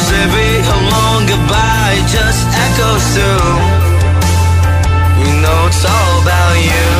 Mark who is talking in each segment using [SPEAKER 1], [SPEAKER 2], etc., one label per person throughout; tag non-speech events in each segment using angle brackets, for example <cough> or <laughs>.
[SPEAKER 1] shadows, every long goodbye just echoes through. You know it's all about you.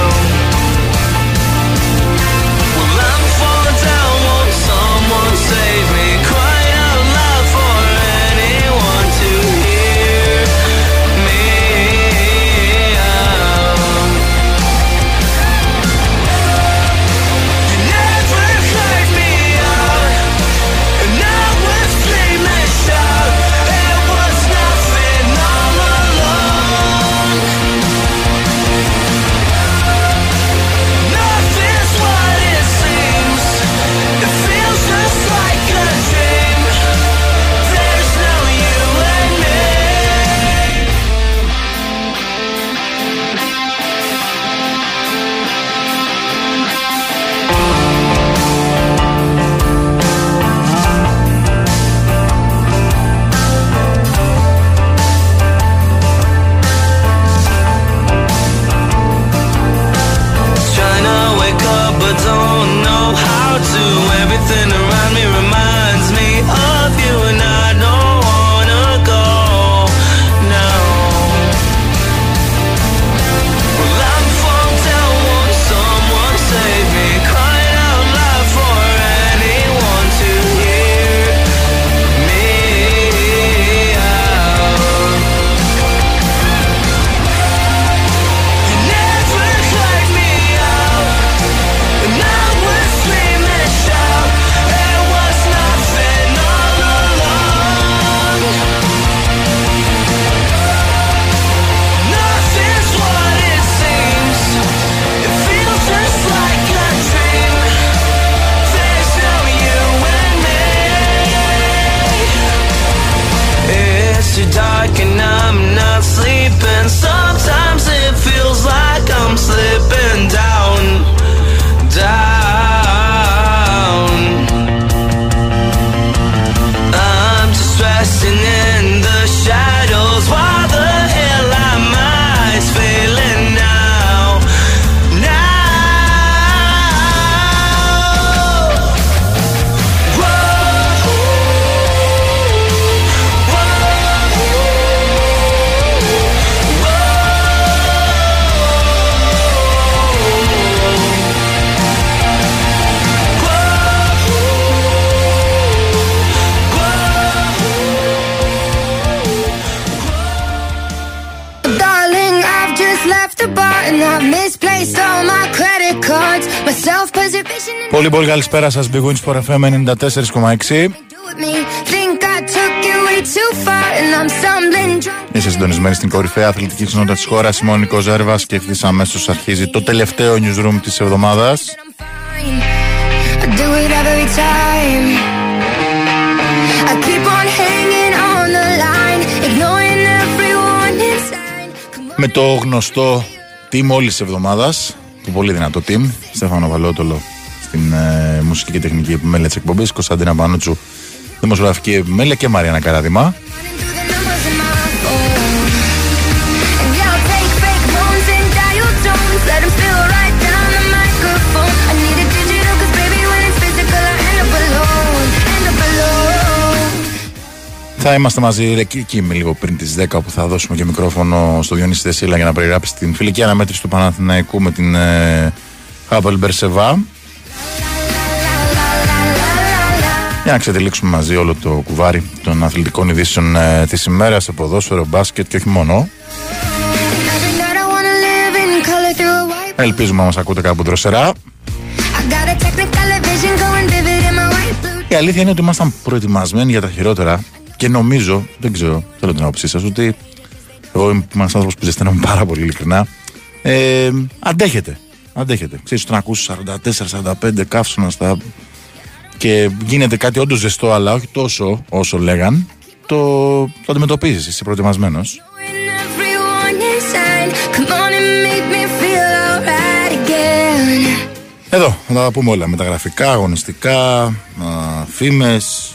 [SPEAKER 2] Καλησπέρα σας Big Wins for FM 94,6
[SPEAKER 3] do with me. Think I took it way too far and I'm stumbling drunk.
[SPEAKER 2] Είστε συντονισμένοι στην κορυφαία αθλητική κοινότητα της χώρας Είμαι ο Νικός Ζέρβας και ευθύς αμέσως αρχίζει το τελευταίο newsroom της εβδομάδας
[SPEAKER 3] I'm fine. I do it every time. I keep on hanging on the line, ignoring every warning sign. Come on.
[SPEAKER 2] Με το γνωστό team όλης της εβδομάδας Το πολύ δυνατό team Στέφανο Βαλότολο στην ε, μουσική και τεχνική επιμέλεια της εκπομπής Κωνσταντίνα Πανούτσου δημοσιογραφική επιμέλεια και Μαριάννα Καραδημά
[SPEAKER 3] Running through the numbers in my phone. And yeah, I'll take fake moans and dial tones. Let 'em spill right down the microphone. I need a digital 'cause baby, when it's physical, I end up alone. End up alone.
[SPEAKER 2] Θα είμαστε μαζί εκεί, εκεί με λίγο πριν τις 10 που θα δώσουμε και μικρόφωνο στο Διονύση Δεσίλα για να περιγράψει την φιλική αναμέτρηση του Παναθηναϊκού με την ε, Χάπελ Μπερσεβά. Για να ξετυλίξουμε μαζί όλο το κουβάρι των αθλητικών ειδήσεων ε, της ημέρας σε ποδόσφαιρο, μπάσκετ και όχι μόνο.
[SPEAKER 3] Every night I wanna live in color through a white.
[SPEAKER 2] Ελπίζουμε να μας ακούτε κάπου δροσερά.
[SPEAKER 3] I got a technicolor vision going vivid in my white blue.
[SPEAKER 2] Η αλήθεια είναι ότι ήμασταν προετοιμασμένοι για τα χειρότερα και νομίζω, δεν ξέρω, θέλω την άποψή σας, ότι εγώ είμαι ένας άνθρωπος που ζεσταίνομαι πάρα πολύ ειλικρινά. Ε, αντέχετε. Αντέχετε. Ξέρεις, όταν ακούσει 44-45 καύσωνα στα. Και γίνεται κάτι όντως ζεστό, αλλά όχι τόσο όσο λέγαν, το, το αντιμετωπίζεις. Είσαι προετοιμασμένος.
[SPEAKER 3] Knowing every warning sign. Come on and make me feel alright again.
[SPEAKER 2] Εδώ θα τα πούμε όλα. Μεταγραφικά, αγωνιστικά, φήμες,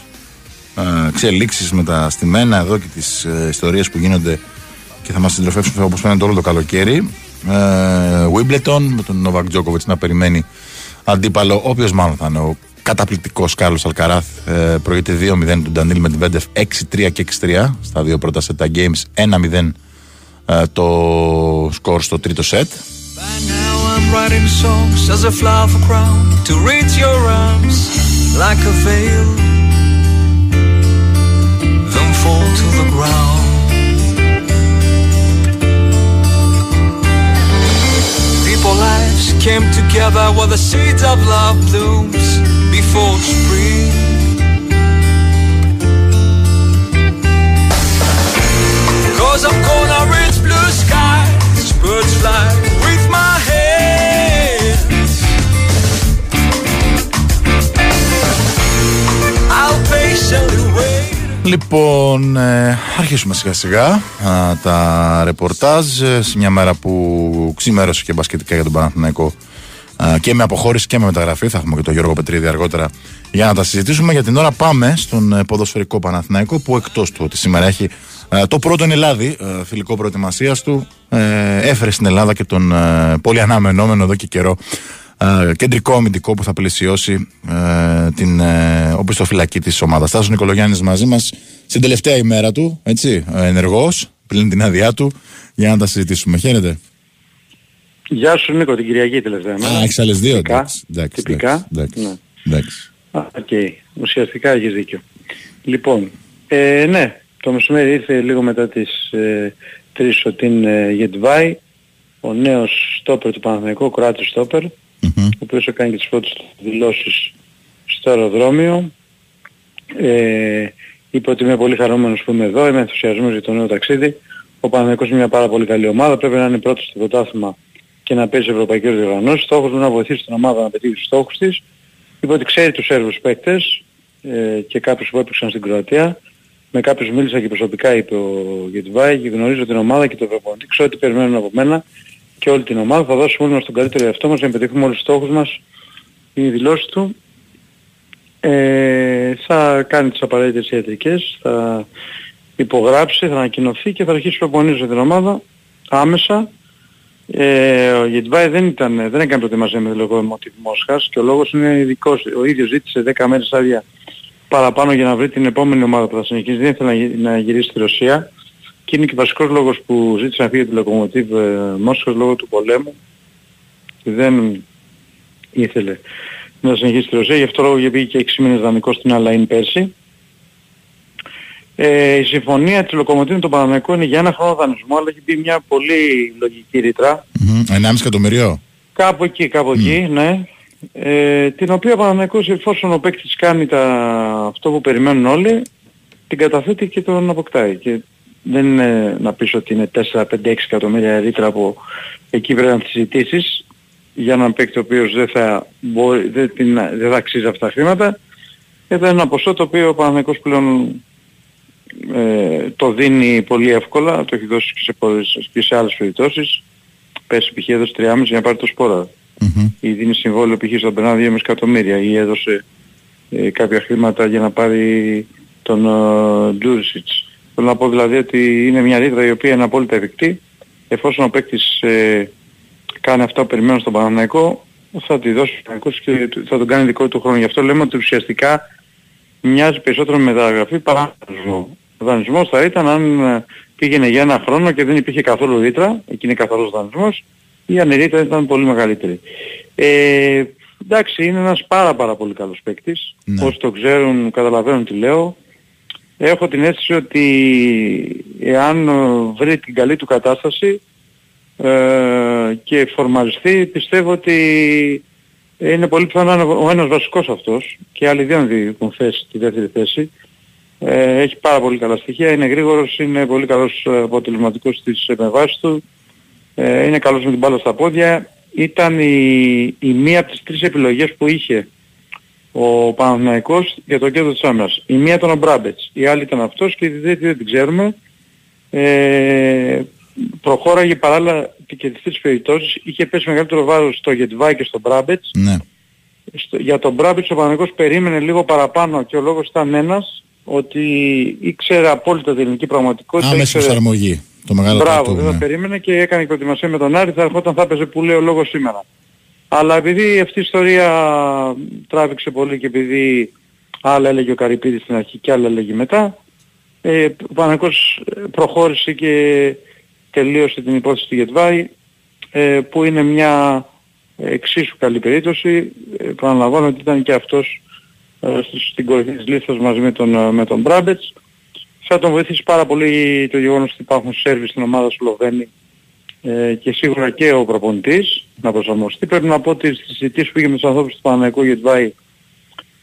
[SPEAKER 2] εξελίξεις με τα στημένα εδώ και τις ε, ιστορίες που γίνονται και θα μας συντροφεύσουν όπως φαίνεται όλο το καλοκαίρι. Ε, Wimbledon με τον Νοβακ Τζόκοβιτ να περιμένει αντίπαλο, όποιος μάλλον θα είναι ο καταπληκτικός Κάρλος Αλκαράθ. Ε, δύο 2-0 του Ντανίλ Μεντβέντεφ. 6-3 και 6-3 στα δύο πρώτα σε τα games. 1-0 ε, το σκορ στο τρίτο
[SPEAKER 1] set. Came together the seeds of love blooms before spring. Cause I'm gonna reach blue skies, birds fly with my hands. I'll patiently wait.
[SPEAKER 2] Λοιπόν, ε, αρχίσουμε σιγά σιγά α, τα ρεπορτάζ ε, σε μια μέρα που ξημέρωσε και μπασκετικά για τον Παναθηναϊκό α, και με αποχώρηση και με μεταγραφή. Θα έχουμε και τον Γιώργο Πετρίδη αργότερα για να τα συζητήσουμε. Για την ώρα πάμε στον ε, ποδοσφαιρικό Παναθηναϊκό που εκτός του ότι σήμερα έχει ε, το πρώτο εν Ελλάδη ε, φιλικό προετοιμασίας του ε, έφερε στην Ελλάδα και τον ε, πολύ αναμενόμενο εδώ και καιρό ε, κεντρικό αμυντικό που θα πλαισιώσει ε, την ε, οπισθοφυλακή της ομάδας. Στάσος Νικολογιάννης μαζί μας στην τελευταία ημέρα του, έτσι, ε, ενεργός, πλην την άδειά του, για να τα συζητήσουμε. Χαίρετε.
[SPEAKER 4] Γεια σου Νίκο, την Κυριακή τελευταία μέρα.
[SPEAKER 2] Α, έχεις άλλες δύο.
[SPEAKER 4] Τυπικά.
[SPEAKER 2] εντάξει, εντάξει,
[SPEAKER 4] Τυπικά.
[SPEAKER 2] εντάξει,
[SPEAKER 4] Ναι.
[SPEAKER 2] εντάξει.
[SPEAKER 4] Α, ΟΚ. Ουσιαστικά έχεις δίκιο. Λοιπόν, ε, ναι, το μεσημέρι ήρθε λίγο μετά τις ε, 3 ο Τιν ε, Γεντβάι, ο νέος στόπερ του Παναθηναϊκού, ο Κροάτης στόπερ, ο
[SPEAKER 2] Μμμ.
[SPEAKER 4] οποίος έκανε και τις πρώτες του δηλώσεις στο αεροδρόμιο. Ε, είπε ότι είμαι πολύ χαρούμενος που είμαι εδώ, είμαι ενθουσιασμένος για το νέο ταξίδι. Ο Παναθηναϊκός είναι μια πάρα πολύ καλή ομάδα, πρέπει να είναι πρώτος στο πρωτάθλημα και να παίζει ευρωπαϊκές διοργανώσεις. Στόχος μου είναι να βοηθήσει την ομάδα να πετύχει τους στόχους της. Είπε ότι ξέρει τους Σέρβους παίκτες ε, και κάποιους που έπαιξαν στην Κροατία. Με κάποιους μίλησα και προσωπικά είπε ο Γετβάη και γνωρίζω την ομάδα και το προπονητή. Ξέρω τι περιμένουν από μένα και όλη την ομάδα. Θα δώσουμε όλοι μας τον καλύτερο εαυτό μας για να πετύχουμε όλους τους στόχους μας. Είναι η δηλώση του. Ε, θα κάνει τις απαραίτητες ιατρικές, θα υπογράψει, θα ανακοινωθεί και θα αρχίσει προπονήσεις για την ομάδα άμεσα. Ε, ο Γετβάη δεν, ήταν, δεν έκανε προετοιμασία με το λόγο της Μόσχας και ο λόγος είναι ειδικός. Ο ίδιος ζήτησε 10 μέρες άδεια παραπάνω για να βρει την επόμενη ομάδα που θα συνεχίσει. Δεν ήθελε να γυ- να γυρίσει στη Ρωσία και είναι και βασικός λόγος που ζήτησε να φύγει από τη Λοκομοτίβ ε, Μόσχας λόγω του πολέμου. Δεν ήθελε να συνεχίσει στη Ρωσία, γι' αυτό λόγο και πήγε και 6 μήνες δανεικό στην Αλαΐν πέρσι. Ε, η συμφωνία της Λοκομοτίβ με τον Παναμαϊκό είναι για ένα χρόνο δανεισμό, αλλά έχει μπει μια πολύ λογική ρήτρα.
[SPEAKER 2] Μμμ. 1,5 εκατομμυριό.
[SPEAKER 4] Κάπου εκεί, κάπου εκεί, ναι. Ε, την οποία ο Παναμαϊκός εφόσον ο παίκτης κάνει τα, αυτό που περιμένουν όλοι, την καταθέτει και τον αποκτάει. Και δεν είναι να πεις ότι είναι 4, 5, 6 εκατομμύρια ρήτρα που εκεί πρέπει να τις ζητήσεις για έναν παίκτη ο οποίος δεν θα, μπορεί, δεν, την, δεν θα αξίζει αυτά τα χρήματα. Εδώ είναι ένα ποσό το οποίο ο Παναμαϊκός πλέον ε, το δίνει πολύ εύκολα, το έχει δώσει και σε, πολλές, και σε άλλες περιπτώσεις. Πέρσι π.χ. έδωσε 3,5 για να πάρει το σπόρα.
[SPEAKER 2] Μμμ.
[SPEAKER 4] Ή δίνει συμβόλαιο π.χ. στον Μπερνάρ 2,5 εκατομμύρια ή έδωσε ε, κάποια χρήματα για να πάρει τον ε, Τζούρισιτς. Θέλω να πω δηλαδή ότι είναι μια ρήτρα η οποία είναι απόλυτα εφικτή. Εφόσον ο παίκτης ε, κάνει αυτά που περιμένουν στον Παναναϊκό, θα τη δώσει ο Παναθηναϊκός και θα τον κάνει δικό του χρόνο. Γι' αυτό λέμε ότι ουσιαστικά μοιάζει περισσότερο με μεταγραφή παρά δανεισμό. Ο δανεισμός θα ήταν αν ε, πήγαινε για ένα χρόνο και δεν υπήρχε καθόλου ρήτρα, εκεί είναι καθόλου δανεισμός, ή αν η ρήτρα ήταν πολύ μεγαλύτερη. Ε, εντάξει, είναι ένας πάρα πάρα πολύ καλός παίκτης.
[SPEAKER 2] Ναι.
[SPEAKER 4] Όσοι το ξέρουν, καταλαβαίνουν τι λέω. Έχω την αίσθηση ότι εάν ε, βρει την καλή του κατάσταση ε, και φορμαριστεί, πιστεύω ότι είναι πολύ πιθανό να είναι ο ένας βασικός αυτός και άλλοι δύο διοικούν θέση, τη δεύτερη θέση. Ε, έχει πάρα πολύ καλά στοιχεία, είναι γρήγορος, είναι πολύ καλός ε, αποτελεσματικός στις επεμβάσεις του, ε, είναι καλός με την μπάλα στα πόδια. Ήταν η, η μία από τις τρεις επιλογές που είχε ο Παναθηναϊκός για το κέντρο της άμυνας. Η μία ήταν ο Μπράμπετς, η άλλη ήταν αυτός και η τρίτη δεν την ξέρουμε. Ε, προχώραγε παράλληλα και τις τρεις περιπτώσεις. Είχε πέσει μεγαλύτερο βάρος στο Γετβάη και στο Μπράμπετς.
[SPEAKER 2] Ναι.
[SPEAKER 4] Στο, για τον Μπράμπετς ο Παναθηναϊκός περίμενε λίγο παραπάνω και ο λόγος ήταν ένας ότι ήξερε απόλυτα την ελληνική πραγματικότητα.
[SPEAKER 2] Άμεση
[SPEAKER 4] ήξερε-
[SPEAKER 2] προσαρμογή. Το μεγάλο
[SPEAKER 4] Μπράβο,
[SPEAKER 2] κρατό,
[SPEAKER 4] δεν θα
[SPEAKER 2] ναι.
[SPEAKER 4] περίμενε και έκανε και προετοιμασία με τον Άρης, θα ερχόταν θα έπαιζε που λέει ο λόγος σήμερα. Αλλά επειδή αυτή η ιστορία τράβηξε πολύ και επειδή άλλα έλεγε ο Καρυπίδης στην αρχή και άλλα έλεγε μετά, ε, ο Παναγικός προχώρησε και τελείωσε την υπόθεση του Γετβάη, ε, που είναι μια εξίσου καλή περίπτωση. Ε, Παναλαμβάνω ότι ήταν και αυτός ε, στην κορυφή της λίστας μαζί με τον, ε, με τον Μπράμπετς. Θα τον βοηθήσει πάρα πολύ το γεγονός ότι υπάρχουν σερβις στην ομάδα Σλοβαίνη ε, και σίγουρα και ο προπονητής να προσαρμοστεί. Πρέπει να πω ότι στις συζητήσεις που είχε με τους ανθρώπους του Παναγικού Γετβάη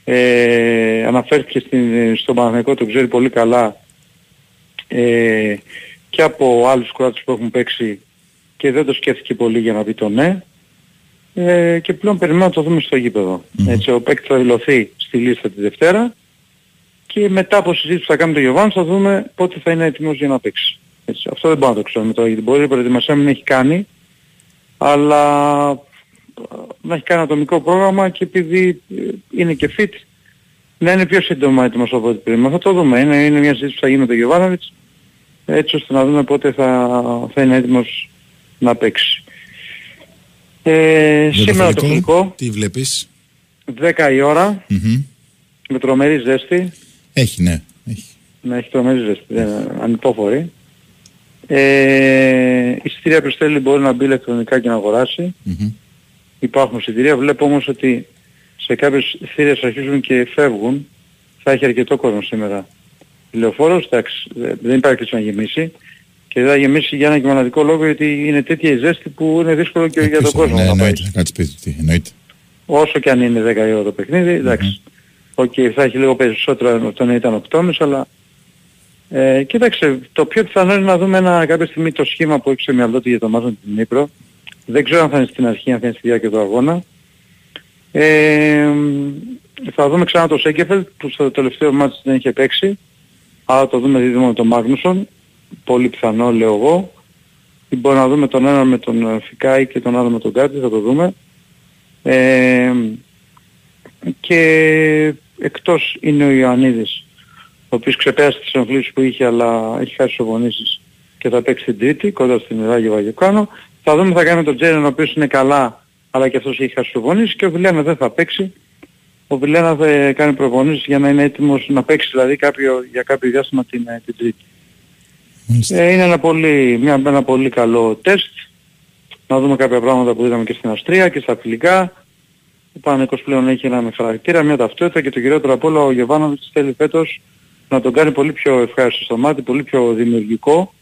[SPEAKER 4] ε, αναφέρθηκε στην, στον Παναγικό, το ξέρει πολύ καλά ε, και από άλλους κράτους που έχουν παίξει και δεν το σκέφτηκε πολύ για να πει το ναι. Ε, και πλέον περιμένουμε να το δούμε στο γηπεδο Έτσι, ο παίκτης θα δηλωθεί στη λίστα τη Δευτέρα και μετά από συζήτηση που θα κάνουμε το Γιωβάνος θα δούμε πότε θα είναι έτοιμος για να παίξει. Έτσι, αυτό δεν μπορούμε να το ξέρουμε τώρα γιατί μπορεί η προετοιμασία μην έχει κάνει αλλά να έχει κάνει ατομικό πρόγραμμα και επειδή ε, είναι και fit να είναι πιο σύντομα έτοιμος από ό,τι πριν. Θα το δούμε. Είναι, είναι μια συζήτηση που θα γίνει με τον Γιωβάνοβιτς έτσι ώστε να δούμε πότε θα, θα είναι έτοιμος να παίξει. Ε, σήμερα το φιλικό,
[SPEAKER 2] Τι βλέπεις;
[SPEAKER 4] 10 η ώρα,
[SPEAKER 2] Μμμ.
[SPEAKER 4] με τρομερή ζέστη.
[SPEAKER 2] Έχει, ναι. Έχει.
[SPEAKER 4] Να έχει τρομερή ζέστη, δεν είναι ανυπόφορη. Ε, εισιτήρια ποιος θέλει μπορεί να μπει ηλεκτρονικά και να αγοράσει.
[SPEAKER 2] Μμμ.
[SPEAKER 4] Υπάρχουν εισιτήρια. Βλέπω όμως ότι σε κάποιες θύρες αρχίζουν και φεύγουν. Θα έχει αρκετό κόσμο σήμερα. Λεωφόρος, εντάξει, δεν υπάρχει και να γεμίσει. Και δεν θα γεμίσει για ένα και μοναδικό λόγο γιατί είναι τέτοια η ζέστη που είναι δύσκολο και για τον
[SPEAKER 2] Επίσης,
[SPEAKER 4] κόσμο
[SPEAKER 2] Ναι,
[SPEAKER 4] να πάει.
[SPEAKER 2] εννοείται. Θα κάτσει σπίτι του. τι, Εννοείται.
[SPEAKER 4] Όσο και αν είναι 10 η ώρα το παιχνίδι, εντάξει. Οκ, θα έχει λίγο περισσότερο από το να ήταν 8,5 αλλά... Ε, κοίταξε, το πιο πιθανό είναι να δούμε ένα, κάποια στιγμή το σχήμα που έχει στο μυαλό του για το μάζο την Νύπρο. Δεν ξέρω αν θα είναι στην αρχή, αν θα είναι στη διάρκεια του αγώνα. Ε, θα δούμε ξανά το Σέγκεφελ που στο τελευταίο μάτι δεν είχε παίξει. Άρα το δούμε δίδυμο με τον Μάγνουσον. Πολύ πιθανό λέω εγώ. Ή μπορεί να δούμε τον ένα με τον ε, Φικάη και τον άλλο με τον Κάτι, θα το δούμε. Ε, και εκτός είναι ο Ιωαννίδης, ο οποίος ξεπέρασε τις ενοχλήσεις που είχε αλλά έχει χάσει τις και θα παίξει την Τρίτη κοντά στην Ράγιο Βαγιοκάνο. Θα δούμε τι θα κάνει με τον Τζέρεν ο οποίος είναι καλά αλλά και αυτός έχει χάσει προπονήσεις και ο Βιλένα δεν θα παίξει. Ο Βιλένα θα κάνει προπονήσεις για να είναι έτοιμος να παίξει δηλαδή κάποιο, για κάποιο διάστημα την, ε, την Τρίτη.
[SPEAKER 2] Μάλιστα.
[SPEAKER 4] Ε, είναι ένα πολύ, μια, ένα πολύ καλό τεστ. Να δούμε κάποια πράγματα που είδαμε και στην Αυστρία και στα φιλικά. Ο Πανεκός πλέον έχει έναν χαρακτήρα, μια ταυτότητα και το κυριότερο απ' όλα ο Γεβάνοβιτς θέλει φέτος να τον κάνει πολύ πιο ευχάριστο στο μάτι, πολύ πιο δημιουργικό.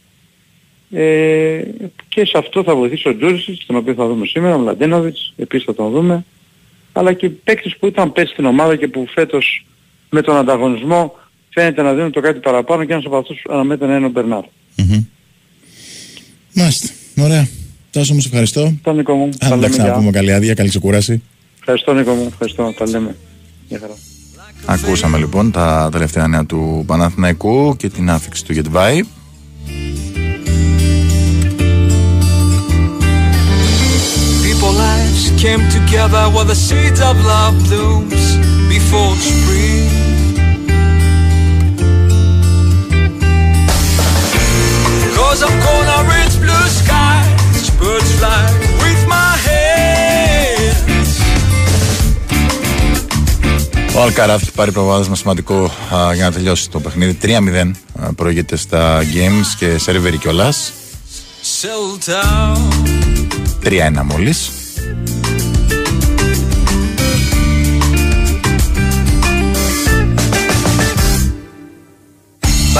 [SPEAKER 4] Ε, και σε αυτό θα βοηθήσει ο Τζούρισιτς, τον οποίο θα δούμε σήμερα, ο Μλαντένοβιτς, επίσης θα τον δούμε. Αλλά και παίκτες που ήταν πέσει στην ομάδα και που φέτος με τον ανταγωνισμό φαίνεται να δίνουν το κάτι παραπάνω και ένας από αυτούς αναμένεται να είναι ο Μπερνάρ.
[SPEAKER 2] Μμμ. Μάλιστα. Ωραία. Τάσο μου σε ευχαριστώ.
[SPEAKER 4] Το Νίκο μου, τα
[SPEAKER 2] Αν
[SPEAKER 4] λέμε
[SPEAKER 2] τα ξαναπούμε
[SPEAKER 4] για...
[SPEAKER 2] καλή άδεια, καλή ξεκούραση.
[SPEAKER 4] Ευχαριστώ Νίκο μου, ευχαριστώ, τα λέμε. Γεια χαρά.
[SPEAKER 2] Ακούσαμε λοιπόν τα τελευταία νέα του Παναθηναϊκού και την άφηξη του Γετβάη.
[SPEAKER 5] People lives came together while the seeds of love blooms before spring. Cause I'm gonna reach blue skies, birds fly with my hands.
[SPEAKER 2] Ο Αλκαράφ έχει πάρει προβάδισμα σημαντικό α, για να τελειώσει το παιχνίδι. 3-0 α, προηγείται στα games και σερβερι κιόλα.
[SPEAKER 5] Settle down.
[SPEAKER 2] 3-1 μόλι.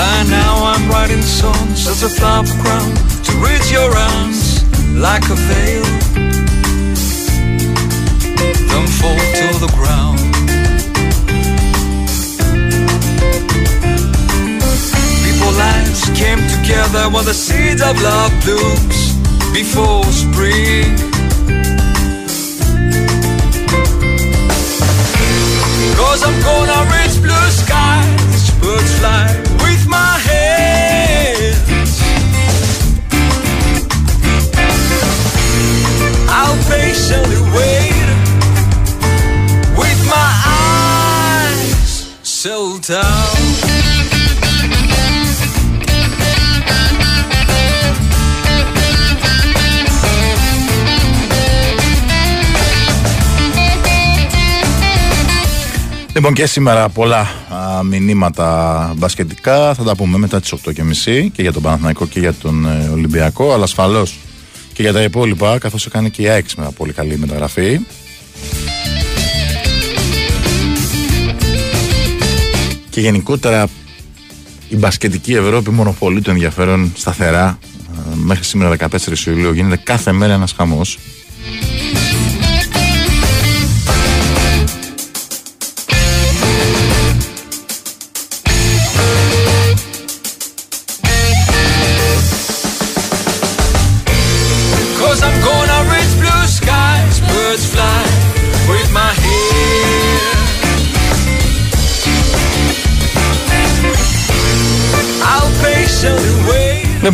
[SPEAKER 5] By now I'm writing songs as a flower crown to reach your arms like a veil. Don't fall to the ground. People lives came together while the seeds of love blooms before spring. Cause I'm gonna reach blue skies, birds fly with my eyes down.
[SPEAKER 2] Λοιπόν και σήμερα πολλά α, μηνύματα μπασκετικά θα τα πούμε μετά τις 8.30 και για τον Παναθηναϊκό και για τον ε, Ολυμπιακό αλλά ασφαλώς και για τα υπόλοιπα καθώς έκανε και η ΑΕΚ με πολύ καλή μεταγραφή. Και γενικότερα η μπασκετική Ευρώπη μονοπολεί το ενδιαφέρον σταθερά. Ε, μέχρι σήμερα 14 Ιουλίου γίνεται κάθε μέρα ένας χαμός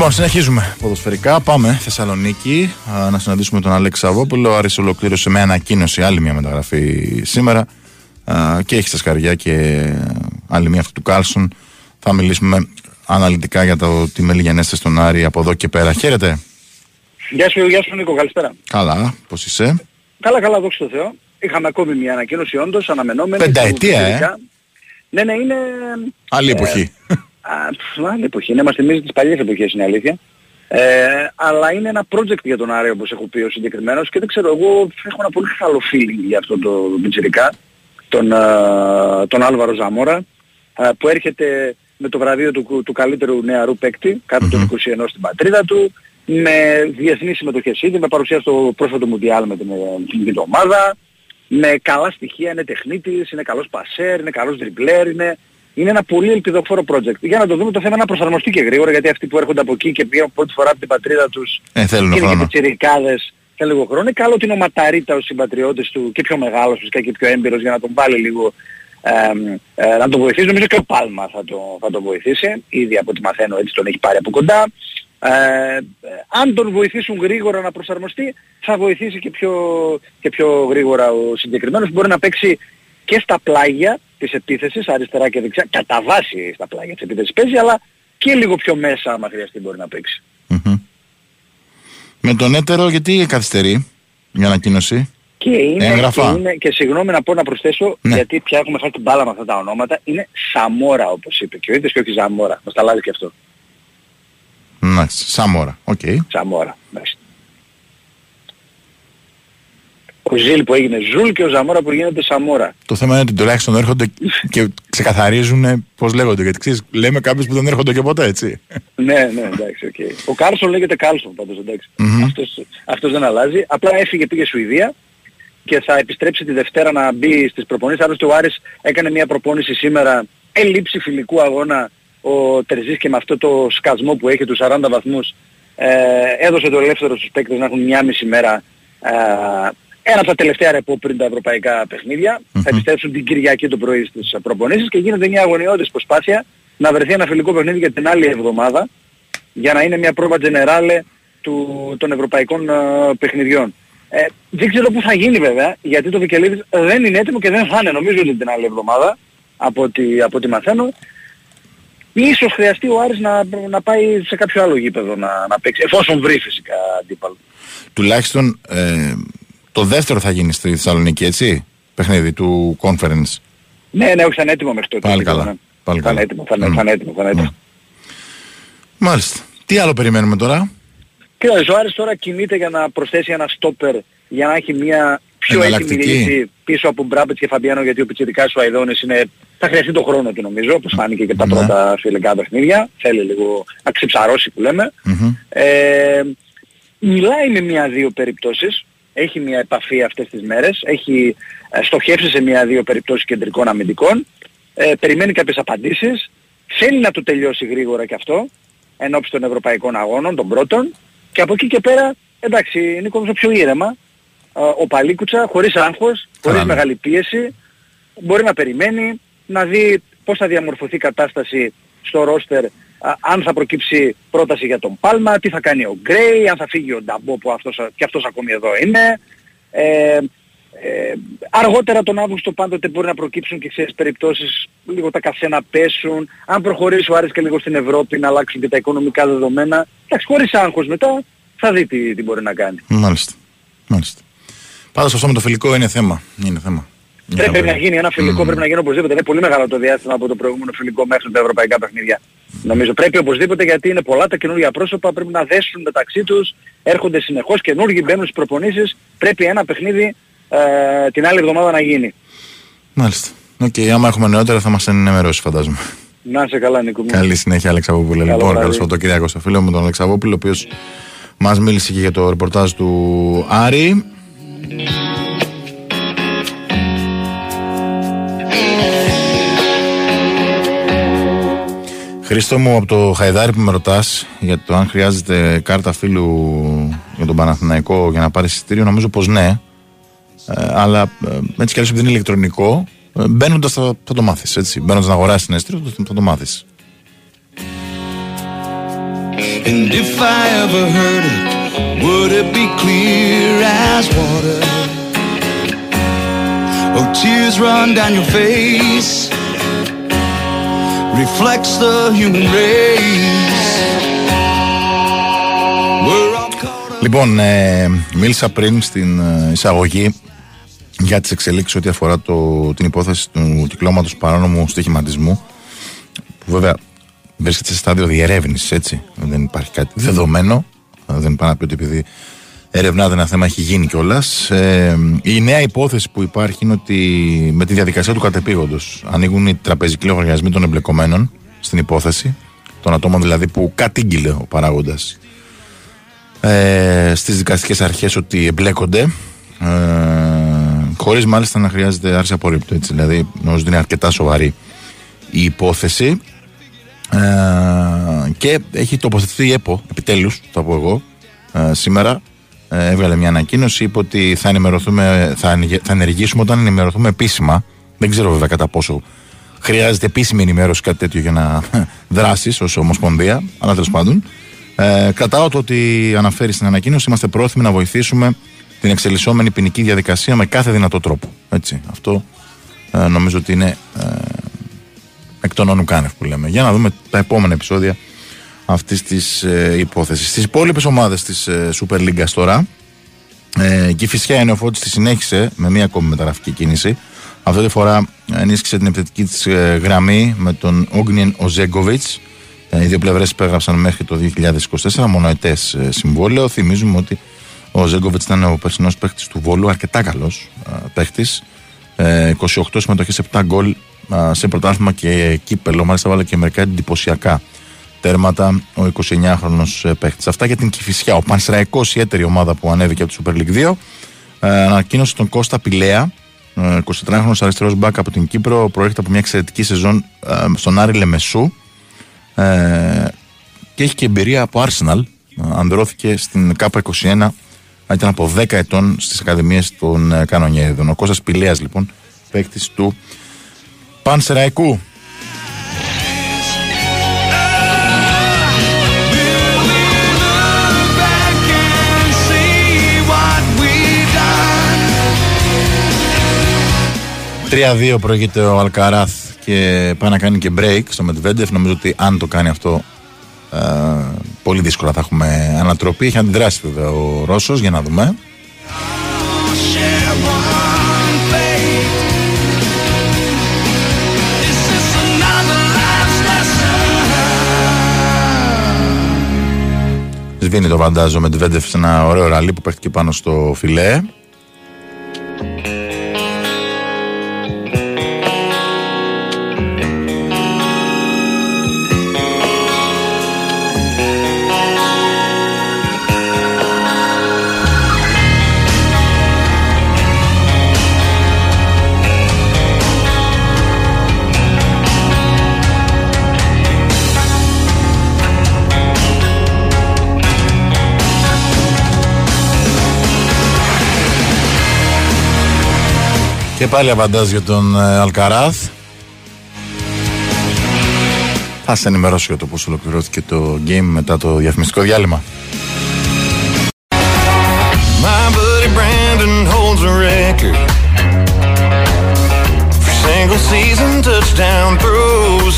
[SPEAKER 2] Λοιπόν, συνεχίζουμε ποδοσφαιρικά. Πάμε Θεσσαλονίκη α, να συναντήσουμε τον Αλέξη Σαββόπουλο. Ο Άρης ολοκλήρωσε με ανακοίνωση άλλη μια μεταγραφή σήμερα α, και έχει στα σκαριά και άλλη μια αυτή του Κάλσον. Θα μιλήσουμε αναλυτικά για το τι μελιγενέστε στον Άρη από εδώ και πέρα. Χαίρετε.
[SPEAKER 6] Γεια σου, γεια σου Νίκο, καλησπέρα.
[SPEAKER 2] Καλά, πώς είσαι;
[SPEAKER 6] Καλά, καλά, δόξα τω Θεώ. Είχαμε ακόμη μια ανακοίνωση όντως, αναμενόμενη.
[SPEAKER 2] Πενταετία, ε;
[SPEAKER 6] Ειδικά. Ναι, ναι, είναι...
[SPEAKER 2] Άλλη
[SPEAKER 6] Ε,
[SPEAKER 2] εποχή.
[SPEAKER 6] Α, πφ, άλλη εποχή. Ναι, μας θυμίζει τις παλιές εποχές, είναι αλήθεια. Ε, αλλά είναι ένα project για τον Άρη, όπως έχω πει ο συγκεκριμένος και δεν ξέρω, εγώ έχω ένα πολύ καλό feeling για αυτό το πιτσιρικά, τον, α, τον Άλβαρο Ζαμόρα, α, που έρχεται με το βραβείο του, του καλύτερου νεαρού παίκτη, κάτω των 21 στην πατρίδα του, με διεθνείς συμμετοχές ήδη, με παρουσία στο πρόσφατο Μουντιάλ με την εθνική ομάδα, με καλά στοιχεία, είναι τεχνίτης, είναι καλός πασέρ, είναι καλός δριμπλέρ, είναι, είναι ένα πολύ ελπιδοφόρο project. Για να το δούμε το θέμα είναι να προσαρμοστεί και γρήγορα, γιατί αυτοί που έρχονται από εκεί και πήγαν πρώτη φορά από την πατρίδα τους
[SPEAKER 2] Ε, θέλουν
[SPEAKER 6] και είναι και
[SPEAKER 2] χρόνο.
[SPEAKER 6] πιτσιρικάδες και λίγο χρόνο. Είναι καλό ότι είναι ο Ματαρίτα ο συμπατριώτης του και πιο μεγάλος φυσικά και πιο έμπειρος για να τον βάλει λίγο εμ, ε, να τον βοηθήσει. Νομίζω και ο Πάλμα θα, το, θα τον βοηθήσει. Ήδη από ό,τι μαθαίνω έτσι τον έχει πάρει από κοντά. Ε, ε, αν τον βοηθήσουν γρήγορα να προσαρμοστεί θα βοηθήσει και πιο, και πιο γρήγορα ο συγκεκριμένος. Μπορεί να παίξει και στα πλάγια της επίθεσης, αριστερά και δεξιά, κατά βάση στα πλάγια της επίθεσης παίζει, αλλά και λίγο πιο μέσα άμα χρειαστεί μπορεί να παίξει.
[SPEAKER 2] Μμμ. Με τον έτερο γιατί καθυστερεί μια ανακοίνωση;
[SPEAKER 6] Και είναι,
[SPEAKER 2] Έγγραφα.
[SPEAKER 6] και, είναι, και συγγνώμη να πω να προσθέσω,
[SPEAKER 2] Ναι.
[SPEAKER 6] γιατί πια έχουμε χάσει την μπάλα με αυτά τα ονόματα, είναι Σαμόρα όπως είπε και ο ίδιος και όχι Ζαμόρα. Μας τα αλλάζει και αυτό.
[SPEAKER 2] Ναι, Σάμορα. ΟΚ.
[SPEAKER 6] Σαμόρα. μάλιστα. Ο Ζήλ που έγινε Ζουλ και ο Ζαμόρα που γίνεται Σαμόρα.
[SPEAKER 2] Το θέμα είναι ότι τουλάχιστον έρχονται και ξεκαθαρίζουν πώς λέγονται. Γιατί ξέρεις, λέμε κάποιους που δεν έρχονται και ποτέ, έτσι.
[SPEAKER 6] ναι, ναι, εντάξει, ΟΚ. Ο Κάρσον λέγεται Κάλσον πάντως, εντάξει.
[SPEAKER 2] Μμμ.
[SPEAKER 6] αυτός, αυτός δεν αλλάζει. Απλά έφυγε, πήγε Σουηδία και θα επιστρέψει τη Δευτέρα να μπει στις προπονήσεις. Άλλωστε ο Άρης έκανε μια προπόνηση σήμερα, ελήψη φιλικού αγώνα ο Τερζής και με αυτό το σκασμό που έχει τους 40 βαθμούς ε, έδωσε το ελεύθερο στους παίκτες να έχουν μια μισή μέρα ε, ένα από τα τελευταία ρεπό πριν τα ευρωπαϊκά παιχνίδια.
[SPEAKER 2] Μμμ.
[SPEAKER 6] Θα επιστρέψουν την Κυριακή το πρωί στις προπονήσεις και γίνεται μια αγωνιώδης προσπάθεια να βρεθεί ένα φιλικό παιχνίδι για την άλλη εβδομάδα για να είναι μια πρόβα τζενεράλε του, των ευρωπαϊκών ε, παιχνιδιών. Ε, δεν ξέρω πού θα γίνει βέβαια, γιατί το Βικελίδης δεν είναι έτοιμο και δεν θα είναι νομίζω ότι την άλλη εβδομάδα, από ό,τι, από ό,τι μαθαίνω. Ίσως χρειαστεί ο Άρης να, να πάει σε κάποιο άλλο γήπεδο να, να παίξει, εφόσον βρει φυσικά αντίπαλο.
[SPEAKER 2] Τουλάχιστον ε, το δεύτερο θα γίνει στη Θεσσαλονίκη, έτσι; Παιχνίδι του conference.
[SPEAKER 6] Ναι, ναι, όχι, θα είναι έτοιμο μέχρι τότε.
[SPEAKER 2] Πάλι
[SPEAKER 6] το γήπεδο,
[SPEAKER 2] καλά.
[SPEAKER 6] ναι.
[SPEAKER 2] Πάλι
[SPEAKER 6] θα είναι
[SPEAKER 2] καλά.
[SPEAKER 6] έτοιμο, θα είναι,
[SPEAKER 2] Μμ.
[SPEAKER 6] θα είναι έτοιμο, θα είναι έτοιμο.
[SPEAKER 2] Μάλιστα. Τι άλλο περιμένουμε τώρα;
[SPEAKER 6] Κοίταξε, ο Άρης τώρα κινείται για να προσθέσει ένα στόπερ για να έχει μια πιο έτοιμη
[SPEAKER 2] Εναλλακτική.
[SPEAKER 6] λύση πίσω από Μπράμπετς και Φαμπιάνο γιατί ο Πιτσιρικάς ο Αιδόνης είναι... θα χρειαστεί το χρόνο του νομίζω, όπως φάνηκε και τα
[SPEAKER 2] Ναι.
[SPEAKER 6] πρώτα φιλικά παιχνίδια. Θέλει λίγο να ξεψαρώσει που λέμε.
[SPEAKER 2] Μμμ.
[SPEAKER 6] Ε, μιλάει με μια-δύο περιπτώσεις. Έχει μια επαφή αυτές τις μέρες. Έχει ε, στοχεύσει σε μια-δύο περιπτώσεις κεντρικών αμυντικών. Ε, περιμένει κάποιες απαντήσεις. Θέλει να το τελειώσει γρήγορα και αυτό. Εν ώψη των ευρωπαϊκών αγώνων, των πρώτων. Και από εκεί και πέρα, εντάξει, Νίκο, νομίζω πιο ήρεμα. Ε, ο Παλίκουτσα, χωρίς άγχος, χωρίς
[SPEAKER 2] ναι.
[SPEAKER 6] μεγάλη πίεση, μπορεί να περιμένει, να δει πώς θα διαμορφωθεί η κατάσταση στο ρόστερ, α, αν θα προκύψει πρόταση για τον Πάλμα, τι θα κάνει ο Γκρέι, αν θα φύγει ο Νταμπό που αυτός, και αυτός ακόμη εδώ είναι. Ε, ε, αργότερα τον Αύγουστο πάντοτε μπορεί να προκύψουν και ξέρεις περιπτώσεις λίγο τα κασέ να πέσουν. Αν προχωρήσει ο Άρης και λίγο στην Ευρώπη να αλλάξουν και τα οικονομικά δεδομένα. Εντάξει, χωρίς άγχος μετά θα δει τι, τι μπορεί να κάνει.
[SPEAKER 2] Μάλιστα. Μάλιστα. Πάντως αυτό με το φιλικό είναι θέμα. Είναι θέμα.
[SPEAKER 6] Πρέπει,
[SPEAKER 2] βέβαια.
[SPEAKER 6] να γίνει ένα φιλικό, πρέπει να γίνει οπωσδήποτε. Είναι πολύ μεγάλο το διάστημα από το προηγούμενο φιλικό μέχρι τα ευρωπαϊκά παιχνίδια. Νομίζω πρέπει οπωσδήποτε γιατί είναι πολλά τα καινούργια πρόσωπα, πρέπει να δέσουν μεταξύ τους, έρχονται συνεχώς καινούργιοι, μπαίνουν στις προπονήσεις, πρέπει ένα παιχνίδι ε, την άλλη εβδομάδα να γίνει.
[SPEAKER 2] Μάλιστα. ΟΚ, άμα έχουμε νεότερα θα μας ενημερώσεις φαντάζομαι.
[SPEAKER 6] Να είσαι καλά Νίκο μου.
[SPEAKER 2] Καλή συνέχεια, Αλεξαβόπουλε.
[SPEAKER 6] Καλό
[SPEAKER 2] Λοιπόν,
[SPEAKER 6] βράδυ.
[SPEAKER 2] καλό Σαββατοκύριακο στο φίλο μου τον Αλεξαβόπουλο, ο οποίος μας μίλησε και για το ρεπορτάζ του Άρη. Χρήστο μου από το Χαϊδάρι που με ρωτάς για το αν χρειάζεται κάρτα φίλου για τον Παναθηναϊκό για να πάρει εισιτήριο, νομίζω πως ναι. Ε, αλλά ε, έτσι κι αλλιώς επειδή είναι ηλεκτρονικό, μπαίνοντας θα, θα το μάθεις. Μπαίνοντας να αγοράσεις ένα εισιτήριο, θα, θα το μάθεις.
[SPEAKER 7] And if I ever heard it, would it be clear as water? Oh, tears run down your face, reflects the human race. We're all caught up.
[SPEAKER 2] Λοιπόν, ε, μίλησα πριν στην ε, εισαγωγή για τις εξελίξεις ό,τι αφορά το, την υπόθεση του κυκλώματος παράνομου στοιχηματισμού που βέβαια βρίσκεται σε στάδιο διερεύνησης έτσι δεν υπάρχει κάτι δεδομένο Ε, δεν πάει να πει ότι επειδή ερευνάται ένα θέμα έχει γίνει κιόλας. Ε, η νέα υπόθεση που υπάρχει είναι ότι με τη διαδικασία του κατεπήγοντος ανοίγουν οι τραπεζικοί λογαριασμοί των εμπλεκομένων στην υπόθεση των ατόμων δηλαδή που κατήγγειλε ο παράγοντας. Ε, στις δικαστικές αρχές ότι εμπλέκονται ε, χωρίς μάλιστα να χρειάζεται άρση απορρίπτου έτσι, δηλαδή νομίζω ότι είναι αρκετά σοβαρή η υπόθεση. Ε, και έχει τοποθετηθεί η ΕΠΟ επιτέλους θα πω εγώ ε, σήμερα ε, έβγαλε μια ανακοίνωση είπε ότι θα, ενημερωθούμε, θα, ενεργε- θα ενεργήσουμε όταν ενημερωθούμε επίσημα δεν ξέρω βέβαια κατά πόσο χρειάζεται επίσημη ενημέρωση κάτι τέτοιο για να <laughs> δράσεις ως Ομοσπονδία, αλλά τέλος πάντων. Ε, κρατάω το ότι αναφέρει στην ανακοίνωση είμαστε πρόθυμοι να βοηθήσουμε την εξελισσόμενη ποινική διαδικασία με κάθε δυνατό τρόπο. Έτσι, αυτό ε, νομίζω ότι είναι ε, εκ των όνου κάνευ που λέμε. Για να δούμε τα επόμενα επεισόδια αυτής της ε, υπόθεσης. Στις υπόλοιπες ομάδες της ε, Super League τώρα, ε, και η Φυσιά είναι ο Φώτης τη συνέχισε με μία ακόμη μεταγραφική κίνηση. Αυτή τη φορά ενίσχυσε την επιθετική της γραμμή με τον Όγνιεν Οζέγκοβιτ. Ε, οι δύο πλευρές υπέγραψαν μέχρι το 2024 μονοετές ε, συμβόλαιο. Θυμίζουμε ότι ο Ζέγκοβιτ ήταν ο περσινός παίχτη του Βόλου, αρκετά καλός παίχτη. Ε, 28 συμμετοχές, 7 γκολ ε, σε πρωτάθλημα και κύπελο. Μάλιστα, βάλε και μερικά εντυπωσιακά τέρματα ο 29χρονο παίχτης. Αυτά για την Κυφυσιά. Ο Πανσραϊκό, η έτερη ομάδα που ανέβηκε από τη Super League 2, ε, ανακοίνωσε τον Κώστα Πηλέα, ε, 23χρονο αριστερός μπακ από την Κύπρο. Προέρχεται από μια εξαιρετική σεζόν ε, στον Άρη Λεμεσού ε, και έχει και εμπειρία από Arsenal. Ε, Ανδρώθηκε στην ΚΑΠΑ 21, ήταν από 10 ετών στις Ακαδημίες των ε, Κανονιέριδων. Ο Κώστας Πηλέας λοιπόν, παίκτη του Πανσεραϊκού. 3-2 προηγείται ο Αλκαράθ και πάει να κάνει και break στο Μετβέντεφ. Νομίζω ότι αν το κάνει αυτό, ε, πολύ δύσκολα θα έχουμε ανατροπή. Έχει αντιδράσει βέβαια ο Ρώσος για να δούμε.
[SPEAKER 7] Share one fate. Is this another life's lesson?
[SPEAKER 2] Σβήνει το βαντάζο με Μετβέντεφ σε ένα ωραίο ραλί που παίχτηκε πάνω στο φιλέ. Και πάλι αβαντάζ για τον ε, Αλκαράθ. Θα σε ενημερώσω για το πώς ολοκληρώθηκε το game μετά το διαφημιστικό διάλειμμα.
[SPEAKER 7] My buddy Brandon holds a record for single season touchdown throws.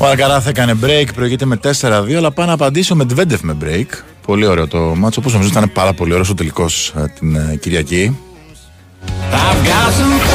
[SPEAKER 2] Ο Αλκαράθ έκανε break, προηγείται με 4-2, αλλά πάει να απαντήσει ο Μετβέντεφ με break. Πολύ ωραίο το μάτσο, όπως νομίζω ήταν πάρα πολύ ωραίο ο τελικός ε, την ε, Κυριακή.
[SPEAKER 7] I've got some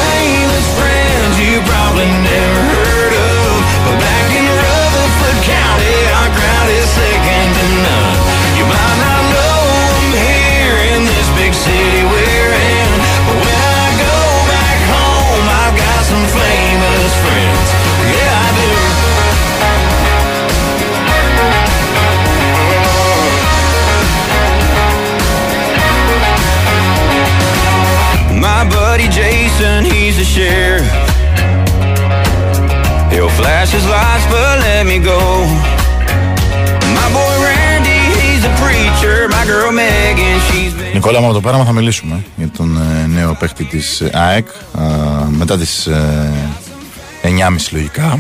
[SPEAKER 1] Jason, he's the sheriff. He'll flash his lights, but let me go. My boy Randy, he's a preacher. My girl Megan, she's been.
[SPEAKER 2] Νικόλα, μου από το πέραμα θα μιλήσουμε για τον ε, νέο παίκτη της ε, ΑΕΚ ε, μετά τις ε, 9.30 λογικά.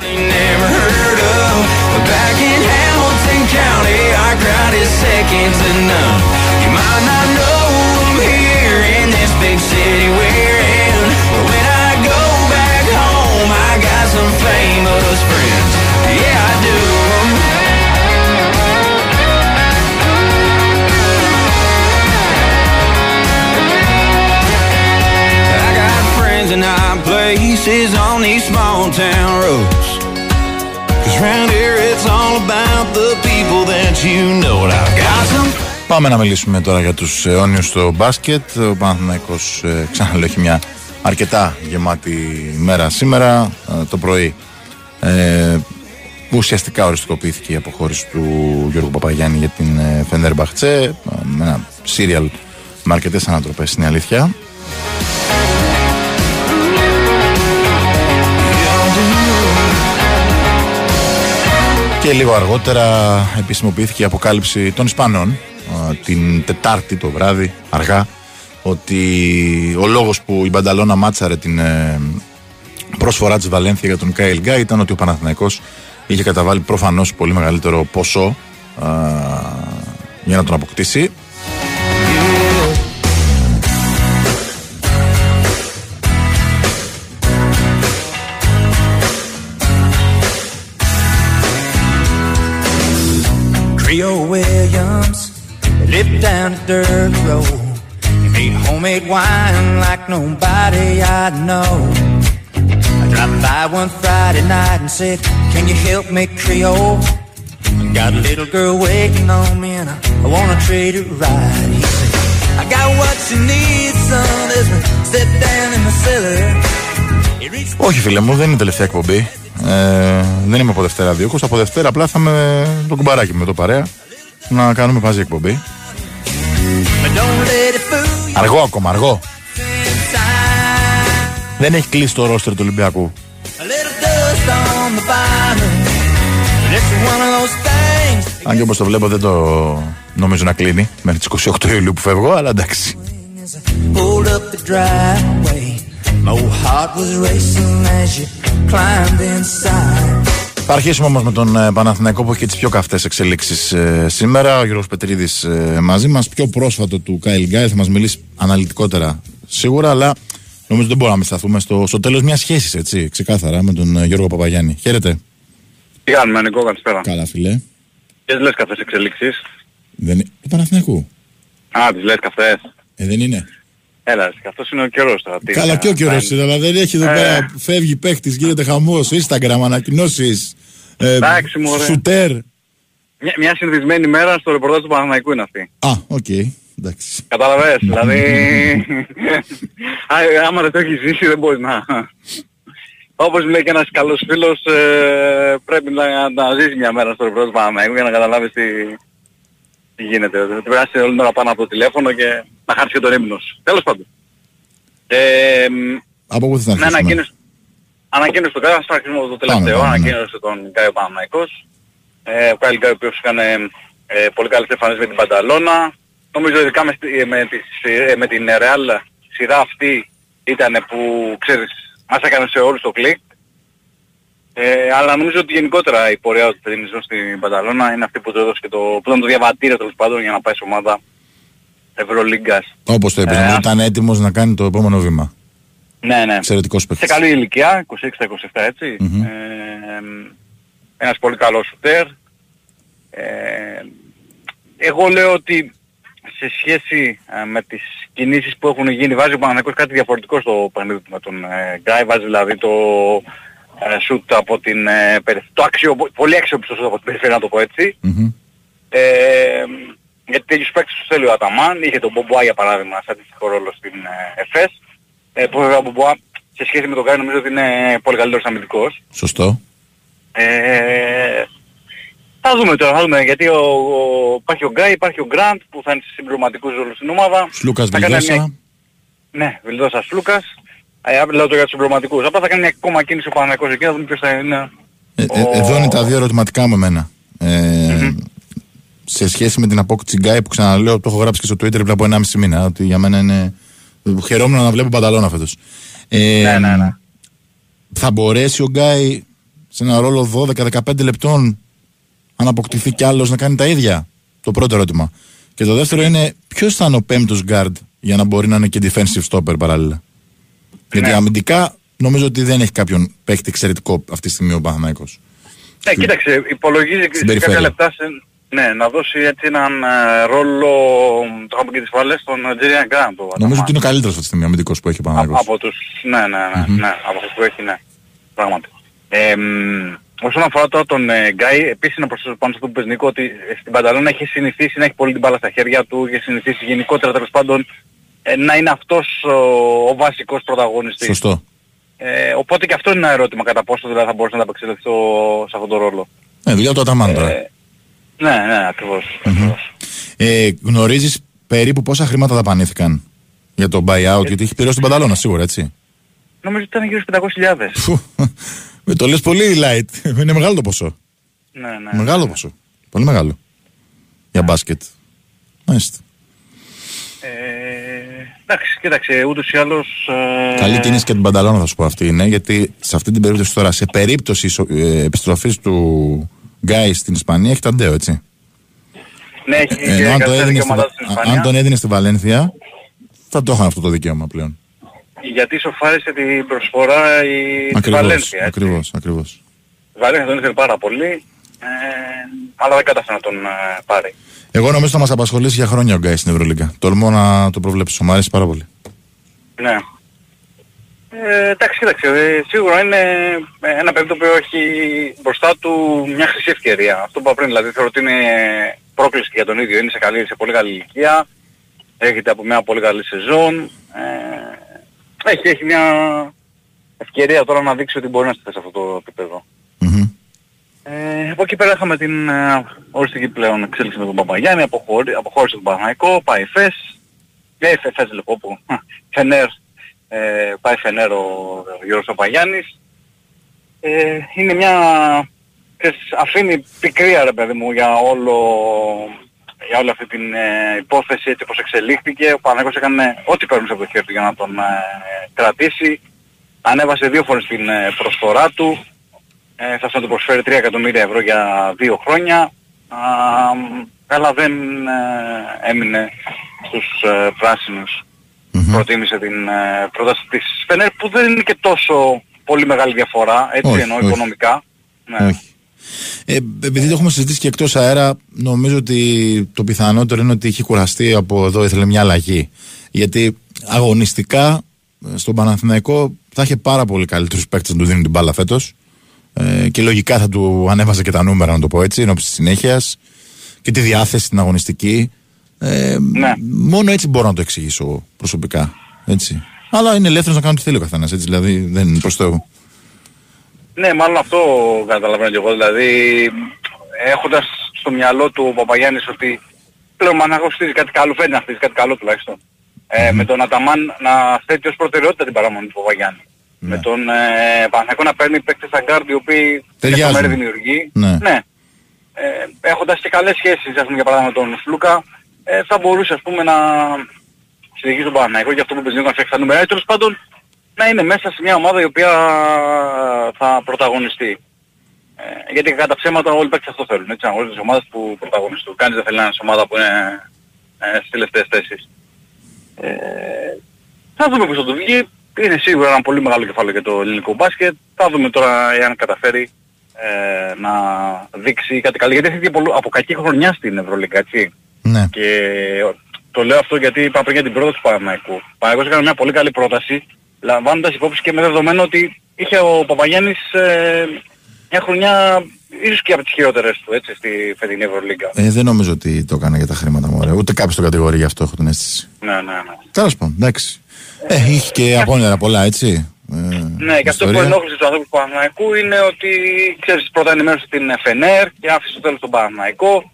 [SPEAKER 1] Never heard of, but back in Hamilton County, our crowd is second to none. You might not know them here in this big city high places on these small town roads. Cause round here it's all about the people that you know. And I've got some
[SPEAKER 2] Πάμε να μιλήσουμε τώρα για τους αιώνιους στο μπάσκετ. Ο Παναθηναϊκός ε, ξαναλέω έχει μια αρκετά γεμάτη μέρα σήμερα ε, το πρωί. Ε, που ουσιαστικά οριστικοποιήθηκε η αποχώρηση του Γιώργου Παπαγιάννη για την ε, Φενέρ Μπαχτσέ με ένα σύριαλ με αρκετές ανατροπές είναι η αλήθεια. Και λίγο αργότερα επισημοποιήθηκε η αποκάλυψη των Ισπανών α, την Τετάρτη το βράδυ, αργά, ότι ο λόγος που η Μπανταλώνα μάτσαρε την ε, προσφορά της Βαλένθια για τον Κάιλ Γκάι ήταν ότι ο Παναθηναϊκός είχε καταβάλει προφανώς πολύ μεγαλύτερο ποσό α, για να τον αποκτήσει.
[SPEAKER 1] Lived down the dirt road. He made homemade wine like nobody I know. I dropped by one Friday night and said, Can you help me, Creole? Got a little girl waiting on me and I, I wanna treat her right. He said, I got what you need, son, as we sit down in the cellar. He reached
[SPEAKER 2] Όχι φίλε μου, δεν είναι η τελευταία εκπομπή. Ε, δεν είμαι από Δευτέρα Δίωκος. Από Δευτέρα απλά θα είμαι το κουμπαράκι μου με το παρέα να κάνουμε μαζί εκπομπή. Αργό ακόμα, αργό.
[SPEAKER 1] inside.
[SPEAKER 2] Δεν έχει κλείσει το ρόστερ του Ολυμπιακού.
[SPEAKER 1] A little dust on the bottom. But it's one of those things.
[SPEAKER 2] Αν και όπως το βλέπω δεν το νομίζω να κλείνει μέχρι τις 28 Ιουλίου που φεύγω, αλλά εντάξει.
[SPEAKER 1] As I pulled up the driveway, my old heart was racing as you climbed inside.
[SPEAKER 2] Θα αρχίσουμε όμως με τον ε, Παναθηναϊκό που έχει και τις πιο καυτές εξελίξεις ε, σήμερα. Ο Γιώργος Πετρίδης ε, μαζί μας. Πιο πρόσφατο του Κάιλ Γκάι θα μας μιλήσει αναλυτικότερα σίγουρα, αλλά νομίζω δεν μπορούμε να σταθούμε στο, στο τέλος μιας σχέσης, έτσι, ξεκάθαρα, με τον ε, Γιώργο Παπαγιάννη. Χαίρετε.
[SPEAKER 8] Τι κάνουμε, Νικό, καλησπέρα.
[SPEAKER 2] Καλά, φιλέ.
[SPEAKER 8] Ποιες λες καυτές εξελίξεις;
[SPEAKER 2] Δεν... είναι- Του Παναθηναϊκού.
[SPEAKER 8] Α, τις λες καυτές.
[SPEAKER 2] Ε, δεν είναι.
[SPEAKER 8] Έλα, αυτός είναι ο καιρός τώρα. Τι
[SPEAKER 2] Καλά
[SPEAKER 8] να-
[SPEAKER 2] και ο καιρός είναι, αλλά δεν έχει εδώ
[SPEAKER 8] Ε.
[SPEAKER 2] πέρα. Φεύγει παίχτης, γίνεται χαμός. Instagram, ανακοινώσεις. Ε,
[SPEAKER 8] Εντάξει, μωρέ.
[SPEAKER 2] Σουτέρ.
[SPEAKER 8] Μια, μια συνηθισμένη μέρα στο ρεπορτάζ του Παναθηναϊκού είναι αυτή.
[SPEAKER 2] Α, ΟΚ. Εντάξει.
[SPEAKER 8] Κατάλαβες, δηλαδή... <laughs> Α, άμα δεν το έχεις ζήσει δεν μπορείς να... Όπως λέει και ένας καλός φίλος, ε, πρέπει να, να ζήσεις μια μέρα στο ρεπορτάζ του Παναθηναϊκού για να καταλάβεις τι, τι γίνεται. Να περάσεις όλη την ώρα πάνω από το τηλέφωνο και να χάσεις και τον ύπνο σου. Τέλος πάντων. Ε, μ,
[SPEAKER 2] Από πού θα
[SPEAKER 8] ναι,
[SPEAKER 2] αρχίσουμε;
[SPEAKER 8] ανακοίνωση. Ανακοίνωση του Γκάι, ας αρχίσουμε από το τελευταίο.
[SPEAKER 2] πάμε, ναι.
[SPEAKER 8] Ανακοίνωση τον Γκάι ο Παναθηναϊκός. Ε, ο Κάιλ Γκάι ο οποίος έκανε ε, πολύ καλές εμφανίσεις με την Πανταλώνα. Νομίζω ειδικά με, στη- με, τη, ε, με την Real σειρά αυτή ήταν που ξέρεις μας έκανε σε όλους το κλικ. Ε, αλλά νομίζω ότι γενικότερα η πορεία του Πετρινιζού στην Πανταλώνα είναι αυτή που του έδωσε και το, που ήταν το διαβατήριο τέλος πάντων για να πάει σε ομάδα Ευρωλίγκας.
[SPEAKER 2] Όπως το είπε,
[SPEAKER 8] Ε,
[SPEAKER 2] ήταν έτοιμος να κάνει το επόμενο βήμα.
[SPEAKER 8] Ναι, ναι.
[SPEAKER 2] Εξαιρετικός
[SPEAKER 8] σε
[SPEAKER 2] παίκτη.
[SPEAKER 8] καλή ηλικία, 26-27 έτσι.
[SPEAKER 2] Μμμ.
[SPEAKER 8] Ε, ένας πολύ καλός σουτέρ. Ε, εγώ λέω ότι σε σχέση ε, με τις κινήσεις που έχουν γίνει βάζει ο Παναθηναϊκός κάτι διαφορετικό στο παιχνίδι του με τον ε, Γκάι. Βάζει δηλαδή το ε, σουτ από την ε, περιφ- το αξιο, πολύ αξιόπιστο σουτ από την περιφέρεια να το πω έτσι.
[SPEAKER 2] Μμμ.
[SPEAKER 8] Ε, γιατί τέτοιους παίκτες τους θέλει ο Αταμάν. Είχε τον Μπομπουά για παράδειγμα σε αντίστοιχο ρόλο στην ε, ΕΦΕΣ. Ε, που βέβαια ο Μπομπουά σε σχέση με τον Γκάι νομίζω ότι είναι πολύ καλύτερος αμυντικός.
[SPEAKER 2] Σωστό.
[SPEAKER 8] Ε, θα δούμε τώρα, θα δούμε, γιατί ο, ο, υπάρχει ο Γκάι, υπάρχει ο Γκραντ που θα είναι σε συμπληρωματικούς ρόλους στην ομάδα.
[SPEAKER 2] Σλούκας
[SPEAKER 8] Θα κάνει
[SPEAKER 2] Βιλδόσα.
[SPEAKER 8] μια- Ναι, Βιλδόσα Σλούκας. Ε, λέω το για τους συμπληρωματικούς. Απλά θα κάνει μια ακόμα κίνηση ο Παναγιακός εκεί, να δούμε ποιος θα είναι.
[SPEAKER 2] Ε, ε,
[SPEAKER 8] Ο-
[SPEAKER 2] Εδώ είναι τα δύο ερωτηματικά μου εμένα. Ε, Σε σχέση με την απόκτηση Γκάι που ξαναλέω, το έχω γράψει και στο Twitter πριν από 1,5 μήνα. Ότι για μένα είναι. Χαιρόμουν να βλέπω πανταλώνα φέτος. Ε,
[SPEAKER 8] Ναι, ναι, ναι.
[SPEAKER 2] Θα μπορέσει ο Γκάι σε ένα ρόλο 12-15 λεπτών αν αποκτηθεί κι άλλος να κάνει τα ίδια; Το πρώτο ερώτημα. Και το δεύτερο είναι ποιος θα είναι ο πέμπτος guard για να μπορεί να είναι και defensive stopper παράλληλα; Γιατί
[SPEAKER 8] Ναι.
[SPEAKER 2] αμυντικά νομίζω ότι δεν έχει κάποιον παίχτη εξαιρετικό αυτή τη στιγμή ο Παναθηναϊκός.
[SPEAKER 8] Ναι, κοίταξε, υπολογίζει
[SPEAKER 2] στην
[SPEAKER 8] σε
[SPEAKER 2] περιφέρεια.
[SPEAKER 8] κάποια λεπτά σε, ναι, να δώσει έτσι έναν ε, ρόλο, το είχαμε και τις φάλες, στον Τζέριαν Γκραντ. ο
[SPEAKER 2] Νομίζω
[SPEAKER 8] Αταμάν.
[SPEAKER 2] ότι είναι ο καλύτερος αυτή τη στιγμή αμυντικό που έχει ο
[SPEAKER 8] Α,
[SPEAKER 2] Παναθηναϊκός.
[SPEAKER 8] από τους, ναι, ναι, ναι, ναι, από αυτούς που έχει, ναι, πράγματι. Ε, μ, όσον αφορά τώρα τον ε, Γκάι, επίσης να προσθέσω πάνω σε αυτό που πες Νίκο, ότι ε, στην Πανταλώνα έχει συνηθίσει να έχει πολύ την μπάλα στα χέρια του, έχει συνηθίσει γενικότερα τέλος πάντων ε, να είναι αυτός ο, ο βασικός πρωταγωνιστής.
[SPEAKER 2] Σωστό.
[SPEAKER 8] Ε, οπότε και αυτό είναι ένα ερώτημα κατά πόσο δηλαδή θα μπορούσε να απεξελθεί στο- σε αυτόν τον ρόλο.
[SPEAKER 2] Ε, δουλειά του Αταμάν τώρα.
[SPEAKER 8] Ε, ναι, ναι, ακριβώς. ακριβώς.
[SPEAKER 2] Ε, Γνωρίζεις περίπου πόσα χρήματα δαπανήθηκαν για το buyout, γιατί έχει πληρώσει την Πανταλώνα σίγουρα, έτσι;
[SPEAKER 8] Νομίζω ότι ήταν γύρω στους 500.000.
[SPEAKER 2] Φου, με το λες πολύ light. Είναι μεγάλο το ποσό.
[SPEAKER 8] ναι, ναι.
[SPEAKER 2] Μεγάλο ποσό. Πολύ μεγάλο. Για μπάσκετ. Μάλιστα.
[SPEAKER 8] Ε, εντάξει, κοίταξε, ούτως ή άλλως... Ε,
[SPEAKER 2] Καλή κίνηση και την Πανταλώνα θα σου πω αυτή είναι, γιατί σε αυτή την περίπτωση τώρα, σε περίπτωση ισο- ε, επιστροφής του Γκάι στην Ισπανία, έχει ταντέο, έτσι.
[SPEAKER 8] Ναι, έχει και
[SPEAKER 2] Ενώ αν, το
[SPEAKER 8] κάποια
[SPEAKER 2] έδινες στη,
[SPEAKER 8] δικαιώματα
[SPEAKER 2] Βα-
[SPEAKER 8] στην
[SPEAKER 2] α-
[SPEAKER 8] Ισπανία.
[SPEAKER 2] αν τον έδινες στη Βαλένθια, θα το είχαν αυτό το δικαίωμα πλέον.
[SPEAKER 8] Γιατί σοφάρισε την προσφορά η η
[SPEAKER 2] Ακριβώς,
[SPEAKER 8] Βαλένθια. έτσι.
[SPEAKER 2] ακριβώς, ακριβώς.
[SPEAKER 8] Η Βαλένθια τον ήθελε πάρα πολύ, ε, αλλά δεν κατάφερε να τον ε, πάρει.
[SPEAKER 2] Εγώ νομίζω θα μας απασχολήσει για χρόνια ο Γκάι στην Ευρωλίγκα. Τολμώ να το προβλέψω. Μου αρέσει πάρα πολύ.
[SPEAKER 8] Ναι. Ε, εντάξει, κοίταξε, ε, σίγουρα είναι ε, ένα παιδί το οποίο έχει μπροστά του μια χρυσή ευκαιρία. Αυτό που είπα πριν, δηλαδή θεωρώ ότι είναι πρόκληση και για τον ίδιο. Είναι σε, καλή, σε πολύ καλή ηλικία, έρχεται από μια πολύ καλή σεζόν. Ε, έχει, έχει μια ευκαιρία τώρα να δείξει ότι μπορεί να σταθεί σε αυτό το επίπεδο.
[SPEAKER 2] Μμμ.
[SPEAKER 8] Ε, από εκεί πέρα είχαμε την ε, οριστική πλέον εξέλιξη με τον Παπαγιάννη, αποχωρη, αποχώρησε τον Παναγικό, πάει φες, ε, φες, φες λοιπόν που, <laughs> Φενέρ, ε, πάει Φενέρ ο Γιώργος Παπαγιάννης. Ε, είναι μια, ξέρεις, αφήνει πικρία ρε παιδί μου για όλο, για όλη αυτή την ε, υπόθεση έτσι όπως εξελίχθηκε. Ο Παναγικός έκανε ό,τι παίρνει από το χέρι του για να τον ε, κρατήσει. Ανέβασε δύο φορές την ε, προσφορά του ε, θα να του προσφέρει 3 εκατομμύρια ευρώ για δύο χρόνια. Α, μ, αλλά δεν ε, έμεινε στους ε, πράσινους.
[SPEAKER 2] Μμμ.
[SPEAKER 8] Προτίμησε την ε, πρόταση της Φενέρ που δεν είναι και τόσο πολύ μεγάλη διαφορά, έτσι
[SPEAKER 2] Όχι,
[SPEAKER 8] εννοώ
[SPEAKER 2] όχι.
[SPEAKER 8] οικονομικά. Ναι.
[SPEAKER 2] Όχι. Ε, επειδή το έχουμε συζητήσει και εκτός αέρα, νομίζω ότι το πιθανότερο είναι ότι έχει κουραστεί από εδώ, ήθελε μια αλλαγή. Γιατί αγωνιστικά ε, στον Παναθηναϊκό θα είχε πάρα πολύ καλύτερους παίκτες να του δίνουν την μπάλα φέτος. Ε, και λογικά θα του ανέβαζε και τα νούμερα, να το πω έτσι, ενώπιση της συνέχειας και τη διάθεση την αγωνιστική. Ε,
[SPEAKER 8] Ναι.
[SPEAKER 2] Μόνο έτσι μπορώ να το εξηγήσω προσωπικά. Έτσι. Αλλά είναι ελεύθερος να κάνει ό,τι θέλει ο καθένας. Δηλαδή δεν είναι προς Θεού.
[SPEAKER 8] Ναι, μάλλον αυτό καταλαβαίνω και εγώ. Δηλαδή, έχοντας στο μυαλό του ο Παπαγιάννης ότι πλέον Μαναγός χτίζει κάτι καλό, φαίνεται να χτίζει κάτι καλό τουλάχιστον. Ε, με τον Αταμάν να θέτει ως προτεραιότητα την παραμονή του Παπαγιάννη.
[SPEAKER 2] Ναι.
[SPEAKER 8] Με τον ε, Παναθηναϊκό να παίρνει παίκτες στα γκάρντ οι οποίοι
[SPEAKER 2] Ταιριάζουν.
[SPEAKER 8] και το μέρη δημιουργεί.
[SPEAKER 2] Ναι.
[SPEAKER 8] Ε, έχοντας και καλές σχέσεις, ας πούμε, για παράδειγμα με τον Φλούκα, ε, θα μπορούσε ας πούμε να συνεχίσει τον Παναθηναϊκό για αυτό που παίζει να φτιάξει τα νούμερα. Ή τέλος πάντων να είναι μέσα σε μια ομάδα η οποία θα πρωταγωνιστεί. Ε, γιατί κατά ψέματα όλοι οι παίκτες αυτό θέλουν. Έτσι, όλες τις ομάδες που πρωταγωνιστούν. Κανείς δεν θέλει να είναι σε ομάδα που είναι ε, στις τελευταίες θέσεις. Ε, θα δούμε πώς θα το βγει. Είναι σίγουρα ένα πολύ μεγάλο κεφάλαιο για το ελληνικό μπάσκετ. Θα δούμε τώρα εάν καταφέρει ε, να δείξει κάτι καλό. Γιατί έχει και πολλού- από κακή χρονιά στην Ευρωλίγκα, έτσι.
[SPEAKER 2] Ναι.
[SPEAKER 8] Και το λέω αυτό γιατί είπα πριν για την πρόταση του Παναθηναϊκού. Ο Παναθηναϊκός έκανε μια πολύ καλή πρόταση, λαμβάνοντας υπόψη και με δεδομένο ότι είχε ο Παπαγιάννης ε, μια χρονιά ίσως και από τις χειρότερες του, έτσι, στη φετινή Ευρωλίγκα.
[SPEAKER 2] Ε, δεν νομίζω ότι το έκανε για τα χρήματα μου. Ωραία. Ούτε κάποιος το κατηγορεί γι' αυτό, έχω την αίσθηση.
[SPEAKER 8] Ναι, ναι, ναι.
[SPEAKER 2] Τέλος πάντων, εντάξει. Ε, είχε και αγώνια πολλά, έτσι. Ε,
[SPEAKER 8] Ναι, και αυτό που
[SPEAKER 2] ιστορία.
[SPEAKER 8] ενόχλησε τους ανθρώπους του Παναθηναϊκού είναι ότι ξέρεις πρώτα ενημέρωσε την ΦΕΝΕΡ και άφησε στο τέλος τον Παναθηναϊκό.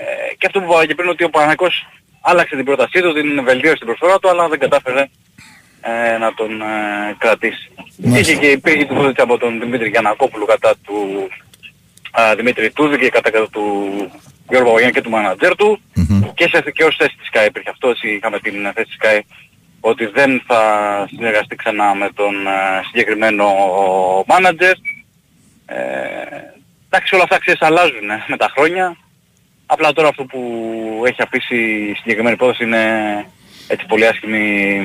[SPEAKER 8] Ε, και αυτό που είπα και πριν ότι ο Παναθηναϊκός άλλαξε την πρότασή του, την βελτίωσε την προσφορά του, αλλά δεν κατάφερε ε, να τον ε, κρατήσει.
[SPEAKER 2] Μάλιστα.
[SPEAKER 8] Είχε και υπήρχε την πρόταση από τον Δημήτρη Γιανακόπουλου κατά του α, Δημήτρη Τούδη και κατά, κατά του Γιώργου Παπαγιάννη και του μάνατζερ του.
[SPEAKER 2] Μμμ.
[SPEAKER 8] Και, σε, και ως θέση της ΣΚΑΕ υπήρχε αυτό, έτσι είχαμε την θέση της ΣΚΑΕ ότι δεν θα συνεργαστεί ξανά με τον ε, συγκεκριμένο μάνατζερ. Ε, εντάξει όλα αυτά ξέρεις αλλάζουν ε, με τα χρόνια. Απλά τώρα αυτό που έχει αφήσει η συγκεκριμένη υπόθεση είναι έτσι πολύ άσχημη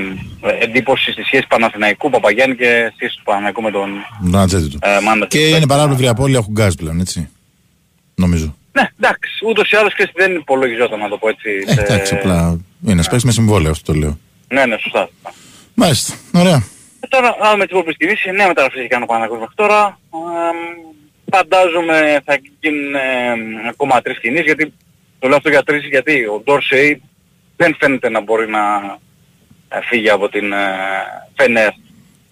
[SPEAKER 8] ε, εντύπωση στη σχέση Παναθηναϊκού Παπαγιάννη και σχέση του Παναθηναϊκού με τον
[SPEAKER 2] Τον ατζέντη του.
[SPEAKER 8] ε, μάνατζερ.
[SPEAKER 2] Και είναι παράπλευρη από όλοι έχουν γκάζ πλέον, έτσι. Νομίζω.
[SPEAKER 8] Ναι, εντάξει, ούτως ή άλλως και δεν υπολογιζόταν να το πω έτσι.
[SPEAKER 2] Ε,
[SPEAKER 8] σε-
[SPEAKER 2] εντάξει, απλά είναι σπέξει με συμβόλαιο αυτό το λέω.
[SPEAKER 8] Ναι, ναι, σωστά.
[SPEAKER 2] Μάλιστα, ωραία.
[SPEAKER 8] Ε, τώρα, άμα με τις υπόλοιπες κινήσεις, νέα μεταγραφή έχει κάνει ο Παναγιώτης μέχρι τώρα. Εμ, φαντάζομαι θα γίνουν εμ, ακόμα τρεις κινήσεις, γιατί το λέω αυτό για τρεις, γιατί ο Ντόρσεϊ δεν φαίνεται να μπορεί να ε, φύγει από την ε, Φενέρ.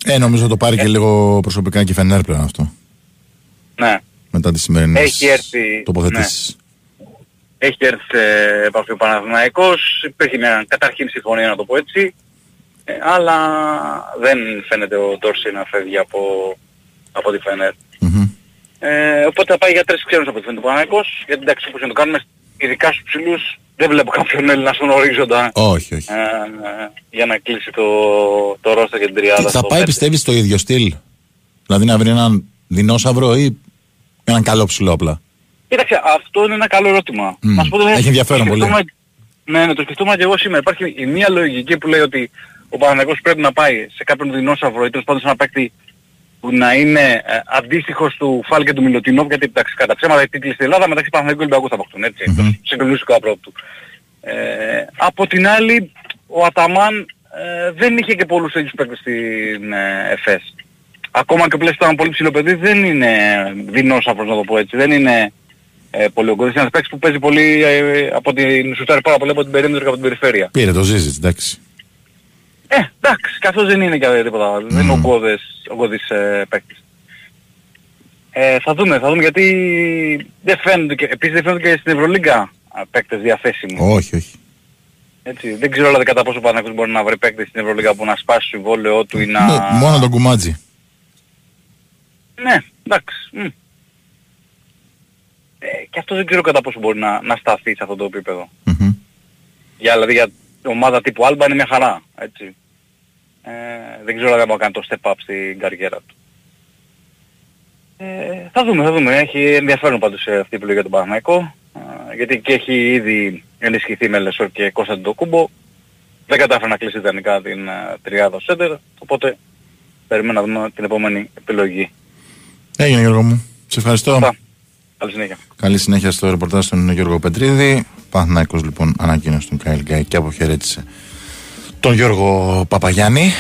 [SPEAKER 2] Ε, νομίζω το πάρει και λίγο προσωπικά και η Φενέρ πλέον αυτό.
[SPEAKER 8] Ναι.
[SPEAKER 2] Μετά τις σημερινές
[SPEAKER 8] Έχει έρθει-
[SPEAKER 2] τοποθετήσεις.
[SPEAKER 8] Έχει έρθει σε επαφή ο Παναθηναϊκός, υπήρχε μια καταρχήν συμφωνία να το πω έτσι, ε, αλλά δεν φαίνεται ο Ντόρσεϊ να φεύγει από, από τη Φενέρ.
[SPEAKER 2] Μμμ.
[SPEAKER 8] Ε, οπότε θα πάει για τρεις ξένους από τη φαίνεται ο Παναθηναϊκός, γιατί εντάξει όπως να το κάνουμε, ειδικά στους ψηλούς, δεν βλέπω κάποιον Έλληνα στον ορίζοντα
[SPEAKER 2] Όχι, όχι.
[SPEAKER 8] ε, ε, για να κλείσει το, το ρόστα και την τριάδα.
[SPEAKER 2] Τι, θα
[SPEAKER 8] στο
[SPEAKER 2] πάει
[SPEAKER 8] πέντε.
[SPEAKER 2] πιστεύεις στο ίδιο στυλ; Δηλαδή να βρει έναν δεινόσαυρο ή έναν καλό ψηλό απλά;
[SPEAKER 8] Κοίταξε, αυτό είναι ένα καλό ερώτημα.
[SPEAKER 2] Μμ.
[SPEAKER 8] Να σου πω, δηλαδή,
[SPEAKER 2] Έχει ενδιαφέρον
[SPEAKER 8] το
[SPEAKER 2] πολύ.
[SPEAKER 8] σκεφτόμουν- Ναι, ναι, το σκεφτόμουν και εγώ σήμερα. Υπάρχει η μία λογική που λέει ότι ο Παναγιώτης πρέπει να πάει σε κάποιον δεινόσαυρο ή τέλος πάντων σε ένα παίκτη που να είναι ε, αντίστοιχος του Φάλ και του Μιλωτινόβ, γιατί εντάξει, κατά ψέματα οι τίτλοι στην Ελλάδα μεταξύ Παναγιώτου και Ολυμπιακού θα αποκτούν, έτσι,
[SPEAKER 2] Μμμ.
[SPEAKER 8] mm-hmm. συγκλονιστικό πρώτου του. Ε, από την άλλη, ο Αταμάν ε, δεν είχε και πολλούς τέτοιους παίκτες στην ε, ΕΦΕΣ. Ακόμα και πλέον ήταν πολύ ψηλό παιδί, δεν είναι δεινόσαυρος να το πω έτσι, δεν είναι ε, πολύ ογκώδης. Είναι ένας παίκτης που παίζει πολύ ε, από την σουτάρει πάρα πολύ από την περίμετρο και από την περιφέρεια.
[SPEAKER 2] Πήρε το Ζίζιτς, εντάξει.
[SPEAKER 8] Ε, εντάξει, και αυτός δεν είναι και τίποτα άλλο. Δεν είναι
[SPEAKER 2] Μμμ.
[SPEAKER 8] ογκώδες, ογκώδης ε, παίκτης. Ε, θα δούμε, θα δούμε γιατί δεν φαίνονται και, επίσης δεν φαίνονται και στην Ευρωλίγκα α, παίκτες διαθέσιμοι.
[SPEAKER 2] Όχι, όχι.
[SPEAKER 8] Έτσι, δεν ξέρω δηλαδή κατά πόσο ο Παναγιώτης μπορεί να βρει παίκτες στην Ευρωλίγκα που να σπάσει το συμβόλαιό του ή να...
[SPEAKER 2] Ναι, μόνο τον κουμάτζι.
[SPEAKER 8] Ναι, εντάξει. μ. Ε, και αυτό δεν ξέρω κατά πόσο μπορεί να, να σταθεί σε αυτό το επίπεδο.
[SPEAKER 2] Μμμ.
[SPEAKER 8] Για, δηλαδή για ομάδα τύπου Άλμπα είναι μια χαρά. Έτσι. Ε, δεν ξέρω αν θα κάνει το step up στην καριέρα του. Ε, θα δούμε, θα δούμε. Έχει ενδιαφέρον πάντως ε, αυτή η επιλογή για τον Παναθηναϊκό. Ε, γιατί και έχει ήδη ενισχυθεί με Λεσόρ και Κώνσταντιν Κούμπο. Δεν κατάφερε να κλείσει ιδανικά την ε, τριάδα σέντερ. Οπότε περιμένω να δούμε την επόμενη επιλογή.
[SPEAKER 2] Έγινε Γιώργο μου. Σε ευχαριστώ.
[SPEAKER 8] Αυτά. Καλή συνέχεια.
[SPEAKER 2] Καλή συνέχεια στο ρεπορτάζ στον Γιώργο Πετρίδη. Παναθηναϊκός λοιπόν ανακοίνωσε τον Κάιλ Γκάι και αποχαιρέτησε τον Γιώργο Παπαγιάννη.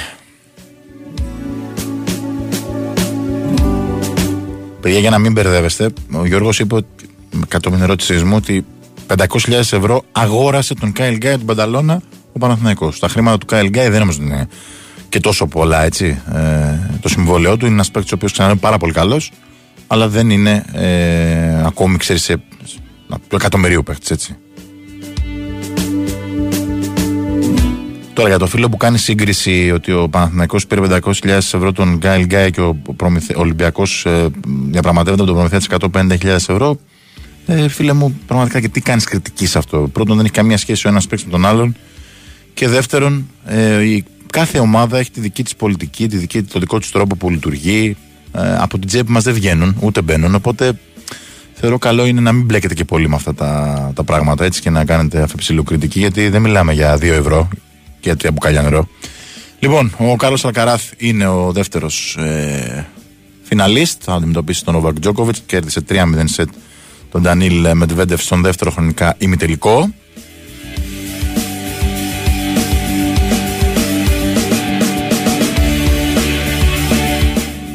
[SPEAKER 2] Παιδιά, για να μην μπερδεύεστε, ο Γιώργος είπε ότι, κατ' την ερώτησή μου ότι 500.000 ευρώ αγόρασε τον Κάιλ Γκάι από την Πανταλώνα ο Παναθηναϊκός. Τα χρήματα του Κάιλ Γκάι δεν νομίζω ότι είναι και τόσο πολλά έτσι. Ε, το συμβόλαιό του είναι ένας παίκτης ο οποίος ξανά είναι πάρα πολύ καλός, αλλά δεν είναι ε, ακόμη, ξέρεις, σε, να- του εκατομμυρίου παίκτης έτσι. Τώρα για το φίλο που κάνει σύγκριση ότι ο Παναθηναϊκός πήρε 500.000 ευρώ τον Γκάιλ Γκάι και ο Προμηθε... Ολυμπιακός ε, διαπραγματεύεται με τον Προμηθέα 150.000 ευρώ ε, φίλε μου πραγματικά και τι κάνεις κριτική σε αυτό. Πρώτον δεν έχει καμία σχέση ο ένας παίκτης με τον άλλον και δεύτερον ε, η, κάθε ομάδα έχει τη δική της πολιτική τη δική, το δικό της τρόπο που λειτουργεί ε, από την τσέπη μας δεν βγαίνουν ούτε μπαίνουν οπότε θεωρώ καλό είναι να μην μπλέκετε και πολύ με αυτά τα, τα πράγματα έτσι και να κάνετε αφεψιλοκριτική γιατί δεν μιλάμε για 2 ευρώ και τρία νερό. Λοιπόν, ο Κάρλος Αλκαράθ είναι ο δεύτερος ε, φιναλίστ. Θα αντιμετωπίσει τον Όβακ Τζόκοβιτ. Κέρδισε 3-0 σετ τον Ντανίλ Μετβέντεφ στον δεύτερο χρονικά ημιτελικό.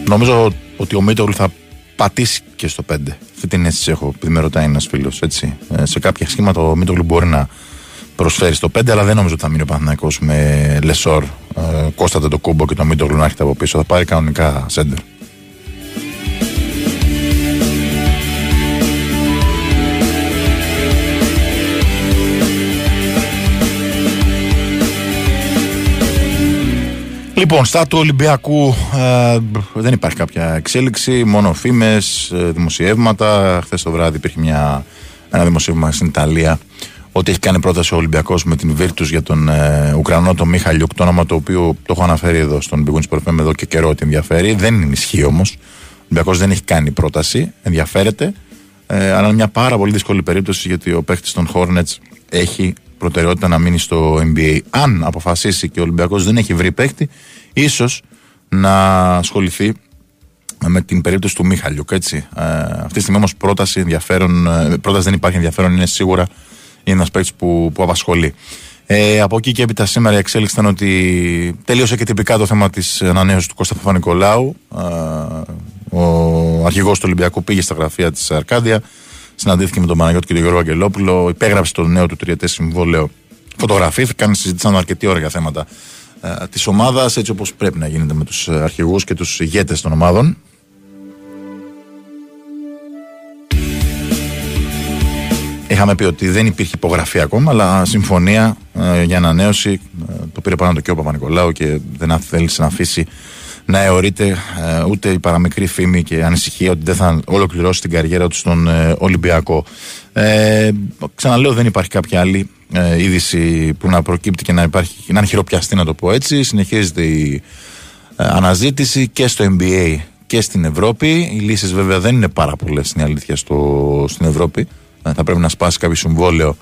[SPEAKER 2] Νομίζω ότι ο Μίτολ θα πατήσει και στο 5. Αυτή την αίσθηση έχω, επειδή με ρωτάει ένας φίλος. Ε, σε κάποια σχήματα ο Μίτολ μπορεί να προσφέρει στο 5, αλλά δεν νομίζω ότι θα μείνει ο Παναθηναϊκός με Λεσόρ, ε, Κώστατε το κούμπο και το Μίτογλου να έρχεται από πίσω. Θα πάρει κανονικά σέντερ. Λοιπόν, στα του Ολυμπιακού ε, δεν υπάρχει κάποια εξέλιξη, μόνο φήμες, ε, δημοσιεύματα. Χθες το βράδυ υπήρχε μια, ένα δημοσίευμα στην Ιταλία ότι έχει κάνει πρόταση ο Ολυμπιακός με την Βίρτους για τον ε, Ουκρανό τον Μίχαλιουκ, το όνομα το οποίο το έχω αναφέρει εδώ στον Big Wings εδώ και καιρό ότι ενδιαφέρει. Δεν είναι ισχύει όμως. Ο Ολυμπιακός δεν έχει κάνει πρόταση, ενδιαφέρεται. Ε, αλλά είναι μια πάρα πολύ δύσκολη περίπτωση γιατί ο παίχτη των Hornets έχει προτεραιότητα να μείνει στο NBA. Αν αποφασίσει και ο Ολυμπιακός δεν έχει βρει παίχτη, ίσως να ασχοληθεί με την περίπτωση του Μίχαλιουκ. Έτσι. Ε, αυτή τη στιγμή όμως πρόταση, ενδιαφέρον, ε, πρόταση δεν υπάρχει ενδιαφέρον, είναι σίγουρα είναι ένας παίκτης που, που απασχολεί. Ε, από εκεί και έπειτα σήμερα η εξέλιξη ήταν ότι τελείωσε και τυπικά το θέμα της ανανέωσης του Κώστα Παπα-Νικολάου. Ε, ο αρχηγός του Ολυμπιακού πήγε στα γραφεία της Αρκάδια, συναντήθηκε με τον Παναγιώτη και τον Γιώργο Αγγελόπουλο, υπέγραψε το νέο του τριετές συμβόλαιο. Φωτογραφήθηκαν, συζήτησαν αρκετή ώρα για θέματα ε, της ομάδας, έτσι όπως πρέπει να γίνεται με τους αρχηγούς και τους ηγέτες των ομάδων. Είχαμε πει ότι δεν υπήρχε υπογραφή ακόμα, αλλά συμφωνία ε, για ανανέωση. Ε, το πήρε πάνω το και ο Παπα-Νικολάου και δεν θέλησε να αφήσει να αιωρείται ε, ούτε η παραμικρή φήμη και ανησυχία ότι δεν θα ολοκληρώσει την καριέρα του στον ε, Ολυμπιακό. Ε, ξαναλέω, δεν υπάρχει κάποια άλλη ε, είδηση που να προκύπτει και να, υπάρχει, να είναι χειροπιαστή, να το πω έτσι. Συνεχίζεται η αναζήτηση και στο NBA και στην Ευρώπη. Οι λύσεις βέβαια δεν είναι πάρα πολλές, είναι αλήθεια, στο, στην Ευρώπη. Θα πρέπει να σπάσει κάποιο συμβόλαιο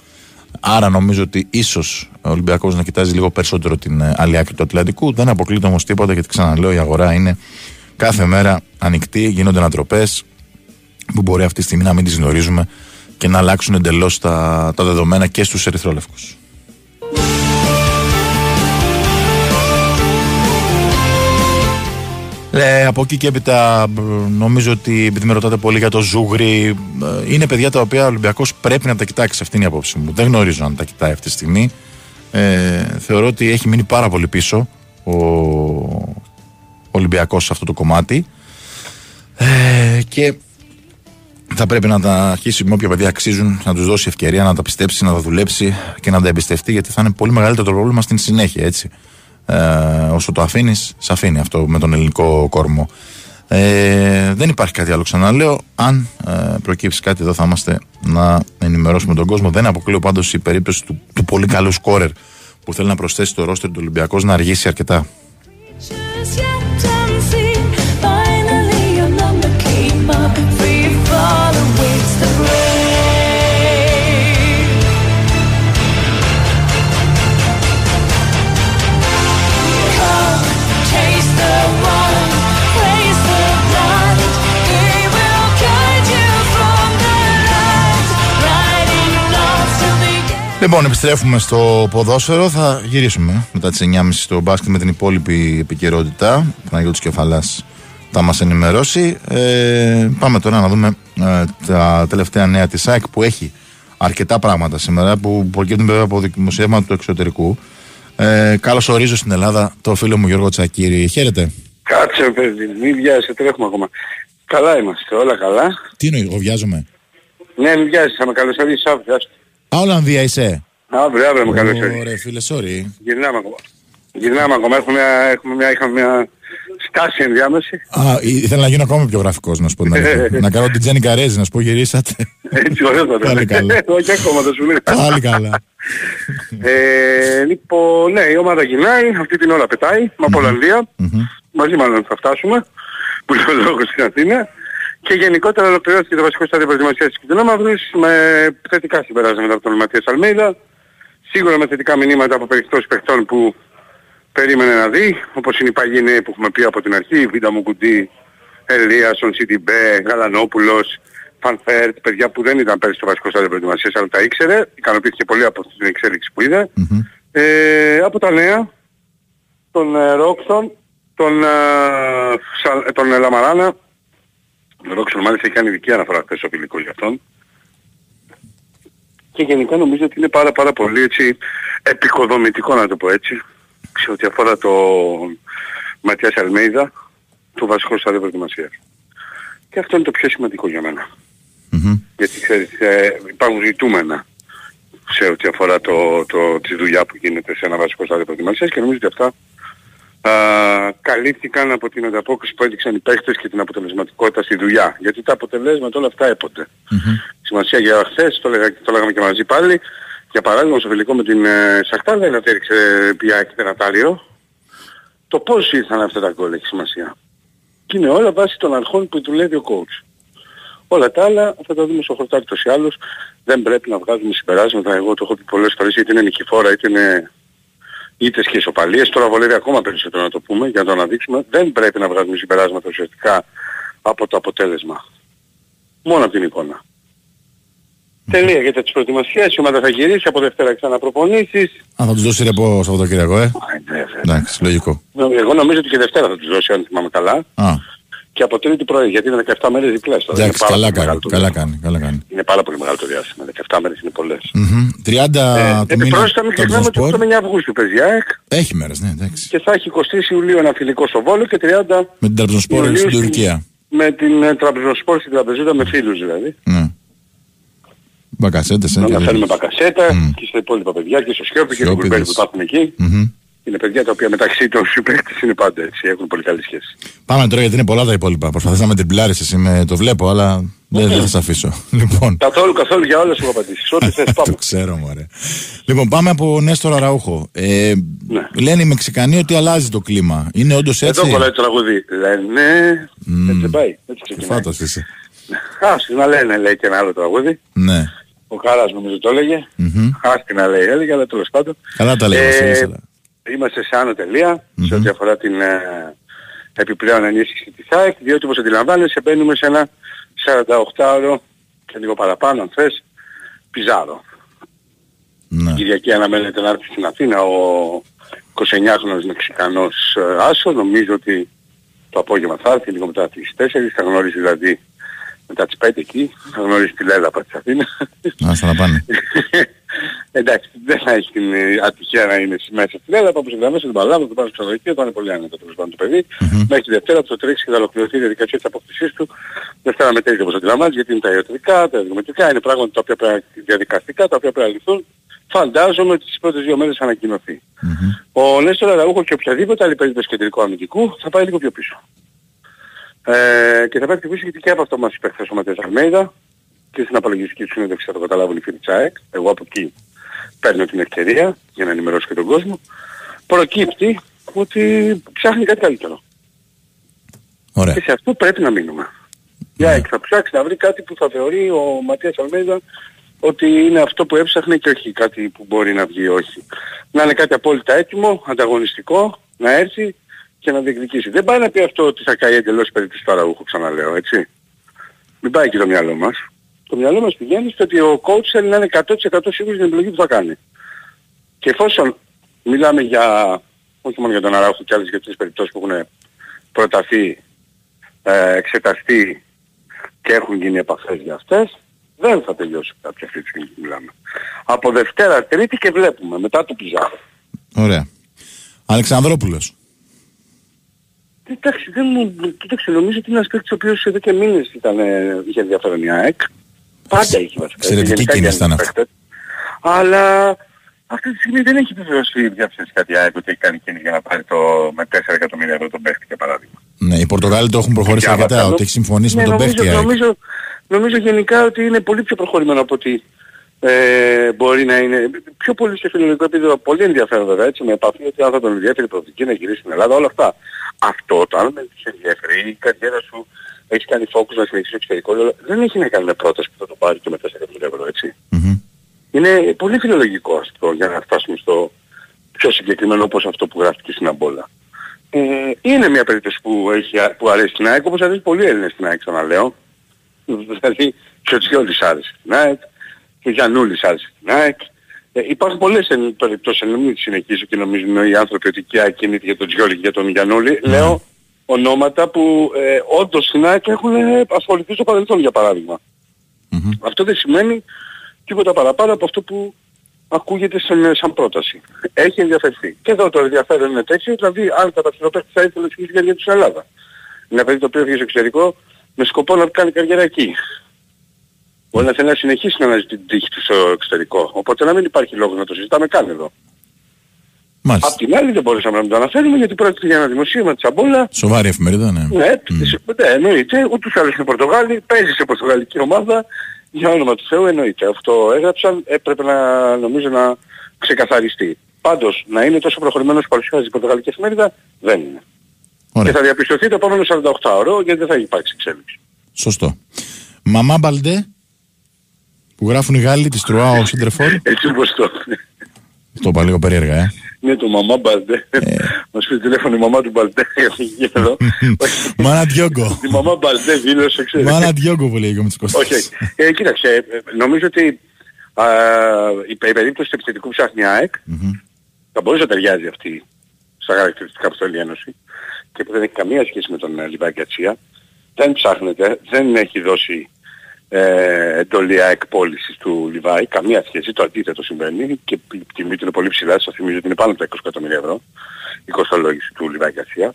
[SPEAKER 2] Άρα νομίζω ότι ίσως ο Ολυμπιακός να κοιτάζει λίγο περισσότερο την ε, άλλη άκρη του Ατλαντικού. Δεν αποκλείται όμως τίποτα γιατί ξαναλέω η αγορά είναι κάθε μέρα ανοιχτή, γίνονται ανατροπές που μπορεί αυτή τη στιγμή να μην τις γνωρίζουμε και να αλλάξουν εντελώς τα, τα δεδομένα και στους ερυθρόλευκους. Ε, από εκεί και έπειτα νομίζω ότι επειδή με ρωτάτε πολύ για το ζούγρι ε, είναι παιδιά τα οποία ο Ολυμπιακός πρέπει να τα κοιτάξει αυτή είναι η απόψη μου. Δεν γνωρίζω αν τα κοιτάει αυτή τη στιγμή. Ε, θεωρώ ότι έχει μείνει πάρα πολύ πίσω ο Ολυμπιακός σε αυτό το κομμάτι ε, και θα πρέπει να τα αρχίσει με όποια παιδιά αξίζουν, να τους δώσει ευκαιρία να τα πιστέψει, να τα δουλέψει και να τα εμπιστευτεί γιατί θα είναι πολύ μεγαλύτερο το πρόβλημα στην συνέχεια έτσι ε, όσο το αφήνεις, σε αφήνει αυτό με τον ελληνικό κόρμο. Ε, δεν υπάρχει κάτι άλλο ξαναλέω. Αν ε, προκύψει κάτι εδώ θα είμαστε να ενημερώσουμε τον κόσμο. Δεν αποκλείω πάντως η περίπτωση του, του πολύ καλού σκόρερ που θέλει να προσθέσει το ρόστερ του Ολυμπιακού να αργήσει αρκετά. Λοιπόν, επιστρέφουμε στο ποδόσφαιρο. Θα γυρίσουμε μετά τις 9.30 στο μπάσκετ με την υπόλοιπη επικαιρότητα. Ο Παναγιώτης Κεφαλάς θα μας ενημερώσει. Ε, πάμε τώρα να δούμε ε, τα τελευταία νέα της ΑΕΚ που έχει αρκετά πράγματα σήμερα που προκύπτουν βέβαια από δημοσιεύματα του εξωτερικού. Ε, Καλώς ορίζω στην Ελλάδα το φίλο μου Γιώργο Τσακύρη. Χαίρετε.
[SPEAKER 9] Κάτσε παιδί, μην βιάζεσαι, τρέχουμε ακόμα. Καλά είμαστε, όλα καλά.
[SPEAKER 2] Τι εννοείς, εγώ βιάζομαι;
[SPEAKER 9] Ναι, μην βιάζεσαι, θα με καλωσορίσει αύριο.
[SPEAKER 2] Α, Ολλανδία είσαι.
[SPEAKER 9] Αύριο, αύριο με καλωσορίσει.
[SPEAKER 2] Ωραία, φίλε, sorry.
[SPEAKER 9] Γυρνάμε ακόμα. Γυρνάμε ακόμα, έχουμε μια, έχουμε μια, είχαμε μια στάση ενδιάμεση.
[SPEAKER 2] Α, ήθελα να γίνω ακόμα πιο γραφικός, να σου πω την αλήθεια. <laughs> να κάνω την Τζένι Καρέζη, να σου πω γυρίσατε.
[SPEAKER 9] Έτσι, ωραίο θα
[SPEAKER 2] Πάλι καλά.
[SPEAKER 9] Όχι ακόμα, θα σου λέω.
[SPEAKER 2] Πάλι καλά.
[SPEAKER 9] Ε, λοιπόν, ναι, η ομάδα γυρνάει, αυτή την ώρα πετάει, από Ολλανδία. Μαζί μάλλον θα φτάσουμε, που λέω λόγος στην Αθήνα. Και γενικότερα ολοκληρώθηκε το βασικό στάδιο προετοιμασίας της κιτρινόμαυρης με θετικά συμπεράσματα από τον Ματίας Αλμέιδα. Σίγουρα με θετικά μηνύματα από περιπτώσεις παιχτών που περίμενε να δει, όπως είναι οι περσινοί που έχουμε πει από την αρχή, Βίντα, Μουκουντί, Ελίασον, Σιντιμπέ, Γαλανόπουλος, Φαν Βέερτ, παιδιά που δεν ήταν πέρυσι στο βασικό στάδιο προετοιμασίας αλλά τα ήξερε, ικανοποιήθηκε πολύ από την εξέλιξη που είδε. Ε, από τα νέα, τον ε, Ρόξον, τον, ε, Σα- τον ε, Λαμαράνα. Ο Ρόξον μάλιστα έχει κάνει ειδική αναφορά χθες ο φιλικός για αυτόν. Και γενικά νομίζω ότι είναι πάρα πάρα πολύ έτσι επικοδομητικό να το πω έτσι σε ό,τι αφορά το Ματιάς Αλμέιδα, το βασικό στάδιο προετοιμασίας. Και αυτό είναι το πιο σημαντικό για μένα.
[SPEAKER 2] Μμμ.
[SPEAKER 9] Γιατί ξέρεις, ε, υπάρχουν ζητούμενα σε ό,τι αφορά το, το, τη δουλειά που γίνεται σε ένα βασικό στάδιο προετοιμασίας και νομίζω ότι αυτά α, καλύφθηκαν από την ανταπόκριση που έδειξαν οι παίχτες και την αποτελεσματικότητα στη δουλειά. Γιατί τα αποτελέσματα όλα αυτά έπονται. Σημασία για χθες, το, λέγα, το λέγαμε και μαζί πάλι, για παράδειγμα στο φιλικό με την ε, Σαχτάρ δεν έριξε πια και Ατάλιο. Το πώς ήρθαν αυτά τα γκολ έχει σημασία. Και είναι όλα βάσει των αρχών που δουλεύει ο coach. Όλα τα άλλα θα τα δούμε στο χορτάρι τους ή άλλους. Δεν πρέπει να βγάζουμε συμπεράσματα. Εγώ το έχω πει πολλές φορές είτε είναι νικηφόρα είτε είναι ήττες και ισοπαλίες. Τώρα βολεύει ακόμα περισσότερο να το πούμε για να το αναδείξουμε. Δεν πρέπει να βγάζουμε συμπεράσματα ουσιαστικά από το αποτέλεσμα. Μόνο από την εικόνα. Τελεία για τις προετοιμασίες. Η ομάδα θα γυρίσει από Δευτέρα ξανά προπονήσεις.
[SPEAKER 2] Α, θα τους δώσει ρεπό Σαββατοκύριακο, ε;
[SPEAKER 9] Α, βέβαια.
[SPEAKER 2] Εντάξει, λογικό.
[SPEAKER 9] Εγώ νομίζω ότι και Δευτέρα θα τους δώσει αν θυμάμαι καλά.
[SPEAKER 2] Α,
[SPEAKER 9] Και από τρίτη πρωί, γιατί είναι 17 μέρες διπλές. τώρα.
[SPEAKER 2] εντάξει,
[SPEAKER 9] Είναι πάρα
[SPEAKER 2] καλά
[SPEAKER 9] πολύ
[SPEAKER 2] κάνει,
[SPEAKER 9] μεγάλο το
[SPEAKER 2] καλά
[SPEAKER 9] διάστημα.
[SPEAKER 2] κάνει, καλά κάνει.
[SPEAKER 9] Είναι πάρα πολύ μεγάλο το διάστημα. 17 μέρες είναι πολλές.
[SPEAKER 2] Μμμ. 30
[SPEAKER 9] Ε,
[SPEAKER 2] του μήνα
[SPEAKER 9] Επιπρόσθετα μην ξεχνάμε ότι
[SPEAKER 2] Trabzonspor.
[SPEAKER 9] 8 Αυγούστου παίζει η ΑΕΚ
[SPEAKER 2] Έχει μέρες, ναι, εντάξει.
[SPEAKER 9] και θα έχει 23 Ιουλίου ένα φιλικό στο Βόλο και 30
[SPEAKER 2] Με την Trabzonspor
[SPEAKER 9] Ιουλίου
[SPEAKER 2] στην
[SPEAKER 9] στην-
[SPEAKER 2] Τουρκία.
[SPEAKER 9] με την ε, Τραμπζοσπόρ στην Τραπεζούτα με φίλους δηλαδή.
[SPEAKER 2] Ναι. Μπακασέτες, ε.
[SPEAKER 9] Να
[SPEAKER 2] και
[SPEAKER 9] αναφέρουμε
[SPEAKER 2] τέτοιες.
[SPEAKER 9] Μπακασέτα
[SPEAKER 2] Μμ.
[SPEAKER 9] και στα υπόλοιπα παιδιά και στο Σιώπη και στον
[SPEAKER 2] Σιώπηδες.
[SPEAKER 9] Κουρμπέλη που υπάρχουν εκεί.
[SPEAKER 2] Μμμ.
[SPEAKER 9] Είναι παιδιά τα οποία μεταξύ των συμπαίκτες είναι πάντα έτσι, έχουν πολύ καλή σχέση.
[SPEAKER 2] Πάμε τώρα γιατί είναι πολλά τα υπόλοιπα. Προσπαθείς να με τριπλάρεις εσύ με το βλέπω, αλλά δεν, δεν θα σε αφήσω. <laughs> Λοιπόν,
[SPEAKER 9] Καθόλου, καθόλου για όλες έχω απαντήσεις. Ό,τι θες <laughs>
[SPEAKER 2] το
[SPEAKER 9] πάμε.
[SPEAKER 2] ξέρω μωρέ. Λοιπόν, πάμε από Νέστορα Ραούχο. Ε,
[SPEAKER 9] Ναι.
[SPEAKER 2] Λένε οι Μεξικανοί ότι αλλάζει το κλίμα. Είναι όντως έτσι;
[SPEAKER 9] Εδώ κολλάει το τραγούδι. Λένε... Έτσι δεν πάει. Έτσι ξεκινάει.
[SPEAKER 2] Φάτος είσαι. <laughs>
[SPEAKER 9] Άστι να λένε λέει και ένα άλλο τραγούδι.
[SPEAKER 2] Ναι.
[SPEAKER 9] Ο Κάρας νομίζω το έλεγε.
[SPEAKER 2] Μμμ.
[SPEAKER 9] Άστι να λέει έλεγε, αλλά τέλος πάντων.
[SPEAKER 2] Καλά τα λέει ο
[SPEAKER 9] Ε,
[SPEAKER 2] Βασίλης, αλλά-
[SPEAKER 9] Είμαστε σε άνω τελεία σε ό,τι αφορά την ε, επιπλέον ενίσχυση της ΑΕΚ, διότι όπως αντιλαμβάνεσαι μπαίνουμε σε ένα 48ωρο και λίγο παραπάνω αν θες, πιζάρο.
[SPEAKER 2] Ναι.
[SPEAKER 9] Κυριακή αναμένεται να έρθει στην Αθήνα ο 29χρονος Μεξικανός ε, Άσο. Νομίζω ότι το απόγευμα θα έρθει λίγο μετά τις 4. Θα γνωρίζει δηλαδή μετά τις 5 εκεί. Θα γνωρίζει τη Λέλαπα της Αθήνας.
[SPEAKER 2] Άστα να πάνε. <laughs>
[SPEAKER 9] Εντάξει, δεν θα έχει την ε, ατυχία να είναι μέσα στη Λέλαπα, όπως ενδεχομένως την Παλάβα, του πάνω στο ξενοδοχείο, θα είναι πολύ άνετο τέλος πάντων το παιδί. Μέχρι τη Δευτέρα θα το τρέξει και θα ολοκληρωθεί η διαδικασία της απόκτησής του. Δευτέρα μετέχει όπως αντιλαμβάνεις, γιατί είναι τα ιατρικά, τα διαδικαστικά, είναι πράγματα τα οποία πρέπει να- διαδικαστικά, τα οποία πρέπει να λυθούν. Φαντάζομαι ότι τις πρώτες δύο μέρες θα ανακοινωθεί. Ο Νέστορα Ραούχο και οποιαδήποτε άλλη περίπτωση κεντρικού αμυντικού θα πάει λίγο πιο πίσω. Ε, και θα πάει πιο πίσω γιατί και από αυτό μας είπε χθες ο Ματίας Αλμέιδα και στην απολογιστική του συνέντευξη θα το καταλάβουν οι φίλοι της ΑΕΚ. Εγώ από εκεί παίρνω την ευκαιρία για να ενημερώσω και τον κόσμο. Προκύπτει ότι ψάχνει κάτι καλύτερο.
[SPEAKER 2] Ωραία.
[SPEAKER 9] Και σε αυτό πρέπει να μείνουμε. Η
[SPEAKER 2] Ναι.
[SPEAKER 9] ΑΕΚ θα ψάξει να βρει κάτι που θα θεωρεί ο Ματίας Αλμέιδα ότι είναι αυτό που έψαχνε και όχι κάτι που μπορεί να βγει όχι. Να είναι κάτι απόλυτα έτοιμο, ανταγωνιστικό, να έρθει και να διεκδικήσει. Δεν πάει να πει αυτό ότι θα καεί εντελώς περί της παραούχου, ξαναλέω, έτσι. Μην πάει και το μυαλό μας. Το μυαλό μας πηγαίνει στο ότι ο coach θέλει να είναι 100% σίγουρος στην επιλογή που θα κάνει. Και εφόσον μιλάμε για, όχι μόνο για τον Αράουχο και άλλες για τις περιπτώσεις που έχουν προταθεί, ε, εξεταστεί και έχουν γίνει επαφές για αυτές, δεν θα τελειώσει κάποια αυτή τη στιγμή που μιλάμε. Από Δευτέρα, Τρίτη και βλέπουμε, μετά το πιζάρο.
[SPEAKER 2] Ωραία. Αλεξανδρόπουλος.
[SPEAKER 9] Εντάξει, δεν μου... Κοίταξε, νομίζω ότι είναι ένας παίκτης ο οποίος εδώ και μήνες ήταν, ε, είχε ενδιαφέρον η ΑΕΚ. Πάντα είχε βασικά.
[SPEAKER 2] Εξαιρετική
[SPEAKER 9] Γενικά
[SPEAKER 2] κίνηση
[SPEAKER 9] είχε
[SPEAKER 2] ήταν αυτή.
[SPEAKER 9] παίκτες. Αλλά αυτή τη στιγμή δεν έχει επιβεβαιωθεί η διάψευση κάτι η ΑΕΚ ότι έχει κάνει κίνηση για να πάρει το με 4 εκατομμύρια ευρώ τον παίκτη για παράδειγμα.
[SPEAKER 2] Ναι, οι Πορτογάλοι το έχουν προχωρήσει
[SPEAKER 9] Διάβασα
[SPEAKER 2] αρκετά,
[SPEAKER 9] το.
[SPEAKER 2] ότι έχει συμφωνήσει
[SPEAKER 9] Ναι,
[SPEAKER 2] με τον
[SPEAKER 9] νομίζω,
[SPEAKER 2] παίχτη. η ΑΕΚ.
[SPEAKER 9] Νομίζω, νομίζω γενικά ότι είναι πολύ πιο προχωρημένο από ότι ε, μπορεί να είναι. Πιο πολύ σε φιλολογικό επίπεδο, πολύ ενδιαφέρον βέβαια, έτσι, με επαφή ότι αν θα τον ενδιαφέρει η προοπτική να γυρίσει στην Ελλάδα, όλα αυτά. Αυτό το αν με σε ενδιαφέρει, η καριέρα σου έχεις κάνει focus να συνεχίσει στο εξωτερικό, όλα- δεν έχει να κάνει με πρόταση που θα το πάρει και με 4 εκατομμύρια ευρώ, έτσι.
[SPEAKER 2] Μμμ.
[SPEAKER 9] Είναι πολύ φιλολογικό αυτό για να φτάσουμε στο πιο συγκεκριμένο όπως αυτό που γράφτηκε στην Αμπόλα. Ε, είναι μια περίπτωση που, έχει, που αρέσει στην ΑΕΚ, όπως αρέσει πολλοί Έλληνες στην ΑΕΚ, ξαναλέω. Δηλαδή, και ο Τσιόλης άρεσε στην ΑΕΚ, και ο Γιαννούλης άρεσε στην ΑΕΚ, Ε, υπάρχουν πολλές εν- περιπτώσεις, να μην τις συνεχίσω και νομίζουν οι άνθρωποι ότι και ακίνητοι για τον Τζιόλη και για τον Γιαννούλη. Λέω ονόματα που ε, όντως στην ΑΕΚ έχουν ε, ασχοληθεί στο παρελθόν για παράδειγμα.
[SPEAKER 2] Μμμ.
[SPEAKER 9] Αυτό δεν σημαίνει τίποτα παραπάνω από αυτό που ακούγεται σαν, σαν πρόταση. Έχει ενδιαφερθεί. Και εδώ το ενδιαφέρον είναι τέτοιο, δηλαδή αν καταξινοπαίχτη θα ήθελε να καριέρα του στην Ελλάδα. Είναι ένα παιδί το οποίο έφυγε στο εξωτερικό με σκοπό να κάνει καριέρα εκεί. Μπορεί να θέλει να συνεχίσει να αναζητεί την τύχη του στο εξωτερικό. Οπότε να μην υπάρχει λόγος να το συζητάμε καν εδώ.
[SPEAKER 2] Μάλιστα.
[SPEAKER 9] Απ' την άλλη δεν μπορούσαμε να μην το αναφέρουμε γιατί πρόκειται για ένα δημοσίευμα της Αμπόλα.
[SPEAKER 2] Σοβαρή εφημερίδα, ναι.
[SPEAKER 9] Ναι, της- ναι, εννοείται. Ούτως ή άλλως είναι Πορτογάλη, παίζει σε πορτογαλική ομάδα. Για όνομα του Θεού εννοείται. Αυτό έγραψαν, έπρεπε να νομίζω να ξεκαθαριστεί. Πάντως, να είναι τόσο προχωρημένος που παρουσιάζει η Πορτογαλική εφημερίδα, δεν είναι.
[SPEAKER 2] Ωραία.
[SPEAKER 9] Και θα διαπιστωθεί το επόμενο 48 ώρο γιατί δεν θα υπάρξει εξέλιξη.
[SPEAKER 2] Σωστό. Μαμά Μπαλντέ, που γράφουν οι Γάλλοι της Τρουά ο Σεντρεφόρ.
[SPEAKER 9] Έτσι όπως το...
[SPEAKER 2] Το είπα λίγο περίεργα, ε.
[SPEAKER 9] Ναι, το μαμά Μπαλτέ. Μας πει τηλέφωνο η μαμά του Μπαλτέ. Γέλο. <laughs>
[SPEAKER 2] Μάνα Διόγκο.
[SPEAKER 9] Η μαμά Μπαλτέ δήλωσε, ξέρεις.
[SPEAKER 2] Μάνα Διόγκο που λέει ο Μητσικοστής.
[SPEAKER 9] Όχι, όχι. Ε, κοίταξε, ε, νομίζω ότι α, η, η περίπτωση του επιθετικού ψάχνει ΑΕΚ
[SPEAKER 2] Μμμ.
[SPEAKER 9] θα μπορούσε να ταιριάζει αυτή στα χαρακτηριστικά που θέλει η Ένωση και που δεν έχει καμία σχέση με τον ε, Λιβάκη Ατσία. Δεν ψάχνεται, δεν έχει δώσει ε, εντολή ΑΕΚ πώλησης του Λιβάη, καμία σχέση, το αντίθετο συμβαίνει και η τιμή του είναι πολύ ψηλά, σας θυμίζω ότι είναι πάνω από τα 20 εκατομμύρια ευρώ η κοστολόγηση του Λιβάκη Ατσία.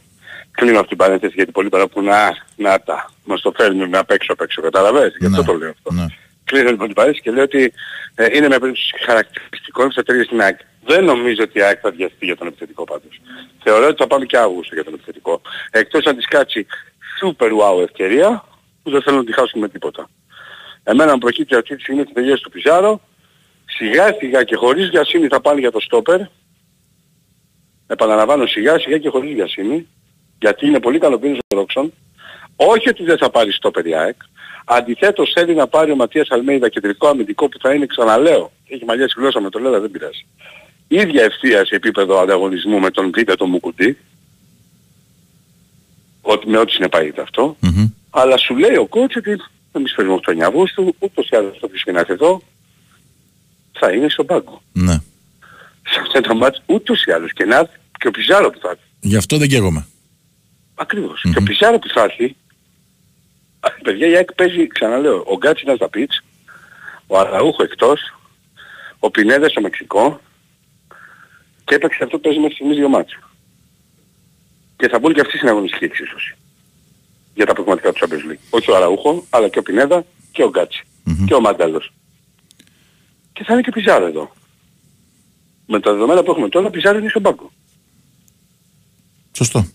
[SPEAKER 9] Κλείνω αυτή την παρένθεση γιατί πολλοί παρά που να, να τα, μας το φέρνουν απ' έξω απ' έξω, καταλαβαίνεις, γι' αυτό
[SPEAKER 2] Ναι,
[SPEAKER 9] το λέω αυτό.
[SPEAKER 2] ναι.
[SPEAKER 9] Κλείνω λοιπόν την παρένθεση και λέω ότι ε, είναι μια περίπτωση χαρακτηριστικών που θα ταιριάζει στην ΑΕΚ. Δεν νομίζω ότι η ΑΕΚ θα βιαστεί για τον επιθετικό πάντως. Θεωρώ ότι θα πάμε και Αύγουστο για τον επιθετικό. Εκτός αν της κάτσει super wow ευκαιρία που δεν θέλω να τη χάσουμε με τίποτα. Εμένα μου προκύπτει αυτή τη στιγμή την τελείωση του Πιζάρο. Σιγά σιγά και χωρίς Γιασίνη θα πάνε για το στόπερ. Επαναλαμβάνω σιγά σιγά και χωρίς Γιασίνη. Γιατί είναι πολύ καλοπίνος ο Ρόξον. Όχι ότι δεν θα πάρει στόπερ η ΑΕΚ. Αντιθέτως θέλει να πάρει ο Ματίας Αλμέιδα κεντρικό αμυντικό που θα είναι ξαναλέω. Έχει μαλλιάσει γλώσσα με το λέω δεν πειράζει. Ίδια ευθεία σε επίπεδο ανταγωνισμού με τον Β' τον Μουκουτί. Ότι, με ό,τι συνεπάγεται αυτό.
[SPEAKER 2] Μμμ.
[SPEAKER 9] Αλλά σου λέει ο κότσι ότι εμείς φέρνουμε 8 Αυγούστου, ούτως ή άλλως το ποιος και να έρθει εδώ, θα είναι στον πάγκο.
[SPEAKER 2] Ναι.
[SPEAKER 9] Σε αυτά τα μάτια ούτως ή άλλως και να έρθει και ο Πιζάρο που θα έρθει.
[SPEAKER 2] Γι' αυτό δεν καίγομαι.
[SPEAKER 9] Ακριβώς. Και ο Πιζάρο που θα έρθει, α, παιδιά η ΑΕΚ παίζει, ξαναλέω, ο Γκάτσινας στα πιτς, ο Αραούχο εκτός, ο Πινέδα στο Μεξικό και έπαιξε αυτό που παίζει μέχρι στιγμής δύο μάτς. Και θα μπουν και αυτοί στην αγωνιστική εξίσωση. Για τα πραγματικά του Champions League. Όχι ο Αραούχο, αλλά και ο Πινέδα και ο γκατσι
[SPEAKER 2] Μμμ.
[SPEAKER 9] Και ο Μάνταλος. Και θα είναι και ο Πιζάρο εδώ. Με τα δεδομένα που έχουμε τώρα, ο Πιζάρο είναι στον πάγκο.
[SPEAKER 2] Σωστό.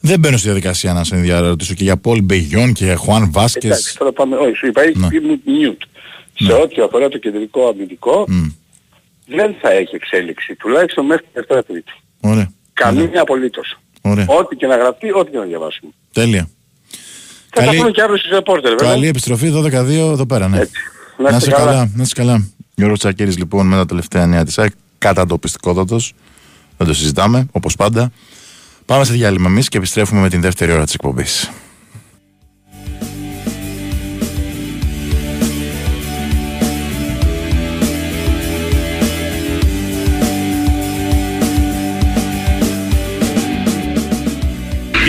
[SPEAKER 2] Δεν μπαίνω στη διαδικασία να σε διαρωτήσω και για Πολ Μπεγιόν και για Χουάν
[SPEAKER 9] Εντάξει,
[SPEAKER 2] Βάσκες.
[SPEAKER 9] τώρα πάμε, όχι, σου είπα,
[SPEAKER 2] Ναι.
[SPEAKER 9] ήμουν mute. Σε ό,τι αφορά το κεντρικό αμυντικό,
[SPEAKER 2] Μμ.
[SPEAKER 9] δεν θα έχει εξέλιξη, τουλάχιστον μέχρι τη Δευτέρα Τρίτη.
[SPEAKER 2] Ωραία.
[SPEAKER 9] Καμία απολύτως.
[SPEAKER 2] Ωραία.
[SPEAKER 9] Ό,τι και να γραφτεί, ό,τι και να διαβάσουμε.
[SPEAKER 2] Τέλεια.
[SPEAKER 9] Θα τα
[SPEAKER 2] Καλή-
[SPEAKER 9] πούμε και αύριο στους ρεπόρτερ, βέβαια.
[SPEAKER 2] Καλή επιστροφή 12-2 εδώ πέρα, ναι.
[SPEAKER 9] Έτσι.
[SPEAKER 2] Να είστε καλά. Να είστε καλά. Γιώργος Τσακέρης λοιπόν με τα τελευταία νέα της ΑΕΚ κατά το πιστικότατος. Δεν το συζητάμε όπως πάντα. Πάμε σε διάλειμμα εμείς και επιστρέφουμε με την δεύτερη ώρα της εκπομπής.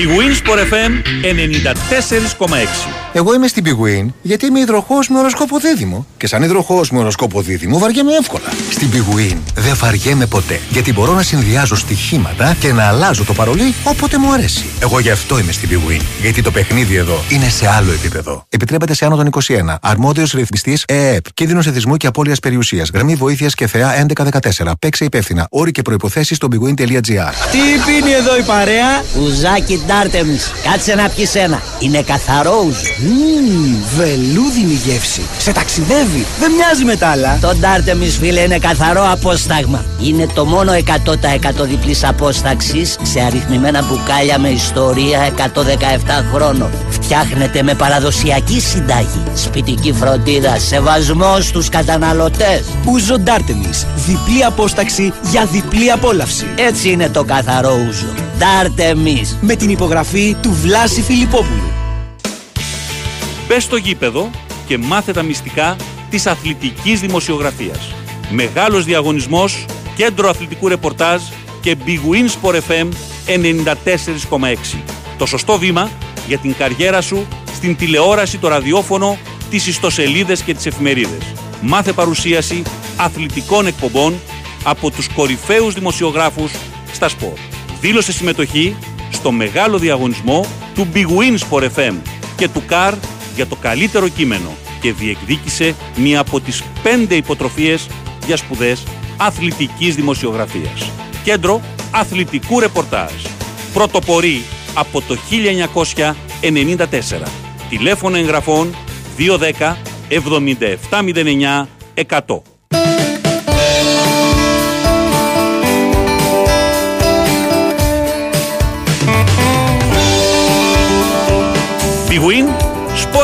[SPEAKER 10] Η Winsport FM 94,6.
[SPEAKER 11] Εγώ είμαι στην Big Win γιατί είμαι υδροχός με οροσκόπο δίδυμο. Και σαν υδροχός με οροσκόπο δίδυμο βαριέμαι εύκολα. Στην Big Win δεν βαριέμαι ποτέ. Γιατί μπορώ να συνδυάζω στοιχήματα και να αλλάζω το παρολί όποτε μου αρέσει. Εγώ γι' αυτό είμαι στην Big Win. Γιατί το παιχνίδι εδώ είναι σε άλλο επίπεδο. Επιτρέπεται σε άνω των 21. Αρμόδιος ρυθμιστής ΕΕΠ. Κίνδυνος εθισμού και απώλειας περιουσίας. Γραμμή βοήθειας και θεά 1114. Παίξε υπεύθυνα. Όροι και προποθέσει στο bigwin.gr.
[SPEAKER 12] Τι πίνει εδώ η παρέα;
[SPEAKER 13] Ουζάκι Ντάρτεμις, κάτσε να πιεις ένα. Είναι καθαρό ουζ.
[SPEAKER 12] Μμμ, βελούδινη γεύση. Σε ταξιδεύει. Δεν μοιάζει με τα άλλα.
[SPEAKER 13] Το Ντάρτεμις φίλε είναι καθαρό απόσταγμα. Είναι το μόνο 100% διπλής απόσταξης σε αριθμημένα μπουκάλια με ιστορία 117 χρόνων. Φτιάχνεται με παραδοσιακή συντάγη. Σπιτική φροντίδα, σεβασμός στους καταναλωτές.
[SPEAKER 12] Ούζο Ντάρτεμις. Διπλή απόσταξη για διπλή απόλαυση.
[SPEAKER 13] Έτσι είναι το καθαρό ούζο. Ντάρτεμις.
[SPEAKER 12] Με την υπογραφή του Βλάση Φιλιππόπουλου.
[SPEAKER 10] Μπε στο γήπεδο και μάθε τα μυστικά της αθλητικής δημοσιογραφίας. Μεγάλος διαγωνισμός, κέντρο αθλητικού ρεπορτάζ και Big Win Sport FM 94,6. Το σωστό βήμα για την καριέρα σου στην τηλεόραση, το ραδιόφωνο, τις ιστοσελίδες και τις εφημερίδες. Μάθε παρουσίαση αθλητικών εκπομπών από τους κορυφαίους δημοσιογράφους στα σπορ. Δήλωσε συμμετοχή στο μεγάλο διαγωνισμό του Big Win Sport FM και του CAR για το καλύτερο κείμενο και διεκδίκησε μία από τις πέντε υποτροφίες για σπουδές αθλητικής δημοσιογραφίας. Κέντρο αθλητικού ρεπορτάζ. Πρωτοπορεί από το 1994. Τηλέφωνο εγγραφών 210 7709 100. Big Win, Sport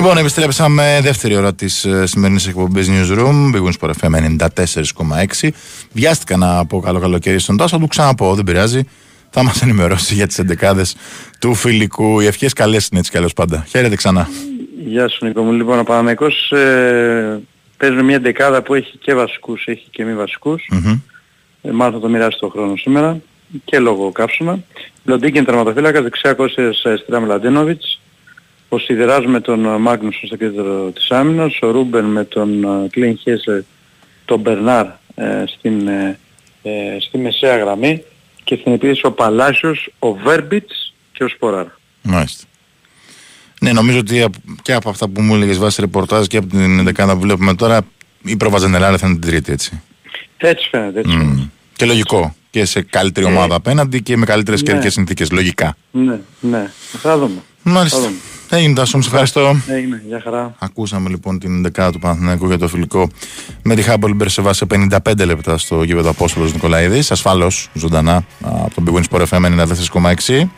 [SPEAKER 2] Λοιπόν, επιστρέψαμε δεύτερη ώρα της σημερινής εκπομπής Newsroom. Big Wins Sport FM 94,6. Βιάστηκα να πω καλό καλοκαίρι στον Τάσο, θα του ξαναπώ, δεν πειράζει. Θα μας ενημερώσει για τις εντεκάδες του φιλικού. Οι ευχές καλές είναι έτσι κι αλλιώς πάντα. Χαίρετε ξανά.
[SPEAKER 4] Γεια σου Νίκο μου. Λοιπόν, ο Παναμαϊκός ε, παίζει με μια δεκάδα που έχει και βασικούς, έχει και μη βασικούς.
[SPEAKER 2] Μμμ.
[SPEAKER 4] Ε, μάλλον θα το μοιράσει το χρόνο σήμερα και λόγω καύσωνα. Λοντίκιν τερματοφύλακας, δεξιά Κώστας Στράμ Λαντένοβιτς. Ο Σιδεράς με τον ε, Μάγνουσον στο κέντρο της άμυνας. Ο Ρούμπεν με τον ε, Κλίν Χέσλερ, τον Μπερνάρ ε, στην, ε, ε, στη μεσαία γραμμή. Και στην επίθεση ο Παλάσιος, ο Βέρμπιτς και ο Σποράρ.
[SPEAKER 2] Μάλιστα. Ναι, νομίζω ότι απ- και από αυτά που μου έλεγες βάσει ρεπορτάζ και από την δεκάδα που βλέπουμε τώρα, η προβαζενελάρα θα είναι την τρίτη έτσι.
[SPEAKER 4] Έτσι φαίνεται, έτσι
[SPEAKER 2] Μμ.
[SPEAKER 4] φαίνεται.
[SPEAKER 2] Και λογικό. Και σε καλύτερη
[SPEAKER 4] Ε,
[SPEAKER 2] ομάδα απέναντι και με καλύτερες
[SPEAKER 4] ναι.
[SPEAKER 2] καιρικές συνθήκες. Λογικά.
[SPEAKER 4] Ναι, ναι. Θα δούμε.
[SPEAKER 2] Μάλιστα.
[SPEAKER 4] Θα δούμε.
[SPEAKER 2] Έγινε Τάσο, μου σε ευχαριστώ.
[SPEAKER 4] Έγινε, για χαρά.
[SPEAKER 2] Ακούσαμε λοιπόν την δεκάδα του Παναθηναϊκού για το φιλικό με τη Χάμπολ Μπερσεβάς σε 55 λεπτά στο γήπεδο Απόστολος Νικολαίδης. Ασφαλώ ζωντανά από τον Big Win Sport FM 94,6.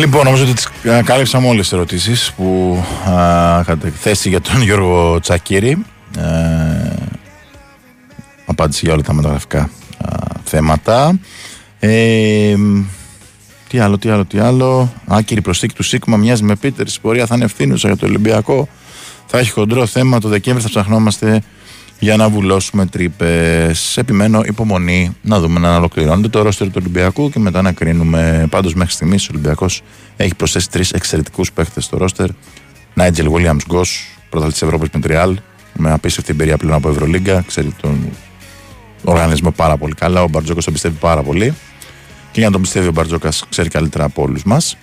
[SPEAKER 2] Λοιπόν, νομίζω ότι τις α, κάλυψαμε όλες τις ερωτήσεις που α, είχατε θέσει για τον Γιώργο Τσακίρη. Ε, απάντηση για όλα τα μεταγραφικά α, θέματα. Ε, τι άλλο, τι άλλο, τι άλλο. Άκυρη προσθήκη του Σίγμα μοιάζει με Πίτερ. Η πορεία θα είναι ευθύνουσα για το Ολυμπιακό. Θα έχει χοντρό θέμα. Το Δεκέμβρη θα ψαχνόμαστε για να βουλώσουμε τρύπες. Επιμένω υπομονή να δούμε να ολοκληρώνεται το ρόστερ του Ολυμπιακού και μετά να κρίνουμε. Πάντως μέχρι στιγμής ο Ολυμπιακός έχει προσθέσει τρεις εξαιρετικούς παίχτες στο ρόστερ. Νάιτζελ Williams Γκος, πρωταθλητής της Ευρώπης με τριάλ, με απίστευτη εμπειρία πλέον από Ευρωλίγκα. Ξέρει τον οργανισμό πάρα πολύ καλά. Ο Μπαρτζόκας τον πιστεύει πάρα πολύ. Και για να τον πιστεύει ο Μπαρτζόκας, ξέρει καλύτερα από όλους μας.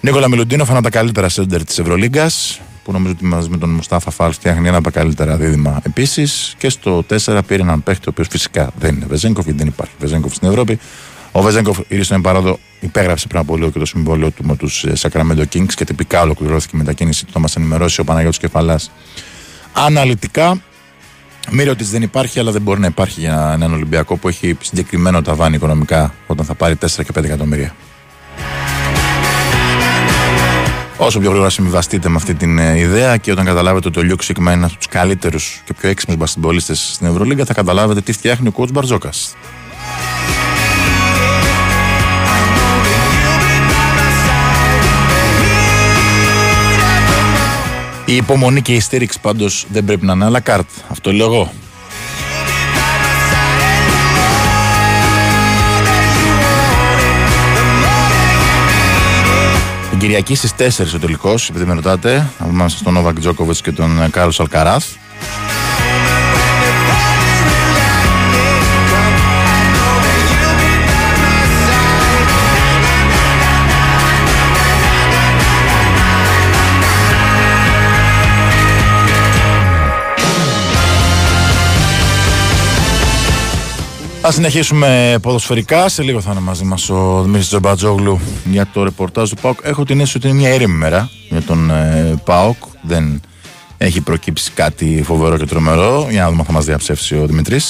[SPEAKER 2] Νίκολα Μιλουντίνοφ, ένα από τα καλύτερα σέντερ της Ευρωλίγκας, που νομίζω ότι μαζί με τον Μουστάφα Φάλ φτιάχνει ένα από τα καλύτερα δίδυμα επίσης. Και στο 4 πήρε έναν παίχτη, ο οποίος φυσικά δεν είναι Βεζέγκοφ, γιατί δεν υπάρχει Βεζέγκοφ στην Ευρώπη. Ο Βεζένκοφ ήρθε στον Εμπαρόδο, υπέγραψε πριν από λίγο και το συμβόλαιο του με τους Sacramento Kings και τυπικά ολοκληρώθηκε η μετακίνηση του. Θα μας ενημερώσει ο Παναγιώτης Κεφαλάς αναλυτικά. Μη ότι δεν υπάρχει, αλλά δεν μπορεί να υπάρχει για έναν Ολυμπιακό που έχει συγκεκριμένο ταβάνι οικονομικά όταν θα πάρει 4 και 5 εκατομμύρια. Όσο πιο γρήγορα συμβιβαστείτε με αυτή την ε, ιδέα και όταν καταλάβετε ότι ο Λουκ Σίκμα είναι ένας από τους καλύτερους και πιο έξυπνους μπασκετμπολίστες στην Ευρωλίγκα, θα καταλάβετε τι φτιάχνει ο coach Μπαρτζόκας. Η υπομονή και η στήριξη πάντως δεν πρέπει να είναι αλλά κάρτ. Αυτό λέω εγώ. Την Κυριακή στις 4 ο τελικός, επειδή με ρωτάτε, ανάμεσα στον Νόβακ Τζόκοβιτς και τον Κάρλος Αλκαράθ. Θα συνεχίσουμε ποδοσφαιρικά. Σε λίγο θα είναι μαζί μας ο Δημήτρης Τζομπατζόγλου για το ρεπορτάζ του ΠΑΟΚ. Έχω την αίσθηση ότι είναι μια ήρεμη μέρα για τον ε, ΠΑΟΚ. Δεν έχει προκύψει κάτι φοβερό και τρομερό. Για να δούμε αν θα μας διαψεύσει ο Δημητρή.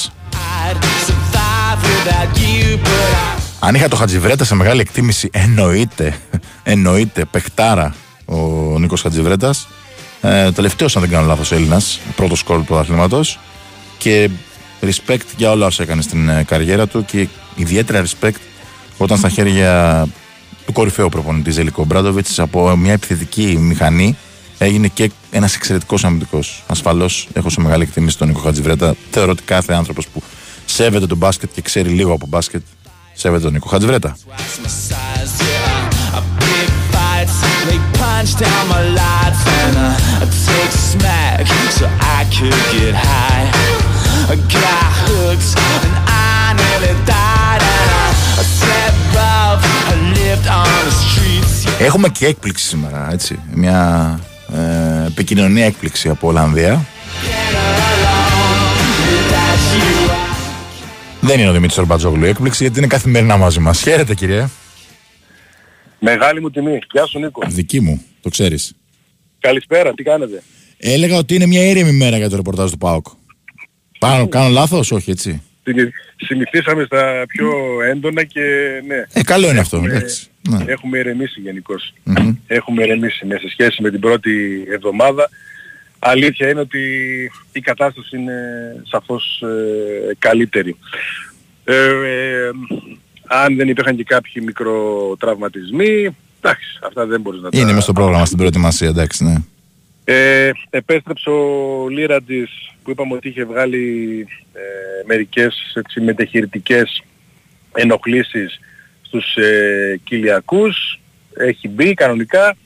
[SPEAKER 2] Αν είχα το Χατζιβρέτα σε μεγάλη εκτίμηση, εννοείται, εννοείται, παιχτάρα ο Νίκος Χατζιβρέτας. Ε, Τελευταίος, αν δεν κάνω λάθος, Έλληνας, πρώτος σκόρ του πρωταθλήματος. Και respect για όλα όσα έκανε στην ε, καριέρα του και ιδιαίτερα respect όταν στα χέρια του κορυφαίου προπονητής Ζελικό Μπράντοβιτς από μια επιθετική μηχανή έγινε και ένας εξαιρετικός αμυντικός. Ασφαλώς έχω σε μεγάλη εκτίμηση τον Νίκο Χατζιβρέτα. Θεωρώ ότι κάθε άνθρωπος που σέβεται τον μπάσκετ και ξέρει λίγο από μπάσκετ σέβεται τον Νίκο Χατζιβρέτα.
[SPEAKER 7] They got hooks and I nearly died and I slept rough. I lived on the streets.
[SPEAKER 2] Έχουμε και έκπληξη σήμερα, έτσι. Μια ε, επικοινωνία έκπληξη από Ολλανδία. Δεν είναι ο Δημήτρης Ορμπατζόγλου η έκπληξη γιατί είναι καθημερινά μαζί μας. Χαίρετε κύριε.
[SPEAKER 14] Μεγάλη μου τιμή. Γεια σου Νίκο.
[SPEAKER 2] Δική μου, το ξέρεις.
[SPEAKER 14] Καλησπέρα, τι κάνετε;
[SPEAKER 2] Έλεγα ότι είναι μια ήρεμη μέρα για το ρεπορτάζ του ΠΑΟΚ. Πάνω, κάνω λάθος, όχι έτσι.
[SPEAKER 14] Συνη- Συνηθίσαμε στα πιο έντονα και ναι.
[SPEAKER 2] Ε, καλό είναι αυτό,
[SPEAKER 14] Έχουμε-
[SPEAKER 2] εντάξει. Ναι.
[SPEAKER 14] Έχουμε ηρεμήσει γενικώς.
[SPEAKER 2] Μμμ.
[SPEAKER 14] Έχουμε ηρεμήσει ναι, σε σχέση με την πρώτη εβδομάδα. Αλήθεια είναι ότι η κατάσταση είναι σαφώς ε, καλύτερη. Ε, ε, αν δεν υπήρχαν και κάποιοι μικροτραυματισμοί, εντάξει, αυτά δεν μπορείς να τα...
[SPEAKER 2] Είναι μες στο πρόγραμμα στην προετοιμασία, εντάξει, ναι.
[SPEAKER 14] Ε, επέστρεψε ο Λίραντζης που είπαμε ότι είχε βγάλει ε, μερικές έτσι, μετεχειρητικές ενοχλήσεις στους ε, κοιλιακούς. Έχει μπει κανονικά.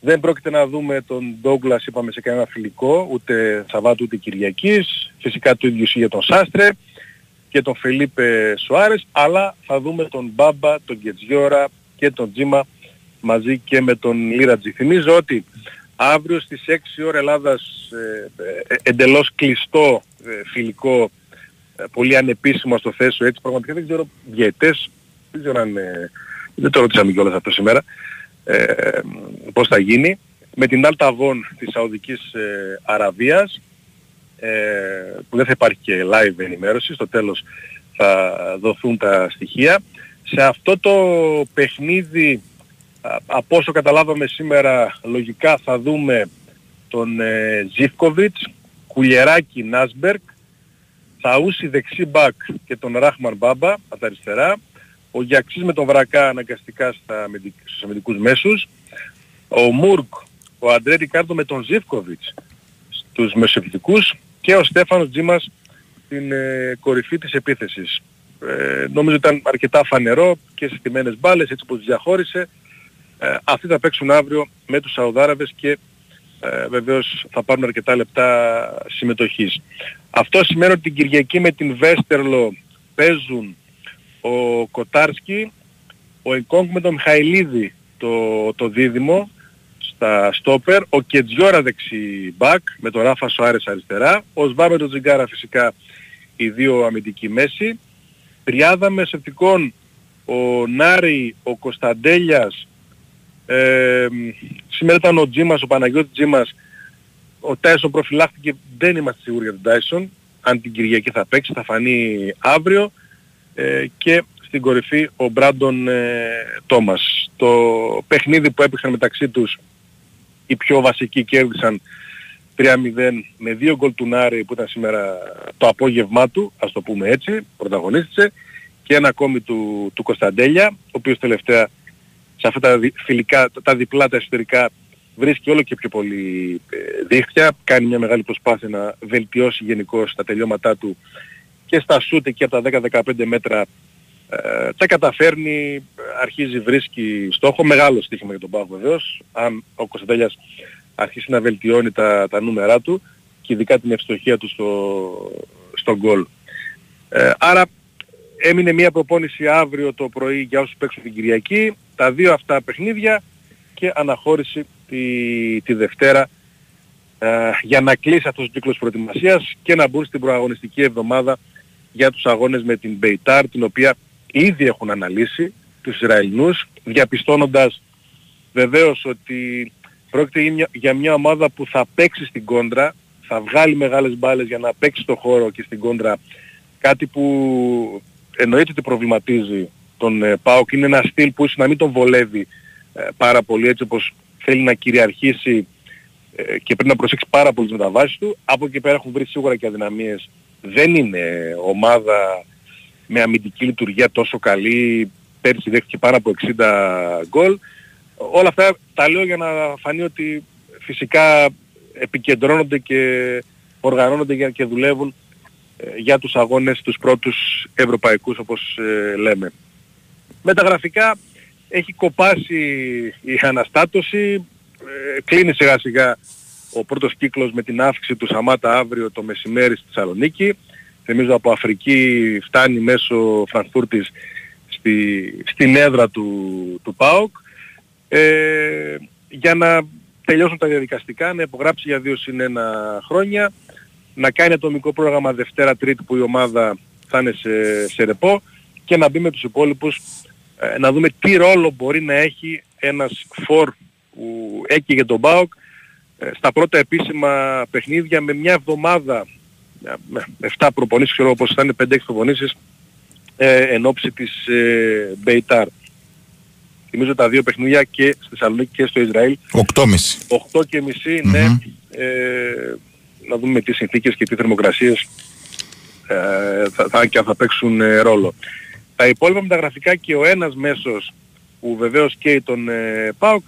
[SPEAKER 14] Δεν πρόκειται να δούμε τον Ντόγκλας είπαμε σε κανένα φιλικό, ούτε Σαββάτου ούτε Κυριακής. Φυσικά το ίδιο ισχύει για τον Σάστρε και τον Φελίπε Σουάρες, αλλά θα δούμε τον Μπάμπα, τον Γκετζιόρα και τον Τζίμα μαζί και με τον Λίρατζη. Θυμίζω ότι αύριο στις 6 ώρα Ελλάδας ε, ε, εντελώς κλειστό ε, φιλικό, ε, πολύ ανεπίσημο στο θέσιο έτσι, πραγματικά δεν ξέρω διαιτές, δεν ξέρω αν, ε, δεν το ρωτήσαμε κιόλας αυτό σήμερα, ε, πώς θα γίνει, με την Αλτα Βον της Σαουδικής ε, Αραβίας, ε, που δεν θα υπάρχει και live ενημέρωση, στο τέλος θα δοθούν τα στοιχεία. Σε αυτό το παιχνίδι, α, από όσο καταλάβαμε σήμερα, λογικά θα δούμε τον ε, Ζιφκοβιτς, Κουλιεράκη Νάσμπερκ, Θαούσι δεξί μπακ και τον Ράχμαν Μπάμπα από τα αριστερά, ο Γιαξής με τον Βρακά αναγκαστικά στα, αμυντικ- στους αμυντικούς μέσους, ο Μουρκ, ο Αντρέ Ρικάρντο με τον Ζιφκοβιτς στους μεσοεπιθετικούς και ο Στέφανος Τζίμας στην ε, κορυφή της επίθεσης. Ε, νομίζω ήταν αρκετά φανερό και στις τιμένες μπάλες έτσι όπως τις διαχώρισε. Ε, αυτοί θα παίξουν αύριο με τους Σαουδάραβες και ε, βεβαίως θα πάρουν αρκετά λεπτά συμμετοχής. Αυτό σημαίνει ότι την Κυριακή με την Βέστερλο παίζουν ο Κοτάρσκι, ο Εγκόγκ με τον Μιχαηλίδη το, το δίδυμο στα στόπερ, ο Κετζιόρα δεξί μπακ με τον Ράφα Σοάρες αριστερά, ο Σβά με τον Τζιγκάρα φυσικά οι δύο αμυντικοί μέση, τριάδα μεσευτικών ο Νάρη, ο Κωνσταντέλιας, ε, σήμερα ήταν ο Τζίμας, ο Παναγιώτης Τζίμας, ο Τάισον προφυλάχθηκε, δεν είμαστε σίγουροι για τον Τάισον, αν την Κυριακή θα παίξει, θα φανεί αύριο. Ε, και στην κορυφή ο Μπράντον ε, Τόμας. Το παιχνίδι που έπαιξαν μεταξύ τους οι πιο βασικοί κέρδισαν 3-0 με δύο γκολ του Νάρη που ήταν σήμερα το απόγευμά του, ας το πούμε έτσι, πρωταγωνίστησε και ένα ακόμη του, του Κωνσταντέλια, ο οποίος τελευταία σε αυτά τα δι- φιλικά, τα διπλά τα εσωτερικά βρίσκει όλο και πιο πολύ ε, δίχτυα, κάνει μια μεγάλη προσπάθεια να βελτιώσει γενικώς τα τελειώματά του και στα σούτ εκεί από τα 10-15 μέτρα ε, τα καταφέρνει, αρχίζει βρίσκει στόχο, μεγάλο στοίχημα για τον Πάγο βεβαίως, αν ο Κωνσταντέλιας αρχίσει να βελτιώνει τα, τα νούμερά του και ειδικά την ευστοχία του στο, στο γκολ. Ε, άρα έμεινε μια προπόνηση αύριο το πρωί για όσους παίξουν την Κυριακή, τα δύο αυτά παιχνίδια και αναχώρηση τη, τη Δευτέρα ε, για να κλείσει αυτός ο κύκλος προετοιμασίας και να μπουν στην προαγωνιστική εβδομάδα για τους αγώνες με την Μπεϊτάρ, την οποία ήδη έχουν αναλύσει τους Ισραηλινούς, διαπιστώνοντας βεβαίως ότι πρόκειται για μια, για μια ομάδα που θα παίξει στην κόντρα, θα βγάλει μεγάλες μπάλες για να παίξει στο χώρο και στην κόντρα, κάτι που εννοείται ότι προβληματίζει τον ε, ΠΑΟΚ, είναι ένα στυλ που ίσως να μην τον βολεύει ε, πάρα πολύ έτσι όπως θέλει να κυριαρχήσει ε, και πρέπει να προσέξει πάρα πολύ τις μεταβάσεις του. Από εκεί πέρα έχουν βρει σίγουρα και αδυναμίες. Δεν είναι ομάδα με αμυντική λειτουργία τόσο καλή. Πέρσι δέχτηκε πάνω από 60 γκολ. Όλα αυτά τα λέω για να φανεί ότι φυσικά επικεντρώνονται και οργανώνονται για- και δουλεύουν ε, για τους αγώνες τους πρώτους ευρωπαϊκούς όπως ε, λέμε. Με τα γραφικά έχει κοπάσει η αναστάτωση, ε, κλείνει σιγά σιγά ο πρώτος κύκλος με την αύξηση του Σαμάτα αύριο το μεσημέρι στη Θεσσαλονίκη. Θυμίζω από Αφρική φτάνει μέσω Φραγκφούρτης στη, στην έδρα του, του ΠΑΟΚ ε, για να τελειώσουν τα διαδικαστικά, να υπογράψει για δύο συν ένα χρόνια, να κάνει ατομικό πρόγραμμα Δευτέρα Τρίτη που η ομάδα θα είναι σε, σε ρεπό και να μπει με τους υπόλοιπους ε, να δούμε τι ρόλο μπορεί να έχει ένας φορ που έκυγε τον ΠΑΟΚ ε, στα πρώτα επίσημα παιχνίδια με μια εβδομάδα μια- με 7 προπονήσεις, ξέρω πως θα είναι 5-6 προπονήσεις ε, εν ώψη της ε, Μπεϊτάρ. Θυμίζω τα δύο παιχνίδια και στη Θεσσαλονίκη και στο Ισραήλ
[SPEAKER 2] 8,5.
[SPEAKER 14] 8 και μισή, ναι, ε, να δούμε τις συνθήκες και τις θερμοκρασίες ε, θα, θα, και αν θα παίξουν ε, ρόλο. Τα υπόλοιπα μεταγραφικά και ο ένας μέσος που βεβαίως καίει τον ε, ΠΑΟΚ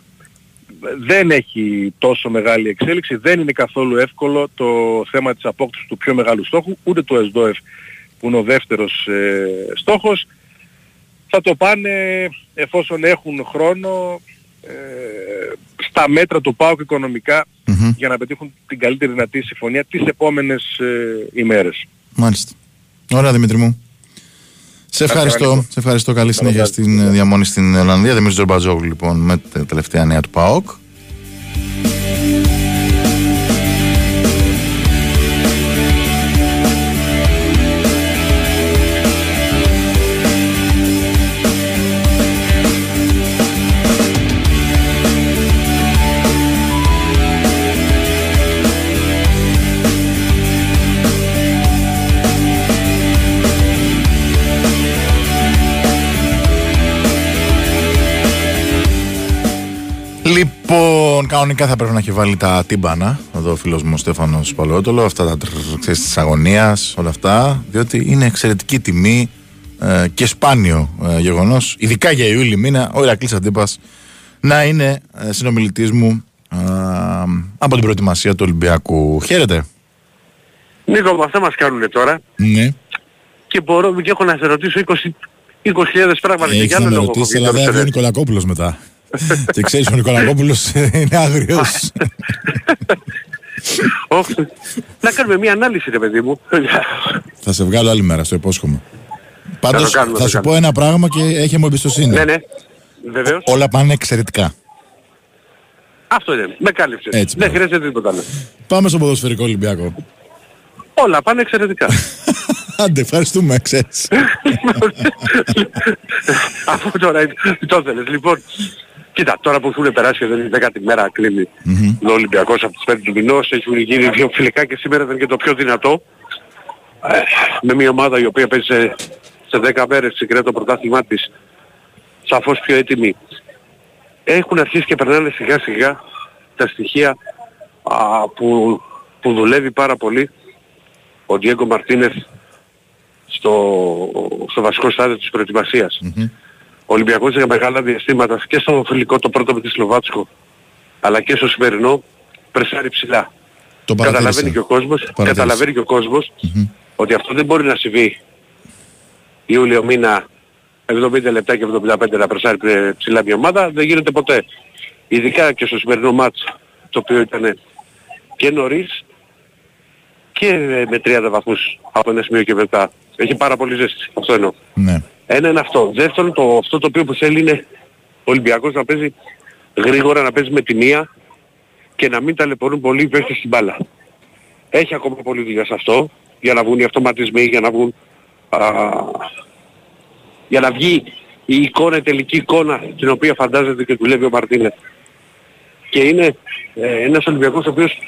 [SPEAKER 14] δεν έχει τόσο μεγάλη εξέλιξη, δεν είναι καθόλου εύκολο το θέμα της απόκτησης του πιο μεγάλου στόχου, ούτε του ΕΣΔΟΕΦ που είναι ο δεύτερος ε, στόχος. Θα το πάνε εφόσον έχουν χρόνο ε, στα μέτρα του ΠΑΟΚ οικονομικά για να πετύχουν την καλύτερη δυνατή συμφωνία τις επόμενες ε, ημέρες.
[SPEAKER 2] Μάλιστα. Ωραία, Δημήτρη μου. Σε ευχαριστώ.
[SPEAKER 14] ευχαριστώ.
[SPEAKER 2] Σε ευχαριστώ. Καλή συνέχεια στην ε, διαμονή στην Ολλανδία. Δημήτρη Τζορμπατζόγλου, λοιπόν, με τα τελευταία νέα του ΠΑΟΚ. Λοιπόν, κανονικά θα πρέπει να έχει βάλει τα τύμπανα. Εδώ ο φίλος μου ο Στέφανος Παλαιότολο. Αυτά τα της αγωνίας, όλα αυτά. Διότι είναι εξαιρετική τιμή ε, και σπάνιο ε, γεγονός, ειδικά για Ιούλη μήνα, ο Ηρακλής Αντίπας να είναι ε, συνομιλητής μου ε, από την προετοιμασία του Ολυμπιακού. Χαίρετε.
[SPEAKER 15] Νίκο, με αυτά μας κάνουν τώρα
[SPEAKER 2] Ναι.
[SPEAKER 15] και μπορώ και έχω να σε ρωτήσω 20 20.000 πράγματα και
[SPEAKER 2] Έχεις
[SPEAKER 15] για
[SPEAKER 2] να
[SPEAKER 15] άλλο
[SPEAKER 2] με
[SPEAKER 15] λόγο.
[SPEAKER 2] ρωτήσεις,
[SPEAKER 15] έχω
[SPEAKER 2] αλλά
[SPEAKER 15] βγει
[SPEAKER 2] δεν
[SPEAKER 15] τώρα
[SPEAKER 2] θα βγει ο
[SPEAKER 15] σε
[SPEAKER 2] Νικολακόπουλο μετά. Και ξέρεις, ο Νικολακόπουλος είναι άγριος.
[SPEAKER 15] Όχι. Να κάνουμε μια ανάλυση ρε παιδί μου.
[SPEAKER 2] θα σε βγάλω άλλη μέρα, στο υπόσχομαι. Πάντως
[SPEAKER 15] το κάνουμε,
[SPEAKER 2] θα
[SPEAKER 15] το
[SPEAKER 2] σου πω
[SPEAKER 15] κάνουμε.
[SPEAKER 2] ένα πράγμα και έχει μου εμπιστοσύνη.
[SPEAKER 15] ναι, ναι. Βεβαίως.
[SPEAKER 2] Όλα πάνε εξαιρετικά.
[SPEAKER 15] Α, Αυτό είναι. Με κάλυψες.
[SPEAKER 16] Έτσι,
[SPEAKER 15] Δεν
[SPEAKER 16] μπράβο.
[SPEAKER 15] χρειάζεται τίποτα άλλο.
[SPEAKER 16] Πάμε στο ποδοσφαιρικό Ολυμπιακό.
[SPEAKER 15] Όλα πάνε εξαιρετικά. <laughs>
[SPEAKER 16] Άντε, ευχαριστούμε, ξέρεις. <laughs>
[SPEAKER 15] Αφού τώρα το θέλεις. Λοιπόν, κοίτα, τώρα που έχουν περάσει και δεν είναι δέκατη μέρα κλείνει ο Ολυμπιακός από τις 5 του μηνός, έχουν γίνει δύο φιλικά και σήμερα ήταν και το πιο δυνατό. Ε, με μια ομάδα η οποία παίζει σε, σε 10 μέρες συγκρίνει το πρωτάθλημά της σαφώς πιο έτοιμη. Έχουν αρχίσει και περνάνε σιγά σιγά τα στοιχεία α, που, που δουλεύει πάρα πολύ ο Διέγκο Μαρτίνεθ στο, στο βασικό στάδιο της προετοιμασίας. Ο Ολυμπιακός για μεγάλα διαστήματα και στο φιλικό το πρώτο με τη Σλοβάτσκο αλλά και στο σημερινό πρεσάρει ψηλά.
[SPEAKER 16] Το παρατήρησα.
[SPEAKER 15] Καταλαβαίνει και ο κόσμος,
[SPEAKER 16] παρατήρησα.
[SPEAKER 15] καταλαβαίνει και ο κόσμος ότι αυτό δεν μπορεί να συμβεί Ιούλιο μήνα 70 λεπτά και 75 να πρεσάρει ε, ψηλά μια ομάδα, δεν γίνεται ποτέ. Ειδικά και στο σημερινό μάτς το οποίο ήταν και νωρίς και ε, με 30 βαθμούς από ένα σημείο και μετά. Έχει πάρα πολύ ζέστη. Αυτό εννοώ.
[SPEAKER 16] Ναι.
[SPEAKER 15] Ένα είναι αυτό. Δεύτερον, το, αυτό το οποίο που θέλει είναι ο Ολυμπιακός να παίζει γρήγορα, να παίζει με τη μία και να μην ταλαιπωρούν πολύ οι παίχτες στην μπάλα. Έχει ακόμα πολύ δουλειά σε αυτό, για να βγουν οι αυτοματισμοί, για να βγουν... Α, για να βγει η εικόνα, η τελική εικόνα την οποία φαντάζεται και δουλεύει ο Μαρτίνε. Και είναι ε, ένας Ολυμπιακός ο οποίος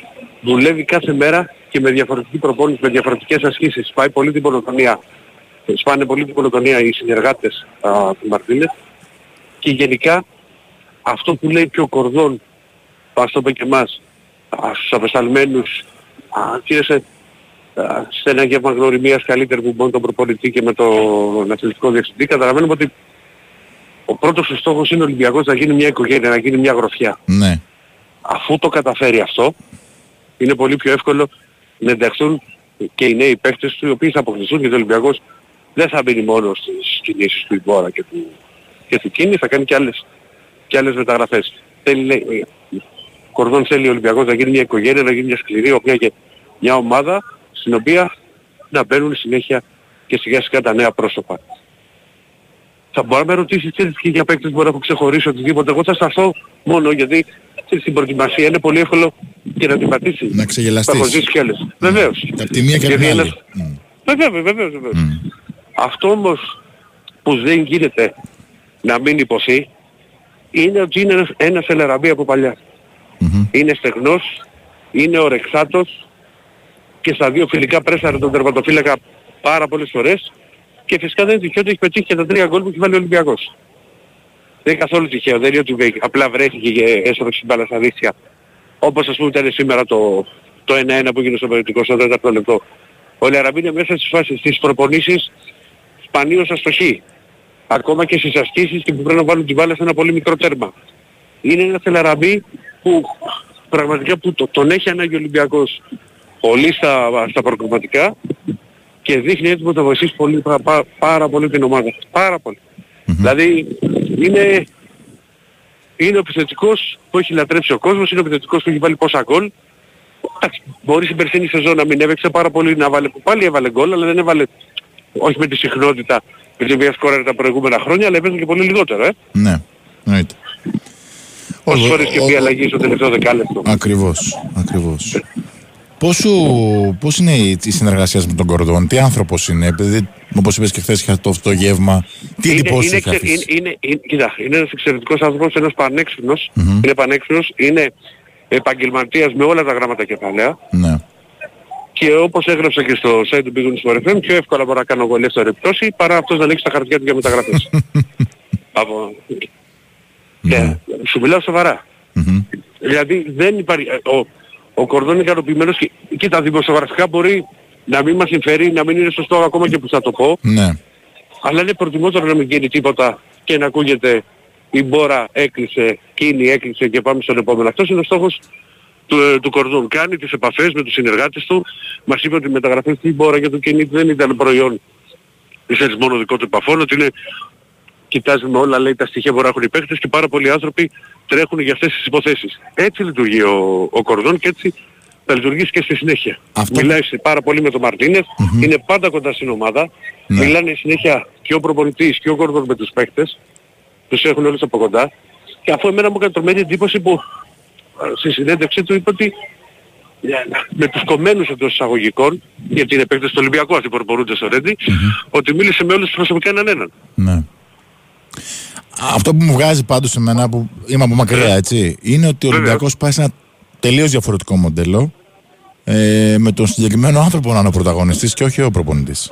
[SPEAKER 15] δουλεύει κάθε μέρα και με διαφορετική προπόνηση, με διαφορετικές ασκήσεις. Πάει πολύ την μονοτονία. Σπάνε πολύ την μονοτονία οι συνεργάτες α, του Μαρτίνε. Και γενικά αυτό που λέει και ο Κορδόν, ας το είπε και εμάς, ας, στους απεσταλμένους, α, και σε, α, σε ένα γεύμα γνωριμίας καλύτερη που μπορεί τον προπονητή και με τον αθλητικό διευθυντή, καταλαβαίνουμε ότι ο πρώτος του στόχος είναι ο Ολυμπιακός να γίνει μια οικογένεια, να γίνει μια γροφιά.
[SPEAKER 2] Ναι.
[SPEAKER 15] Αφού το καταφέρει αυτό, είναι πολύ πιο εύκολο να ενταχθούν και οι νέοι παίκτες του, οι οποίοι θα αποκτηθούν και ο Ολυμπιακός δεν θα μείνει μόνο στις κινήσεις του Ιμπόρα και του, και του Κίνη, θα κάνει και άλλες, και άλλες μεταγραφές. Θέλει, λέει, ο Κορδόν θέλει ο Ολυμπιακός να γίνει μια οικογένεια, να γίνει μια σκληρή, οποία και μια ομάδα στην οποία να μπαίνουν συνέχεια και σιγά σιγά τα νέα πρόσωπα. Θα μπορώ να με ρωτήσεις ξέρεις και για παίκτες μπορεί να έχω ξεχωρίσει οτιδήποτε. Εγώ θα σταθώ μόνο γιατί ξέρεις, στην προετοιμασία είναι πολύ εύκολο και να την πατήσει.
[SPEAKER 2] Να ξεγελαστείς.
[SPEAKER 15] Θα έχω ζήσει κι άλλες. Βεβαίως.
[SPEAKER 2] Από τη μία και από την
[SPEAKER 15] Γιατί
[SPEAKER 2] άλλη.
[SPEAKER 15] ένας- Βεβαίως, βεβαίως, βεβαίως. Αυτό όμως που δεν γίνεται να μην υποθεί είναι ότι είναι ένας, ένας ελεραμπή από παλιά. Είναι στεγνός, είναι ορεξάτος και στα δύο φιλικά πρέσαρε τον τερματοφύλακα πάρα πολλές φορές και φυσικά δεν είναι τυχαίο ότι έχει πετύχει και τα τρία γκολ που έχει βάλει ο Ολυμπιακός. Δεν είναι καθόλου τυχαίο, δεν είναι ότι βρέ- απλά βρέθηκε και έσοδο στην μπάλα στα δίχτυα. Όπως ας πούμε ήταν σήμερα το, το 1-1 που έγινε στο περιοδικό στο 4 λεπτό. Ο Λεραμπή είναι μέσα στις φάσεις, στις προπονήσεις σπανίως αστοχή. Ακόμα και στις ασκήσεις και που πρέπει να βάλουν την μπάλα σε ένα πολύ μικρό τέρμα. Είναι ένα Λεραμπή που πραγματικά που το, τον έχει ανάγκη ο Ολυμπιακός πολύ στα, στα προκριματικά και δείχνει έτοιμο να βοηθήσει πολύ, πα- πα- πάρα πολύ την ομάδα. Πάρα πολύ. Δηλαδή είναι, είναι ο επιθετικός που έχει λατρέψει ο κόσμος, είναι ο επιθετικός που έχει βάλει πόσα γκολ. Εντάξει, μπορεί στην περσίνη σεζόν να μην έπαιξε πάρα πολύ να βάλει, που πάλι έβαλε γκολ, αλλά δεν έβαλε όχι με τη συχνότητα με την οποία σκόραρε τα προηγούμενα χρόνια, αλλά έπαιζε και πολύ λιγότερο, ε.
[SPEAKER 2] Ναι, εννοείται.
[SPEAKER 15] Όσες
[SPEAKER 2] Ο-
[SPEAKER 15] φορές και
[SPEAKER 2] ο-
[SPEAKER 15] μία
[SPEAKER 2] ο-
[SPEAKER 15] αλλαγή στο τελευταίο δεκάλεπτο;
[SPEAKER 2] Ακριβώς, ακριβώς. Πώς, σου, πώς είναι η, η συνεργασία σου με τον Κορδόν, τι άνθρωπος είναι, επειδή όπως είπες και χθες είχα το, αυτό το γεύμα, τι
[SPEAKER 15] είναι,
[SPEAKER 2] εντυπώσεις
[SPEAKER 15] είναι,
[SPEAKER 2] είχε
[SPEAKER 15] εξε-
[SPEAKER 2] αφήσει;
[SPEAKER 15] είναι, είναι, είναι, κοίτα, είναι ένας εξαιρετικός άνθρωπος, ένας πανέξυπνος, είναι πανέξυπνος, είναι επαγγελματίας με όλα τα γράμματα κεφαλαία
[SPEAKER 2] Ναι.
[SPEAKER 15] Και όπως έγραψα και στο site του Big Wings for FM, πιο εύκολα μπορώ να κάνω εγώ ελεύθερη πτώση παρά αυτός να ανοίξει τα χαρτιά του για μεταγραφές. <laughs> Από... Ναι. Σου μιλάω σοβαρά. Δηλαδή δεν υπάρχει... Ο, ο Κορδόν είναι ικανοποιημένος και κοίτα δημοσιογραφικά μπορεί να μην μας συμφέρει, να μην είναι σωστό ακόμα και που θα το πω,
[SPEAKER 2] Ναι.
[SPEAKER 15] αλλά είναι προτιμότερο να μην γίνει τίποτα και να ακούγεται η μπόρα έκλεισε, κίνη έκλεισε και πάμε στον επόμενο. Αυτός είναι ο στόχος του, ε, του Κορδόν. Κάνει τις επαφές με τους συνεργάτες του. Μας είπε ότι οι μεταγραφές στην μπόρα για το κίνη δεν ήταν προϊόν της μόνο δικό του επαφών, ότι είναι κοιτάζουμε όλα λέει τα στοιχεία που έχουν οι παίχτες και πάρα πολλοί άνθρωποι τρέχουν για αυτές τις υποθέσεις. Έτσι λειτουργεί ο, ο Κορδόν και έτσι θα λειτουργήσει και στη συνέχεια. Μιλάει σε- πάρα πολύ με τον μαρτινες είναι πάντα κοντά στην ομάδα,
[SPEAKER 2] Ναι.
[SPEAKER 15] μιλάνε συνέχεια και ο προπονητής και ο Κορδόν με τους παίχτες, τους έχουν όλους από κοντά και αφού εμένα μου έκανε τρομερή εντύπωση που στη συνέντευξή του είπε ότι ε, με τους κομμένους εντός εισαγωγικών, γιατί είναι παίκτες του Ολυμπιακού αυτοί που προπονούνται στο Ρέντι, ότι μίλησε με όλους τους προσωπικά έναν έναν.
[SPEAKER 2] Ναι. Αυτό που μου βγάζει πάντως σε μένα που είμαι από μακριά, έτσι, είναι ότι ο Ολυμπιακός πάει σε ένα τελείως διαφορετικό μοντέλο ε, με τον συγκεκριμένο άνθρωπο να είναι ο πρωταγωνιστής και όχι ο προπονητής.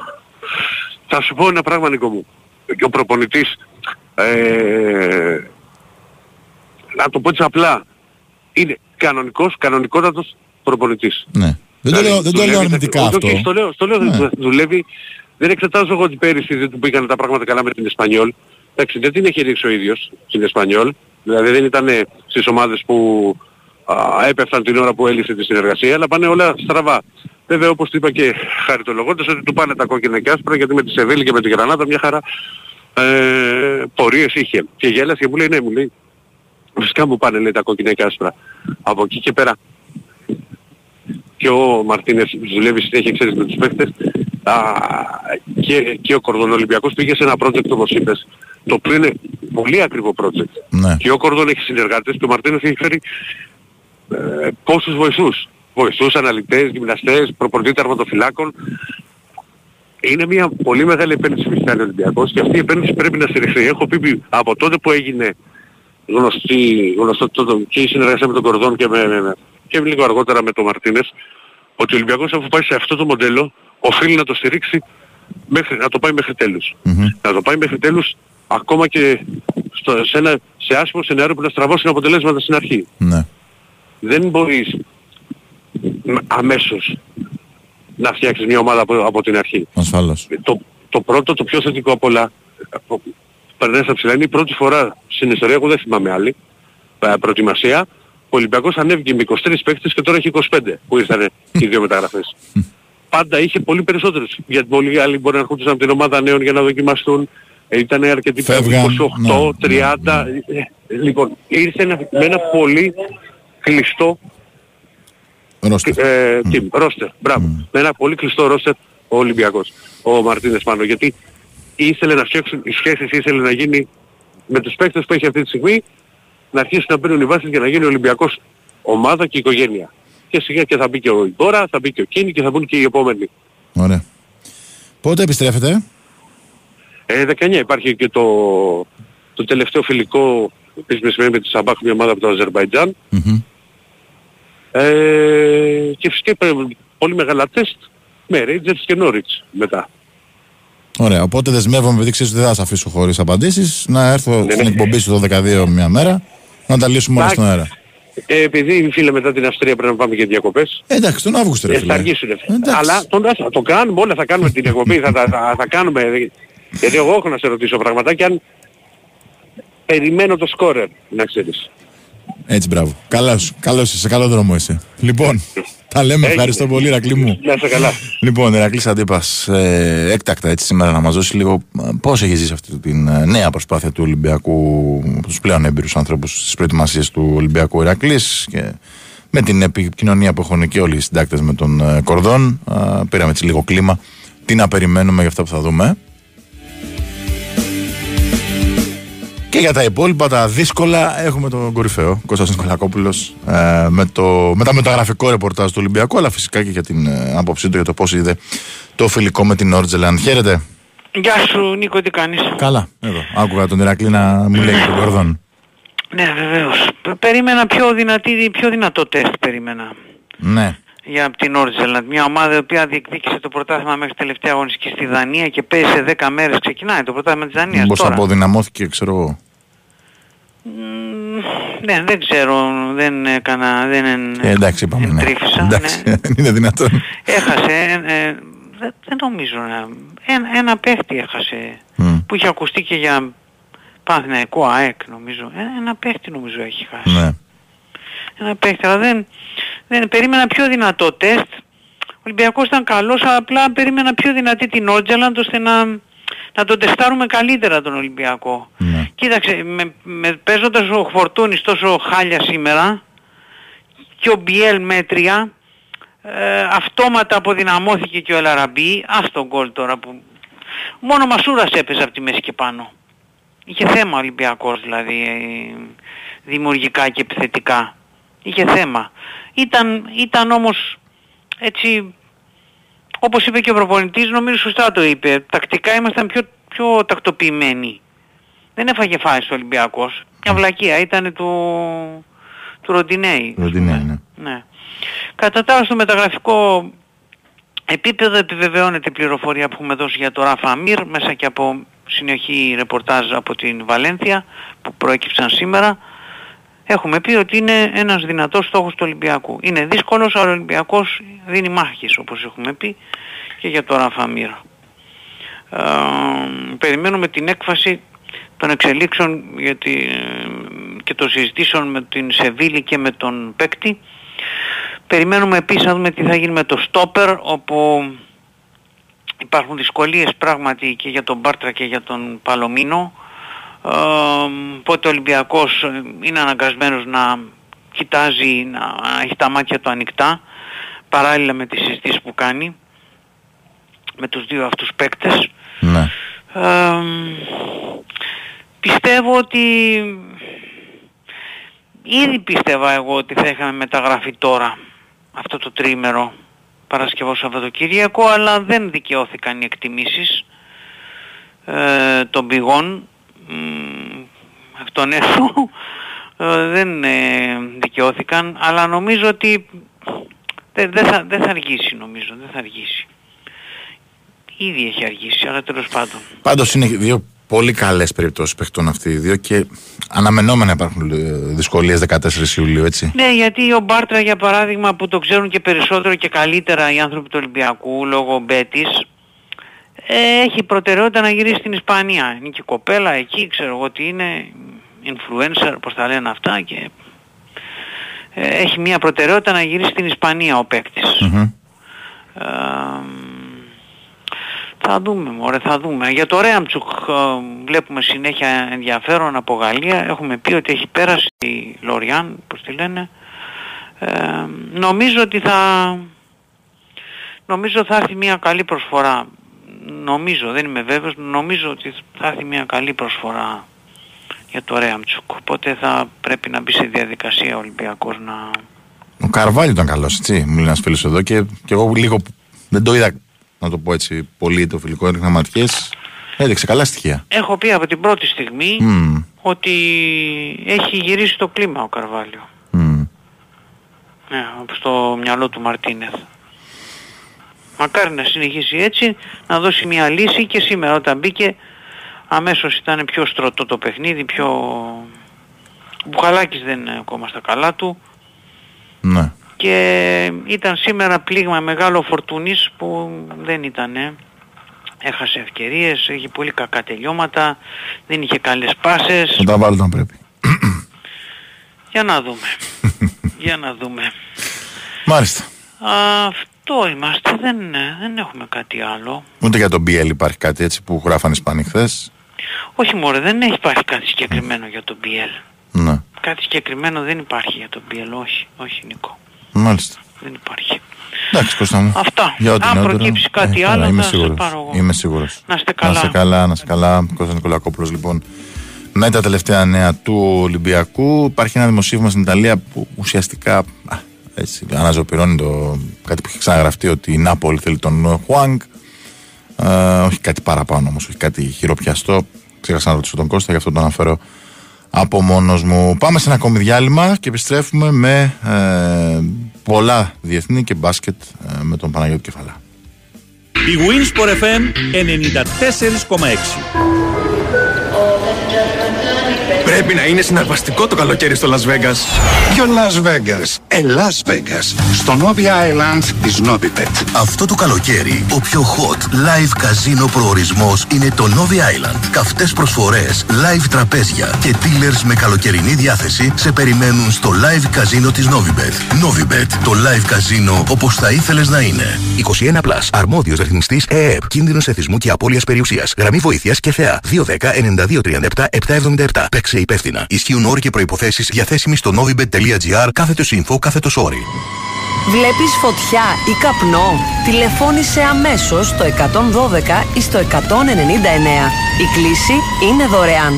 [SPEAKER 15] Θα σου πω ένα πράγμα Νίκο μου. Και ο προπονητής, ε, να το πω έτσι απλά, είναι κανονικός, κανονικότατος προπονητής.
[SPEAKER 2] Ναι. Δεν το λέω, δεν το λέω
[SPEAKER 15] Δουλεύει-
[SPEAKER 2] αρνητικά
[SPEAKER 15] Όχι,
[SPEAKER 2] αυτό.
[SPEAKER 15] όχι, στο λέω, στο λέω,
[SPEAKER 2] Ναι.
[SPEAKER 15] δουλεύει. Δεν εξετάζω εγώ ότι πέρυσι δεν του πήγαν τα πράγματα καλά με την Εσπανιόλ. Εντάξει, δεν την έχει ρίξει ο ίδιος την Εσπανιόλ. Δηλαδή δεν ήταν στις ομάδες που α, έπεφταν την ώρα που έλυσε τη συνεργασία, αλλά πάνε όλα στραβά. Βέβαια όπως του είπα και χαριτολογώντας ότι του πάνε τα κόκκινα και άσπρα γιατί με τη Σεβίλη και με τη Γρανάτα μια χαρά ε, πορείες είχε. Και γέλασε και μου λέει ναι μου λέει φυσικά μου πάνε λέει τα κόκκινα και άσπρα. Από εκεί και πέρα και ο Μαρτίνες δουλεύει συνέχεια ξέρεις με τους παίχτες α, και, και ο Κορδόν Ολυμπιακός πήγε σε ένα project όπως είπες το οποίο είναι πολύ ακριβό project
[SPEAKER 2] Ναι.
[SPEAKER 15] και ο Κορδόν έχει συνεργάτες και ο Μαρτίνες έχει φέρει ε, πόσους βοηθούς βοηθούς, αναλυτές, γυμναστές, προπονητή τερματοφυλάκων είναι μια πολύ μεγάλη επένδυση που έχει κάνει ο Ολυμπιακός και αυτή η επένδυση πρέπει να στηριχθεί. Έχω πει από τότε που έγινε γνωστή, γνωστό το, το- και η συνεργασία με τον Κορδόν και, με, με- με- και λίγο αργότερα με τον Μαρτίνες ότι ο Ολυμπιακός αφού πάει σε αυτό το μοντέλο οφείλει να το στηρίξει μέχρι, να το πάει μέχρι τέλους. Να το πάει μέχρι τέλους ακόμα και στο, σε, ένα, σε άσχημο σενάριο που να στραβώσουν αποτελέσματα στην αρχή.
[SPEAKER 2] Ναι.
[SPEAKER 15] Δεν μπορείς μ- αμέσως να φτιάξεις μια ομάδα από, από την αρχή.
[SPEAKER 2] Ασφαλώς.
[SPEAKER 15] Το, το πρώτο, το πιο θετικό απ' όλα, από- περνάει στα ψηλά, είναι η πρώτη φορά στην ιστορία, εγώ δεν θυμάμαι άλλη, ε, προετοιμασία, ο Ολυμπιακός ανέβηκε με 23 παίκτες και τώρα έχει 25 που ήρθαν οι δύο μεταγραφές. Πάντα είχε πολύ περισσότερους, γιατί πολλοί άλλοι μπορεί να έρχονταν από την ομάδα νέων για να δοκιμαστούν. Ε, Ήταν αρκετοί που
[SPEAKER 2] Φεύγαν,
[SPEAKER 15] 28,
[SPEAKER 2] ναι,
[SPEAKER 15] 30. ε, Λοιπόν, ήρθε ένα, με ένα πολύ κλειστό
[SPEAKER 2] Ρόστερ.
[SPEAKER 15] ε, team, ρόστερ, μπράβο. Με ένα πολύ κλειστό ρόστερ ο Ολυμπιακός, ο Μαρτίνες πάνω. Γιατί ήθελε να φτιάξουν οι σχέσεις, ήθελε να γίνει με τους παίκτες που έχει αυτή τη στιγμή, να αρχίσουν να μπαίνουν οι βάσεις για να γίνει ο Ολυμπιακός ομάδα και οικογένεια. Και σιγά και θα μπει και ο Ιμπόρα, θα μπει και ο Κίνη και θα μπουν και οι επόμενοι.
[SPEAKER 2] Ωραία. Πότε επιστρέφετε;
[SPEAKER 15] Ε, 19 υπάρχει και το, το τελευταίο φιλικό της μεσημέρι με τη Σαμπάχ, μια ομάδα από το Αζερβαϊτζάν.
[SPEAKER 2] Μμμ.
[SPEAKER 15] Ε, και φυσικά υπάρχουν πολύ μεγάλα τεστ με Rangers και Norwich μετά.
[SPEAKER 2] Ωραία. Οπότε δεσμεύομαι, επειδή ξέρεις ότι δεν θα σε αφήσω χωρίς απαντήσεις, να έρθω
[SPEAKER 15] Ναι,
[SPEAKER 2] στην
[SPEAKER 15] ναι.
[SPEAKER 2] εκπομπή σου το 12 μια μέρα να τα λύσουμε όλα στον αέρα.
[SPEAKER 15] Ε, επειδή φίλε μετά την Αυστρία πρέπει να πάμε για διακοπές.
[SPEAKER 2] Ε, εντάξει, τον Αύγουστο ρε
[SPEAKER 15] Ε, θα
[SPEAKER 2] φίλε.
[SPEAKER 15] αργήσουν.
[SPEAKER 2] Εντάξει.
[SPEAKER 15] Αλλά τον, θα το κάνουμε όλα, θα κάνουμε την εκπομπή, θα, θα, θα, θα κάνουμε. Γιατί εγώ έχω να σε ρωτήσω πραγματάκια αν περιμένω το σκόρερ, να ξέρεις.
[SPEAKER 2] Έτσι, μπράβο. Καλώς, καλώς είσαι, σε καλό δρόμο είσαι. Λοιπόν, τα λέμε.
[SPEAKER 15] Έγινε.
[SPEAKER 2] Ευχαριστώ πολύ, Ρακλή μου.
[SPEAKER 15] Να είσαι καλά.
[SPEAKER 2] Λοιπόν, Ηρακλή Αντίπας, ε, έκτακτα έτσι σήμερα να μας δώσει λίγο πώς έχεις ζήσει αυτή την ε, νέα προσπάθεια του Ολυμπιακού, τους πλέον έμπειρους ανθρώπους στις προετοιμασίες του Ολυμπιακού Ηρακλής και με την επικοινωνία που έχουν και όλοι οι συντάκτες με τον ε, Κορδόν. ε, πήραμε έτσι λίγο κλίμα. Τι να περιμένουμε για αυτά που θα δούμε. Και για τα υπόλοιπα, τα δύσκολα, έχουμε τον κορυφαίο Κώστας Νικολακόπουλος ε, με, το, με τα μεταγραφικό ρεπορτάζ του Ολυμπιακού, αλλά φυσικά και για την ε, άποψή του για το πώς είδε το φιλικό με την Όρτζελαντ. Χαίρετε.
[SPEAKER 17] Γεια σου Νίκο, τι κάνεις;
[SPEAKER 2] Καλά, εδώ. Άκουγα τον Ηρακλή να μου λέει για τον Κορδόν.
[SPEAKER 17] Ναι, βεβαίως. Π- Περίμενα πιο, δυνατή, πιο δυνατό τεστ, περίμενα.
[SPEAKER 2] Ναι.
[SPEAKER 17] Για την Όρτζελαντ. Μια ομάδα η οποία διεκδίκησε το πρωτάθλημα μέχρι τελευταία αγωνιστική στη Δανία και παίζει σε 10 μέρες. Ξεκινάει το πρωτάθλημα της Δανίας
[SPEAKER 2] Μήπως
[SPEAKER 17] τώρα.
[SPEAKER 2] αποδυναμώθηκε, ξέρω εγώ.
[SPEAKER 17] Μ, Ναι, δεν ξέρω, δεν έκανα, δεν εν-
[SPEAKER 2] Ε, εντάξει, είπαμε. Ναι.
[SPEAKER 17] εντρύφησα,
[SPEAKER 2] Εντάξει,
[SPEAKER 17] ναι.
[SPEAKER 2] δεν <laughs> είναι δυνατόν.
[SPEAKER 17] Έχασε, ε, ε, δεν, δεν νομίζω να... Ένα, ένα παίχτη έχασε
[SPEAKER 2] Μμ.
[SPEAKER 17] που είχε ακουστεί και για Παναθηναϊκό ΑΕΚ νομίζω. Ε, ένα παίχτη νομίζω έχει χάσει.
[SPEAKER 2] Ναι.
[SPEAKER 17] Ένα παίχτη, αλλά δεν, δεν περίμενα πιο δυνατό τεστ. Ο Ολυμπιακός ήταν καλός, αλλά απλά περίμενα πιο δυνατή την Ότζελαντ ώστε να, να τον τεστάρουμε καλύτερα τον Ολυμπιακό.
[SPEAKER 2] Ναι.
[SPEAKER 17] Κοίταξε, με, με, παίζοντας ο Φορτούνης τόσο χάλια σήμερα και ο Μπιέλ μέτρια, ε, αυτόματα αποδυναμώθηκε και ο Ελαραμπή, ας τον γκολ τώρα που... Μόνο ο Μασούρας έπαιζε από τη μέση και πάνω. Είχε θέμα ο Ολυμπιακός δηλαδή, ε, δημιουργικά και επιθετικά. Είχε θέμα. Ήταν, ήταν όμως έτσι, όπως είπε και ο προπονητής, νομίζω σωστά το είπε, τακτικά ήμασταν πιο, πιο τακτοποιημένοι. Δεν έφαγε φάση ο Ολυμπιακός. Μια βλακεία ήταν του, του Ροντινέη.
[SPEAKER 2] Ροντινέη, ναι.
[SPEAKER 17] Ναι. Κατά τα άλλα στο μεταγραφικό επίπεδο επιβεβαιώνεται η πληροφορία που έχουμε δώσει για το Ράφα Αμίρ μέσα και από συνεχή ρεπορτάζ από την Βαλένθια που προέκυψαν σήμερα. Έχουμε πει ότι είναι ένας δυνατός στόχος του Ολυμπιακού. Είναι δύσκολος, αλλά ο Ολυμπιακός δίνει μάχες όπως έχουμε πει και για το Ράφα Αμίρ. Ε, περιμένουμε την έκφαση των εξελίξεων γιατί, ε, και των συζητήσεων με την Σεβίλη και με τον παίκτη. Περιμένουμε επίσης να δούμε τι θα γίνει με το Στόπερ όπου υπάρχουν δυσκολίες πράγματι και για τον Μπάρτρα και για τον Παλομίνο. Ε, οπότε ο Ολυμπιακός ε, είναι αναγκασμένος να κοιτάζει, να έχει τα μάτια του ανοιχτά παράλληλα με τις συζητήσεις που κάνει με τους δύο αυτούς παίκτες.
[SPEAKER 2] Ναι.
[SPEAKER 17] Ε, πιστεύω ότι ήδη πίστευα εγώ ότι θα είχαμε μεταγραφεί τώρα αυτό το τρίμερο Παρασκευό Σαββατοκύριακο αλλά δεν δικαιώθηκαν οι εκτιμήσεις ε, των πηγών μ, αυτών έσω ε, δεν ε, δικαιώθηκαν αλλά νομίζω ότι δεν, δεν θα, δεν θα αργήσει νομίζω δεν θα αργήσει ήδη έχει αργήσει αλλά τέλος πάντων
[SPEAKER 2] Πάντως είναι δύο πολύ καλές περιπτώσεις παιχτών αυτοί οι δύο και αναμενόμενα υπάρχουν ε, δυσκολίες 14 Ιουλίου, έτσι.
[SPEAKER 17] Ναι, γιατί ο Μπάρτρα για παράδειγμα που το ξέρουν και περισσότερο και καλύτερα οι άνθρωποι του Ολυμπιακού λόγω Μπέτης ε, έχει προτεραιότητα να γυρίσει στην Ισπανία. Είναι και κοπέλα εκεί, ξέρω εγώ τι είναι, influencer, πώς τα λένε αυτά και ε, έχει μια προτεραιότητα να γυρίσει στην Ισπανία ο παικτης
[SPEAKER 2] Μμμ.
[SPEAKER 17] Ε, θα δούμε, μωρέ, θα δούμε. Για το Ρέαμτσουκ ε, βλέπουμε συνέχεια ενδιαφέρον από Γαλλία. Έχουμε πει ότι έχει πέρασει η Λοριάν, πώς τη λένε. Ε, νομίζω ότι θα... Νομίζω θα έρθει μια καλή προσφορά. Νομίζω, δεν είμαι βέβαιος, νομίζω ότι θα έρθει μια καλή προσφορά για το Ρέαμτσουκ. Οπότε θα πρέπει να μπει σε διαδικασία ο Ολυμπιακός να...
[SPEAKER 2] Ο Καρβάλιο ήταν καλός, έτσι. Μου λέει ένας φίλος εδώ και, και εγώ λίγο δεν το είδα, να το πω έτσι, πολύ το φιλικό έδειχνα ματιές. Έδειξε καλά στοιχεία.
[SPEAKER 17] Έχω πει από την πρώτη στιγμή
[SPEAKER 2] Μμμ.
[SPEAKER 17] ότι έχει γυρίσει το κλίμα ο Καρβάλιο.
[SPEAKER 2] Μμ.
[SPEAKER 17] Ναι, στο μυαλό του Μαρτίνεθ. Μακάρι να συνεχίσει έτσι, να δώσει μια λύση και σήμερα όταν μπήκε αμέσως ήταν πιο στρωτό το παιχνίδι, πιο... Ο Μπουχαλάκης δεν είναι ακόμα στα καλά του
[SPEAKER 2] Ναι.
[SPEAKER 17] και ήταν σήμερα πλήγμα μεγάλο φορτούνης που δεν ήταν. ε. Έχασε ευκαιρίες, είχε πολύ κακά τελειώματα, δεν είχε καλές πάσες.
[SPEAKER 2] Θα τα βάλω όταν πρέπει.
[SPEAKER 17] Για να δούμε. <laughs> Για να δούμε.
[SPEAKER 2] Μάλιστα.
[SPEAKER 17] Αυτό είμαστε, δεν, δεν έχουμε κάτι άλλο.
[SPEAKER 2] Ούτε για τον BL υπάρχει κάτι έτσι που γράφανε οι Ισπανοί χθες;
[SPEAKER 17] Όχι μωρέ, δεν έχει υπάρχει κάτι συγκεκριμένο για το BL.
[SPEAKER 2] Ναι.
[SPEAKER 17] Κάτι συγκεκριμένο δεν υπάρχει για το BL, όχι, όχι Νικό.
[SPEAKER 2] Μάλιστα.
[SPEAKER 17] Δεν υπάρχει.
[SPEAKER 2] Εντάξει, Κώστα μου.
[SPEAKER 17] Αυτά.
[SPEAKER 2] Για ό,τι
[SPEAKER 17] Αν
[SPEAKER 2] νεότερο.
[SPEAKER 17] προκύψει κάτι
[SPEAKER 2] καλά,
[SPEAKER 17] άλλο
[SPEAKER 2] είμαι
[SPEAKER 17] θα σε
[SPEAKER 2] σίγουρος.
[SPEAKER 17] πάρω εγώ.
[SPEAKER 2] Είμαι σίγουρος.
[SPEAKER 17] Να είστε
[SPEAKER 2] Να είστε
[SPEAKER 17] καλά.
[SPEAKER 2] καλά, να είστε καλά. Κώστα Νικολακόπουλος λοιπόν. Με τα τελευταία νέα του Ολυμπιακού υπάρχει ένα δημοσίευμα στην Ιταλία που ουσιαστικά α, έτσι, αναζωπηρώνει το, κάτι που έχει ξαναγραφτεί ότι η Νάπολη θέλει τον Χουάνγκ. Ε, όχι κάτι παραπάνω όμως, όχι κάτι χειροπιαστό. Ξέχασα να ρωτήσω τον Κώστα, γι' αυτό το αναφέρω από μόνος μου. Πάμε σε ένα ακόμη διάλειμμα και επιστρέφουμε με ε, πολλά διεθνή και μπάσκετ ε, με τον Παναγιώτη Κεφαλά.
[SPEAKER 10] Η Winsport FM 94,6.
[SPEAKER 18] Πρέπει να είναι συναρπαστικό το καλοκαίρι στο Las Vegas.
[SPEAKER 19] Ποιο Las Vegas. Ε, Las Vegas. Στο Novi Island της Novibet.
[SPEAKER 20] Αυτό το καλοκαίρι, ο πιο hot live καζίνο προορισμός είναι το Novi Island. Καυτές προσφορές, live τραπέζια και dealers με καλοκαιρινή διάθεση σε περιμένουν στο live καζίνο της Novibet. Novibet, το live καζίνο όπως θα ήθελες να είναι.
[SPEAKER 21] 21 Plus. Αρμόδιος ρυθμιστής ΕΕΠ. Κίνδυνος εθισμού και απώλειας περιουσίας. Γραμμή βοήθειας και θεά. 210-9237-777. Παίξε υπεύθυνα. Ισχύουν όροι και προϋποθέσεις διαθέσιμοι στο novibet.gr κάθετος info κάθετος όρι.
[SPEAKER 22] Βλέπεις φωτιά ή καπνό; Τηλεφώνησε αμέσως στο 112 ή στο 199. Η κλίση είναι δωρεάν.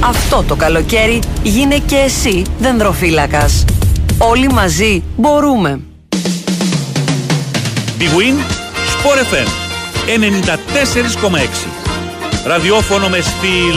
[SPEAKER 22] Αυτό το καλοκαίρι γίνε και εσύ δενδροφύλακας. Όλοι μαζί μπορούμε.
[SPEAKER 10] Big Win, Sport FM 94,6. Ραδιόφωνο με στυλ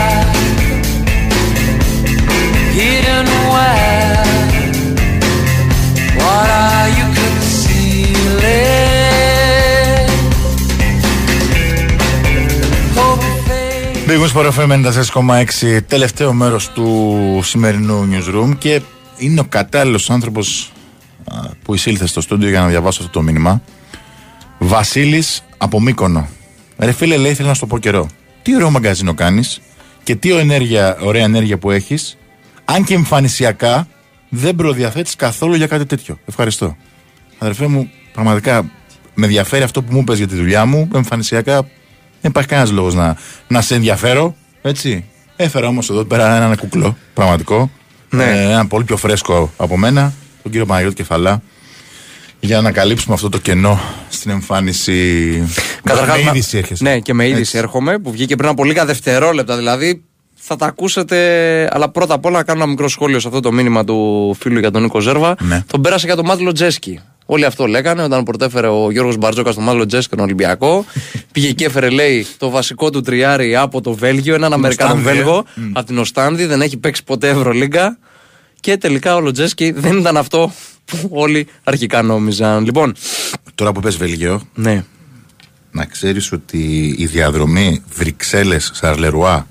[SPEAKER 2] Big Win Sport FM 94,6 τελευταίο μέρος του σημερινού newsroom και είναι ο κατάλληλος άνθρωπος α, που εισήλθε στο στούντιο για να διαβάσω αυτό το μήνυμα. Βασίλης από Μύκονο. Ρε φίλε λέει θέλω να σου το πω καιρό. Τι ωραίο μαγκαζίνο κάνεις και τι ενέργεια, ωραία ενέργεια που έχεις αν και εμφανισιακά δεν προδιαθέτεις καθόλου για κάτι τέτοιο. Ευχαριστώ. Αδερφέ μου, πραγματικά με ενδιαφέρει αυτό που μου είπες για τη δουλειά μου. Εμφανισιακά δεν υπάρχει κανένας λόγος να, να σε ενδιαφέρω. Έτσι. Έφερα όμως εδώ πέρα έναν κουκλό, πραγματικό.
[SPEAKER 23] Ναι.
[SPEAKER 2] Ε, έναν πολύ πιο φρέσκο από μένα, τον κύριο Παναγιώτη Κεφαλά. Για να καλύψουμε αυτό το κενό στην εμφάνιση.
[SPEAKER 23] Καταρχάς,
[SPEAKER 2] με
[SPEAKER 23] να-
[SPEAKER 2] είδηση έρχεσαι.
[SPEAKER 23] Ναι, και με είδηση
[SPEAKER 2] Έτσι.
[SPEAKER 23] έρχομαι που βγήκε πριν από λίγα δευτερόλεπτα. Δηλαδή θα τα ακούσετε. Αλλά πρώτα απ' όλα να κάνω ένα μικρό σχόλιο σε αυτό το μήνυμα του φίλου για τον Νίκο Ζέρβα.
[SPEAKER 2] Ναι.
[SPEAKER 23] Τον πέρασε για τον Μάτλο Τζέσκι. Όλοι αυτό λέγανε όταν πρωτέφερε ο Γιώργος Μπαρτζόκας τον Ματ Λοτζέσκι τον Ολυμπιακό. <laughs> Πήγε και έφερε, λέει, το βασικό του τριάρι από το Βέλγιο, έναν Αμερικανό
[SPEAKER 2] Οστάνδη, ε.
[SPEAKER 23] Βέλγο,
[SPEAKER 2] Μμ.
[SPEAKER 23] από την Οστάνδη, δεν έχει παίξει ποτέ Ευρωλίγκα. Και τελικά ο Λοτζέσκι δεν ήταν αυτό που όλοι αρχικά νόμιζαν. Λοιπόν,
[SPEAKER 2] Τώρα που πες Βέλγιο,
[SPEAKER 23] ναι.
[SPEAKER 2] να ξέρεις ότι η διαδρομή Βρυξέλλες Σαρλερουά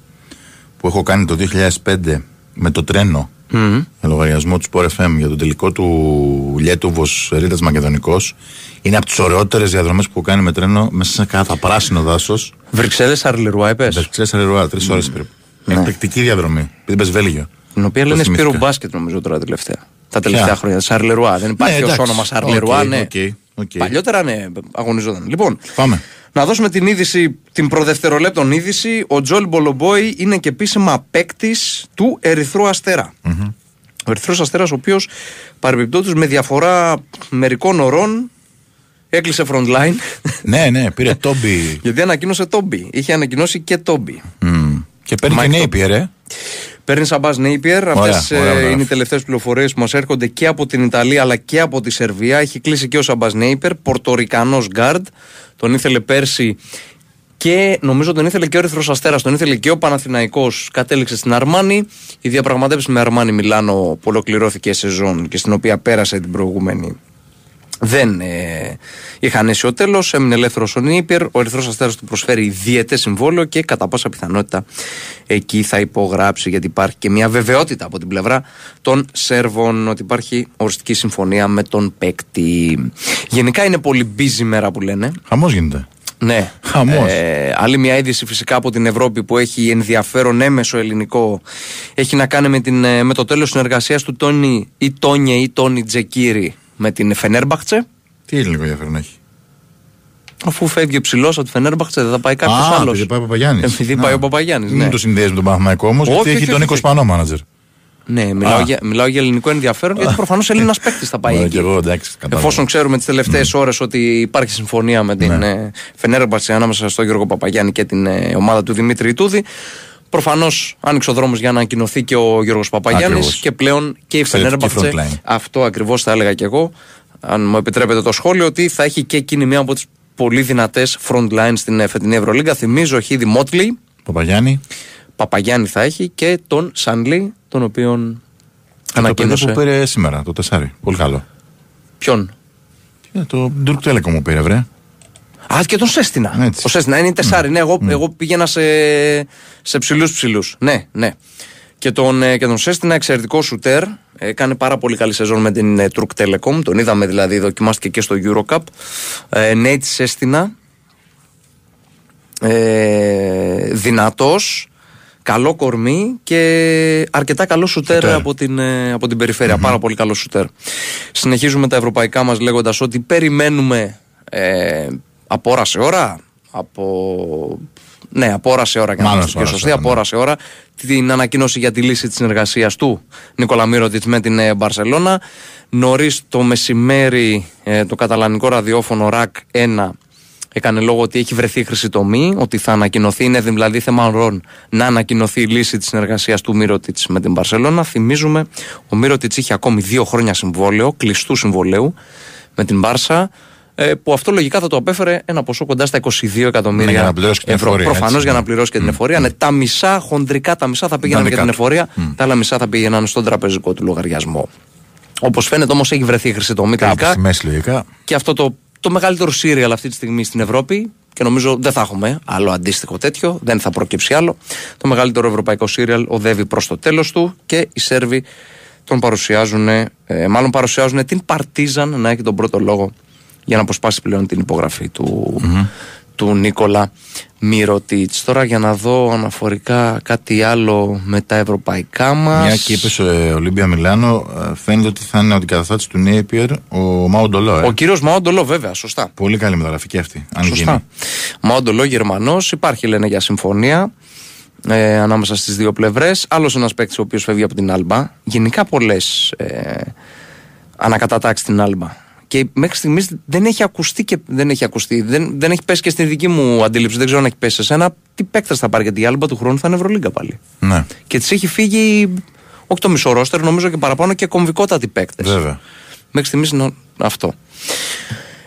[SPEAKER 2] που έχω κάνει το 2005 με το τρένο
[SPEAKER 23] Μμμ.
[SPEAKER 2] με λογαριασμό του Sport FM για τον τελικό του Λιέτουβος Ρίτας Μακεδονικός. Είναι από τις ωραιότερες διαδρομές που έχω κάνει με τρένο μέσα σε καταπράσινο δάσος.
[SPEAKER 23] Βρυξέλλες Σαρλερουά, είπες;
[SPEAKER 2] Βρυξέλλες Σαρλερουά, τρεις ώρες περίπου. Εκπληκτική διαδρομή. Επειδή πες Βέλγιο.
[SPEAKER 23] Την οποία
[SPEAKER 2] Το
[SPEAKER 23] λένε
[SPEAKER 2] θυμήθηκα.
[SPEAKER 23] Σπιρού Μπάσκετ νομίζω τώρα τελευταία. Τα τελευταία
[SPEAKER 2] Ποια;
[SPEAKER 23] χρόνια. Σαρλερουά. Δεν υπάρχει
[SPEAKER 2] Ναι,
[SPEAKER 23] ως
[SPEAKER 2] εντάξει.
[SPEAKER 23] όνομα Σαρλερουά,
[SPEAKER 2] Οκ,
[SPEAKER 23] ναι.
[SPEAKER 2] OK, OK.
[SPEAKER 23] Παλιότερα ναι, αγωνιζόταν. Λοιπόν,
[SPEAKER 2] Πάμε.
[SPEAKER 23] Να δώσουμε την είδηση, την προ δευτερολέπτων είδηση. Ο Τζόελ Μπολομπόι είναι και επίσημα παίκτης του Ερυθρού Αστέρα. Ο Ερυθρός Αστέρας, ο οποίος παρεμπιπτόντως με διαφορά μερικών ωρών έκλεισε front line.
[SPEAKER 2] ναι, ναι, πήρε Τόμπι. <laughs>
[SPEAKER 23] Γιατί ανακοίνωσε Τόμπι. Είχε ανακοινώσει και Τόμπι.
[SPEAKER 2] Και παίρνει και
[SPEAKER 23] Mike
[SPEAKER 2] νέοι
[SPEAKER 23] Toby.
[SPEAKER 2] πήρε.
[SPEAKER 23] Παίρνει Σαμπά Νέιπιερ.
[SPEAKER 2] Ωραία,
[SPEAKER 23] Αυτές
[SPEAKER 2] ωραία, ωραία.
[SPEAKER 23] είναι οι τελευταίες πληροφορίες που μας έρχονται και από την Ιταλία αλλά και από τη Σερβία. Έχει κλείσει και ο Σαμπά Νέιπιερ, Πορτορικανός γκάρντ. Τον ήθελε πέρσι και νομίζω τον ήθελε και ο Ερυθρός Αστέρας. Τον ήθελε και ο Παναθηναϊκός Κατέληξε στην Αρμάνη. Η διαπραγματεύση με Αρμάνη Μιλάνο που ολοκληρώθηκε σεζόν και στην οποία πέρασε την προηγούμενη δεν ε, είχαν έσει ο τέλος. Έμεινε ελεύθερος ο Νίπερ. Ο Ερυθρός Αστέρας του προσφέρει διαιτέ συμβόλαιο και κατά πάσα πιθανότητα εκεί θα υπογράψει γιατί υπάρχει και μια βεβαιότητα από την πλευρά των Σέρβων ότι υπάρχει οριστική συμφωνία με τον παίκτη. Γενικά είναι πολύ busy μέρα που λένε.
[SPEAKER 2] Χαμός γίνεται.
[SPEAKER 23] Ναι.
[SPEAKER 2] Χαμός.
[SPEAKER 23] Ε, άλλη μια είδηση φυσικά από την Ευρώπη που έχει ενδιαφέρον έμεσο ελληνικό έχει να κάνει με, την, ε, με το τέλος συνεργασίας του Τόνι ή Τόνιε ή Τόνι Τζεκίρι με την Φενέρμπαχτσε.
[SPEAKER 2] Τι ελληνικό ενδιαφέρον έχει.
[SPEAKER 23] Αφού φεύγει ο ψηλός από τη Φενέρμπαχτσε, δεν θα πάει κάποιος
[SPEAKER 2] Α,
[SPEAKER 23] άλλος.
[SPEAKER 2] επειδή πάει ο Παπαγιάννης.
[SPEAKER 23] Επειδή
[SPEAKER 2] Να.
[SPEAKER 23] πάει ο Παπαγιάννης.
[SPEAKER 2] Μην
[SPEAKER 23] Ναι.
[SPEAKER 2] το συνδέεις με τον Παναθηναϊκό όμως,
[SPEAKER 23] Όχι,
[SPEAKER 2] γιατί
[SPEAKER 23] όχι,
[SPEAKER 2] έχει τον
[SPEAKER 23] όχι,
[SPEAKER 2] Νίκος
[SPEAKER 23] όχι.
[SPEAKER 2] Σπανό μάνατζερ.
[SPEAKER 23] ναι, μιλάω
[SPEAKER 2] Α.
[SPEAKER 23] για, μιλάω για ελληνικό ενδιαφέρον γιατί προφανώς Έλληνας παίκτης θα πάει
[SPEAKER 2] Ωραία,
[SPEAKER 23] εκεί.
[SPEAKER 2] και εγώ, εντάξει, κατάλαβα.
[SPEAKER 23] Εφόσον ξέρουμε τις τελευταίες ώρες ότι υπάρχει συμφωνία με την
[SPEAKER 2] Ναι.
[SPEAKER 23] ε, Φενέρμπαχτσε ανάμεσα στον Γιώργο Παπαγιάννη και την ε, ομάδα του Δημήτρη Ιτούδη. Προφανώς άνοιξε ο δρόμος για να ανακοινωθεί και ο Γιώργος Παπαγιάννης
[SPEAKER 2] Ακριβώς.
[SPEAKER 23] και πλέον και η
[SPEAKER 2] Εξαιρετική
[SPEAKER 23] Φενέρμπαχτσε.
[SPEAKER 2] frontline.
[SPEAKER 23] Αυτό ακριβώς θα έλεγα και εγώ, αν μου επιτρέπετε το σχόλιο, ότι θα έχει και εκείνη μία από τις πολύ δυνατές front lines στην ε, φετινή Ευρωλίγκα. Θυμίζω, έχει ήδη Μότλι,
[SPEAKER 2] Παπαγιάννη.
[SPEAKER 23] Παπαγιάννη θα έχει και τον Σανλή, τον οποίον
[SPEAKER 2] Και το παιδί
[SPEAKER 23] ανακοίνωσε.
[SPEAKER 2] που πήρε σήμερα, το 4. Πολύ καλό.
[SPEAKER 23] Ποιον;
[SPEAKER 2] Ε, Το Ντουρκ Τέλεκο μου πήρε, βρε.
[SPEAKER 23] Α, και τον Σέστινα.
[SPEAKER 2] Έτσι.
[SPEAKER 23] Ο Σέστινα είναι τεσσάρι. Ναι, εγώ, εγώ πήγαινα σε, σε ψηλούς ψηλούς. Ναι, ναι. Και τον, ε, και τον Σέστινα, εξαιρετικό σουτέρ. Έκανε πάρα πολύ καλή σεζόν με την ε, Turk Telecom. Τον είδαμε δηλαδή, δοκιμάστηκε και στο Eurocup. Ε, Νέιτ Σέστινα. Ε, δυνατός καλό κορμί και αρκετά καλό σουτέρ
[SPEAKER 2] Σουτέρ.
[SPEAKER 23] από την, ε, από την περιφερεια Πάρα πολύ καλό σουτέρ. Συνεχίζουμε τα ευρωπαϊκά μας λέγοντας ότι περιμένουμε ε, από ώρα σε ώρα, από. Ναι, από ώρα σε ώρα για να
[SPEAKER 2] Μάλλον
[SPEAKER 23] είμαστε
[SPEAKER 2] σε
[SPEAKER 23] πιο
[SPEAKER 2] ώρα σε
[SPEAKER 23] σωστοί,
[SPEAKER 2] ώρα,
[SPEAKER 23] από ώρα σε ώρα την ανακοίνωση για τη λύση της συνεργασίας του Νικόλα Μύρωτιτς με την ε, Μπαρσελώνα. Νωρίς το μεσημέρι ε, το καταλανικό ραδιόφωνο ΡΑΚ 1 έκανε λόγο ότι έχει βρεθεί χρυσή τομή, ότι θα ανακοινωθεί, είναι δηλαδή θέμα ωρών να ανακοινωθεί η λύση της συνεργασίας του Μύρωτιτς με την Μπαρσελώνα. Θυμίζουμε, ο Μύρωτιτς είχε ακόμη δύο χρόνια συμβόλαιο, κλειστού συμβολέου με την Μπάρσα. Ε, Που αυτό λογικά θα το απέφερε ένα ποσό κοντά στα 22 εκατομμύρια
[SPEAKER 2] Ναι, για να πληρώσει και την
[SPEAKER 23] ευρώ.
[SPEAKER 2] εφορία,
[SPEAKER 23] Προφανώς
[SPEAKER 2] έτσι,
[SPEAKER 23] για
[SPEAKER 2] ναι.
[SPEAKER 23] να πληρώσει και την εφορία. Ναι, τα μισά, χοντρικά τα μισά θα πήγαιναν για την
[SPEAKER 2] δικά του.
[SPEAKER 23] εφορία, τα άλλα μισά θα πήγαιναν στον τραπεζικό του λογαριασμό. Όπως φαίνεται όμως έχει βρεθεί η χρυσή τομή
[SPEAKER 2] Κάπου
[SPEAKER 23] τελικά.
[SPEAKER 2] στη μέση λογικά.
[SPEAKER 23] Και αυτό το, το μεγαλύτερο σύριαλ αυτή τη στιγμή στην Ευρώπη, και νομίζω δεν θα έχουμε άλλο αντίστοιχο τέτοιο, δεν θα προκύψει άλλο. Το μεγαλύτερο ευρωπαϊκό σύριαλ οδεύει προς το τέλος του και οι Σέρβοι τον παρουσιάζουν, ε, μάλλον παρουσιάζουν την Παρτίζαν να έχει τον πρώτο λόγο για να αποσπάσει πλέον την υπογραφή του, του Νίκολα Μυρωτίτς. Τώρα για να δω αναφορικά κάτι άλλο με τα ευρωπαϊκά μας.
[SPEAKER 2] Μια και είπες ο Ολύμπια Μιλάνο, ε, φαίνεται ότι θα είναι ο αντικαταστάτης του Νέιπιερ ο Μάου Ντολό. Ε.
[SPEAKER 23] Ο κύριος Μαόντολο βέβαια, σωστά.
[SPEAKER 2] Πολύ καλή μεταγραφή και αυτή. Αν
[SPEAKER 23] Σωστά.
[SPEAKER 2] γίνει.
[SPEAKER 23] Μαόντολο Γερμανός, υπάρχει λένε για συμφωνία ε, ανάμεσα στις δύο πλευρές. Άλλος ένας παίκτης ο οποίος φεύγει από την Άλμπα. Γενικά πολλές ε, ανακατατάξει στην Άλμπα. Και μέχρι στιγμής δεν έχει ακουστεί και δεν έχει ακουστεί. Δεν, δεν έχει πέσει και στην δική μου αντίληψη. Δεν ξέρω αν έχει πέσει σε σένα. Τι παίκτες θα πάρει γιατί η Άλμπα του χρόνου θα είναι Ευρωλίγκα πάλι.
[SPEAKER 2] Ναι,
[SPEAKER 23] Και της έχει φύγει όχι το μισό ρόστερ, νομίζω και παραπάνω και κομβικότατοι παίκτες.
[SPEAKER 2] βέβαια.
[SPEAKER 23] Μέχρι στιγμής αυτό.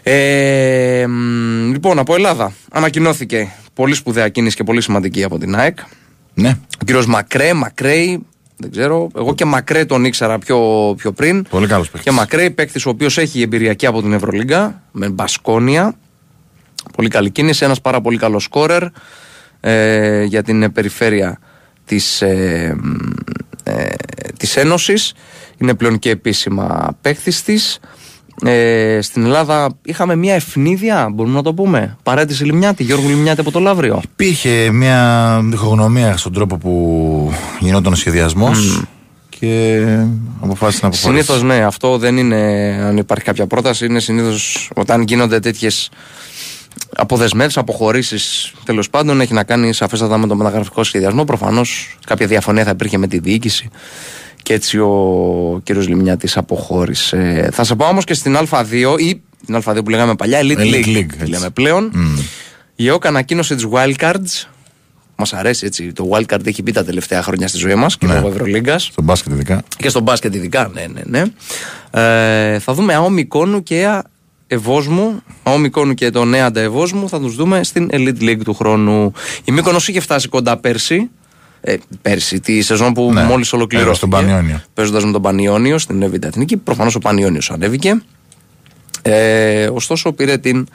[SPEAKER 23] Ε, μ, λοιπόν, από Ελλάδα ανακοινώθηκε πολύ σπουδαία κίνηση και πολύ σημαντική από την ΑΕΚ.
[SPEAKER 2] Ναι.
[SPEAKER 23] Ο κύριος Μακρέ, Μακρέη, δεν ξέρω. Εγώ και Μακρέ τον ήξερα πιο, πιο πριν.
[SPEAKER 2] Πολύ καλός παίκτης.
[SPEAKER 23] Και Μακρέη, παίκτης ο οποίος έχει εμπειρία και από την Ευρωλίγκα με Μπασκόνια. Πολύ καλή κίνηση. Ένας πάρα πολύ καλός σκόρερ ε, για την ε, περιφέρεια της, ε, μ, ε, της Ένωσης. Είναι πλέον και επίσημα παίκτης της. Ε, στην Ελλάδα είχαμε μια ευνίδια, μπορούμε να το πούμε. Παρέτηση Λιμιάτη, Γιώργου Λιμιάτη από το Λαύριο.
[SPEAKER 2] Υπήρχε μια διχογνωμία στον τρόπο που γινόταν ο σχεδιασμός και αποφάσισε να αποχωρήσει.
[SPEAKER 23] Συνήθως ναι, αυτό δεν είναι αν υπάρχει κάποια πρόταση. Είναι συνήθως όταν γίνονται τέτοιες αποδεσμεύσεις, αποχωρήσεις τέλος πάντων, έχει να κάνει σαφέστατα με το μεταγραφικό σχεδιασμό. Προφανώς κάποια διαφωνία θα υπήρχε με τη διοίκηση και έτσι ο κύριος Λιμιάτης αποχώρησε. Θα σε πάω όμως και στην Α2 ή την Α2 που λέγαμε παλιά, Elite,
[SPEAKER 2] Elite
[SPEAKER 23] League,
[SPEAKER 2] League,
[SPEAKER 23] τη
[SPEAKER 2] έτσι.
[SPEAKER 23] λέμε πλέον. Η ΕΟΚ ανακοίνωσε τις Wildcards. Μας αρέσει έτσι, το Wildcard έχει πει τα τελευταία χρόνια στη ζωή μας και
[SPEAKER 2] Ναι.
[SPEAKER 23] λόγω Ευρωλίγκας.
[SPEAKER 2] Στον μπάσκετ ειδικά.
[SPEAKER 23] Και στο μπάσκετ ειδικά, ναι, ναι, ναι. Ε, θα δούμε ΑΟ Μικόνου και ΑΕΑ Ευόσμου, ΑΟ Μικόνου και τον Νέαντα Ευόσμου θα τους δούμε στην Elite League του χρόνου. Η Μύκονος είχε φτάσει κοντά πέρσι, ε, πέρσι, τη σεζόν που
[SPEAKER 2] Ναι,
[SPEAKER 23] μόλις ολοκληρώθηκε.
[SPEAKER 2] στον Πανιόνιο.
[SPEAKER 23] Παίζοντας με τον Πανιόνιο στην Εβίτα Εθνική. Προφανώς ο Πανιόνιος ανέβηκε. Ε, ωστόσο πήρε την,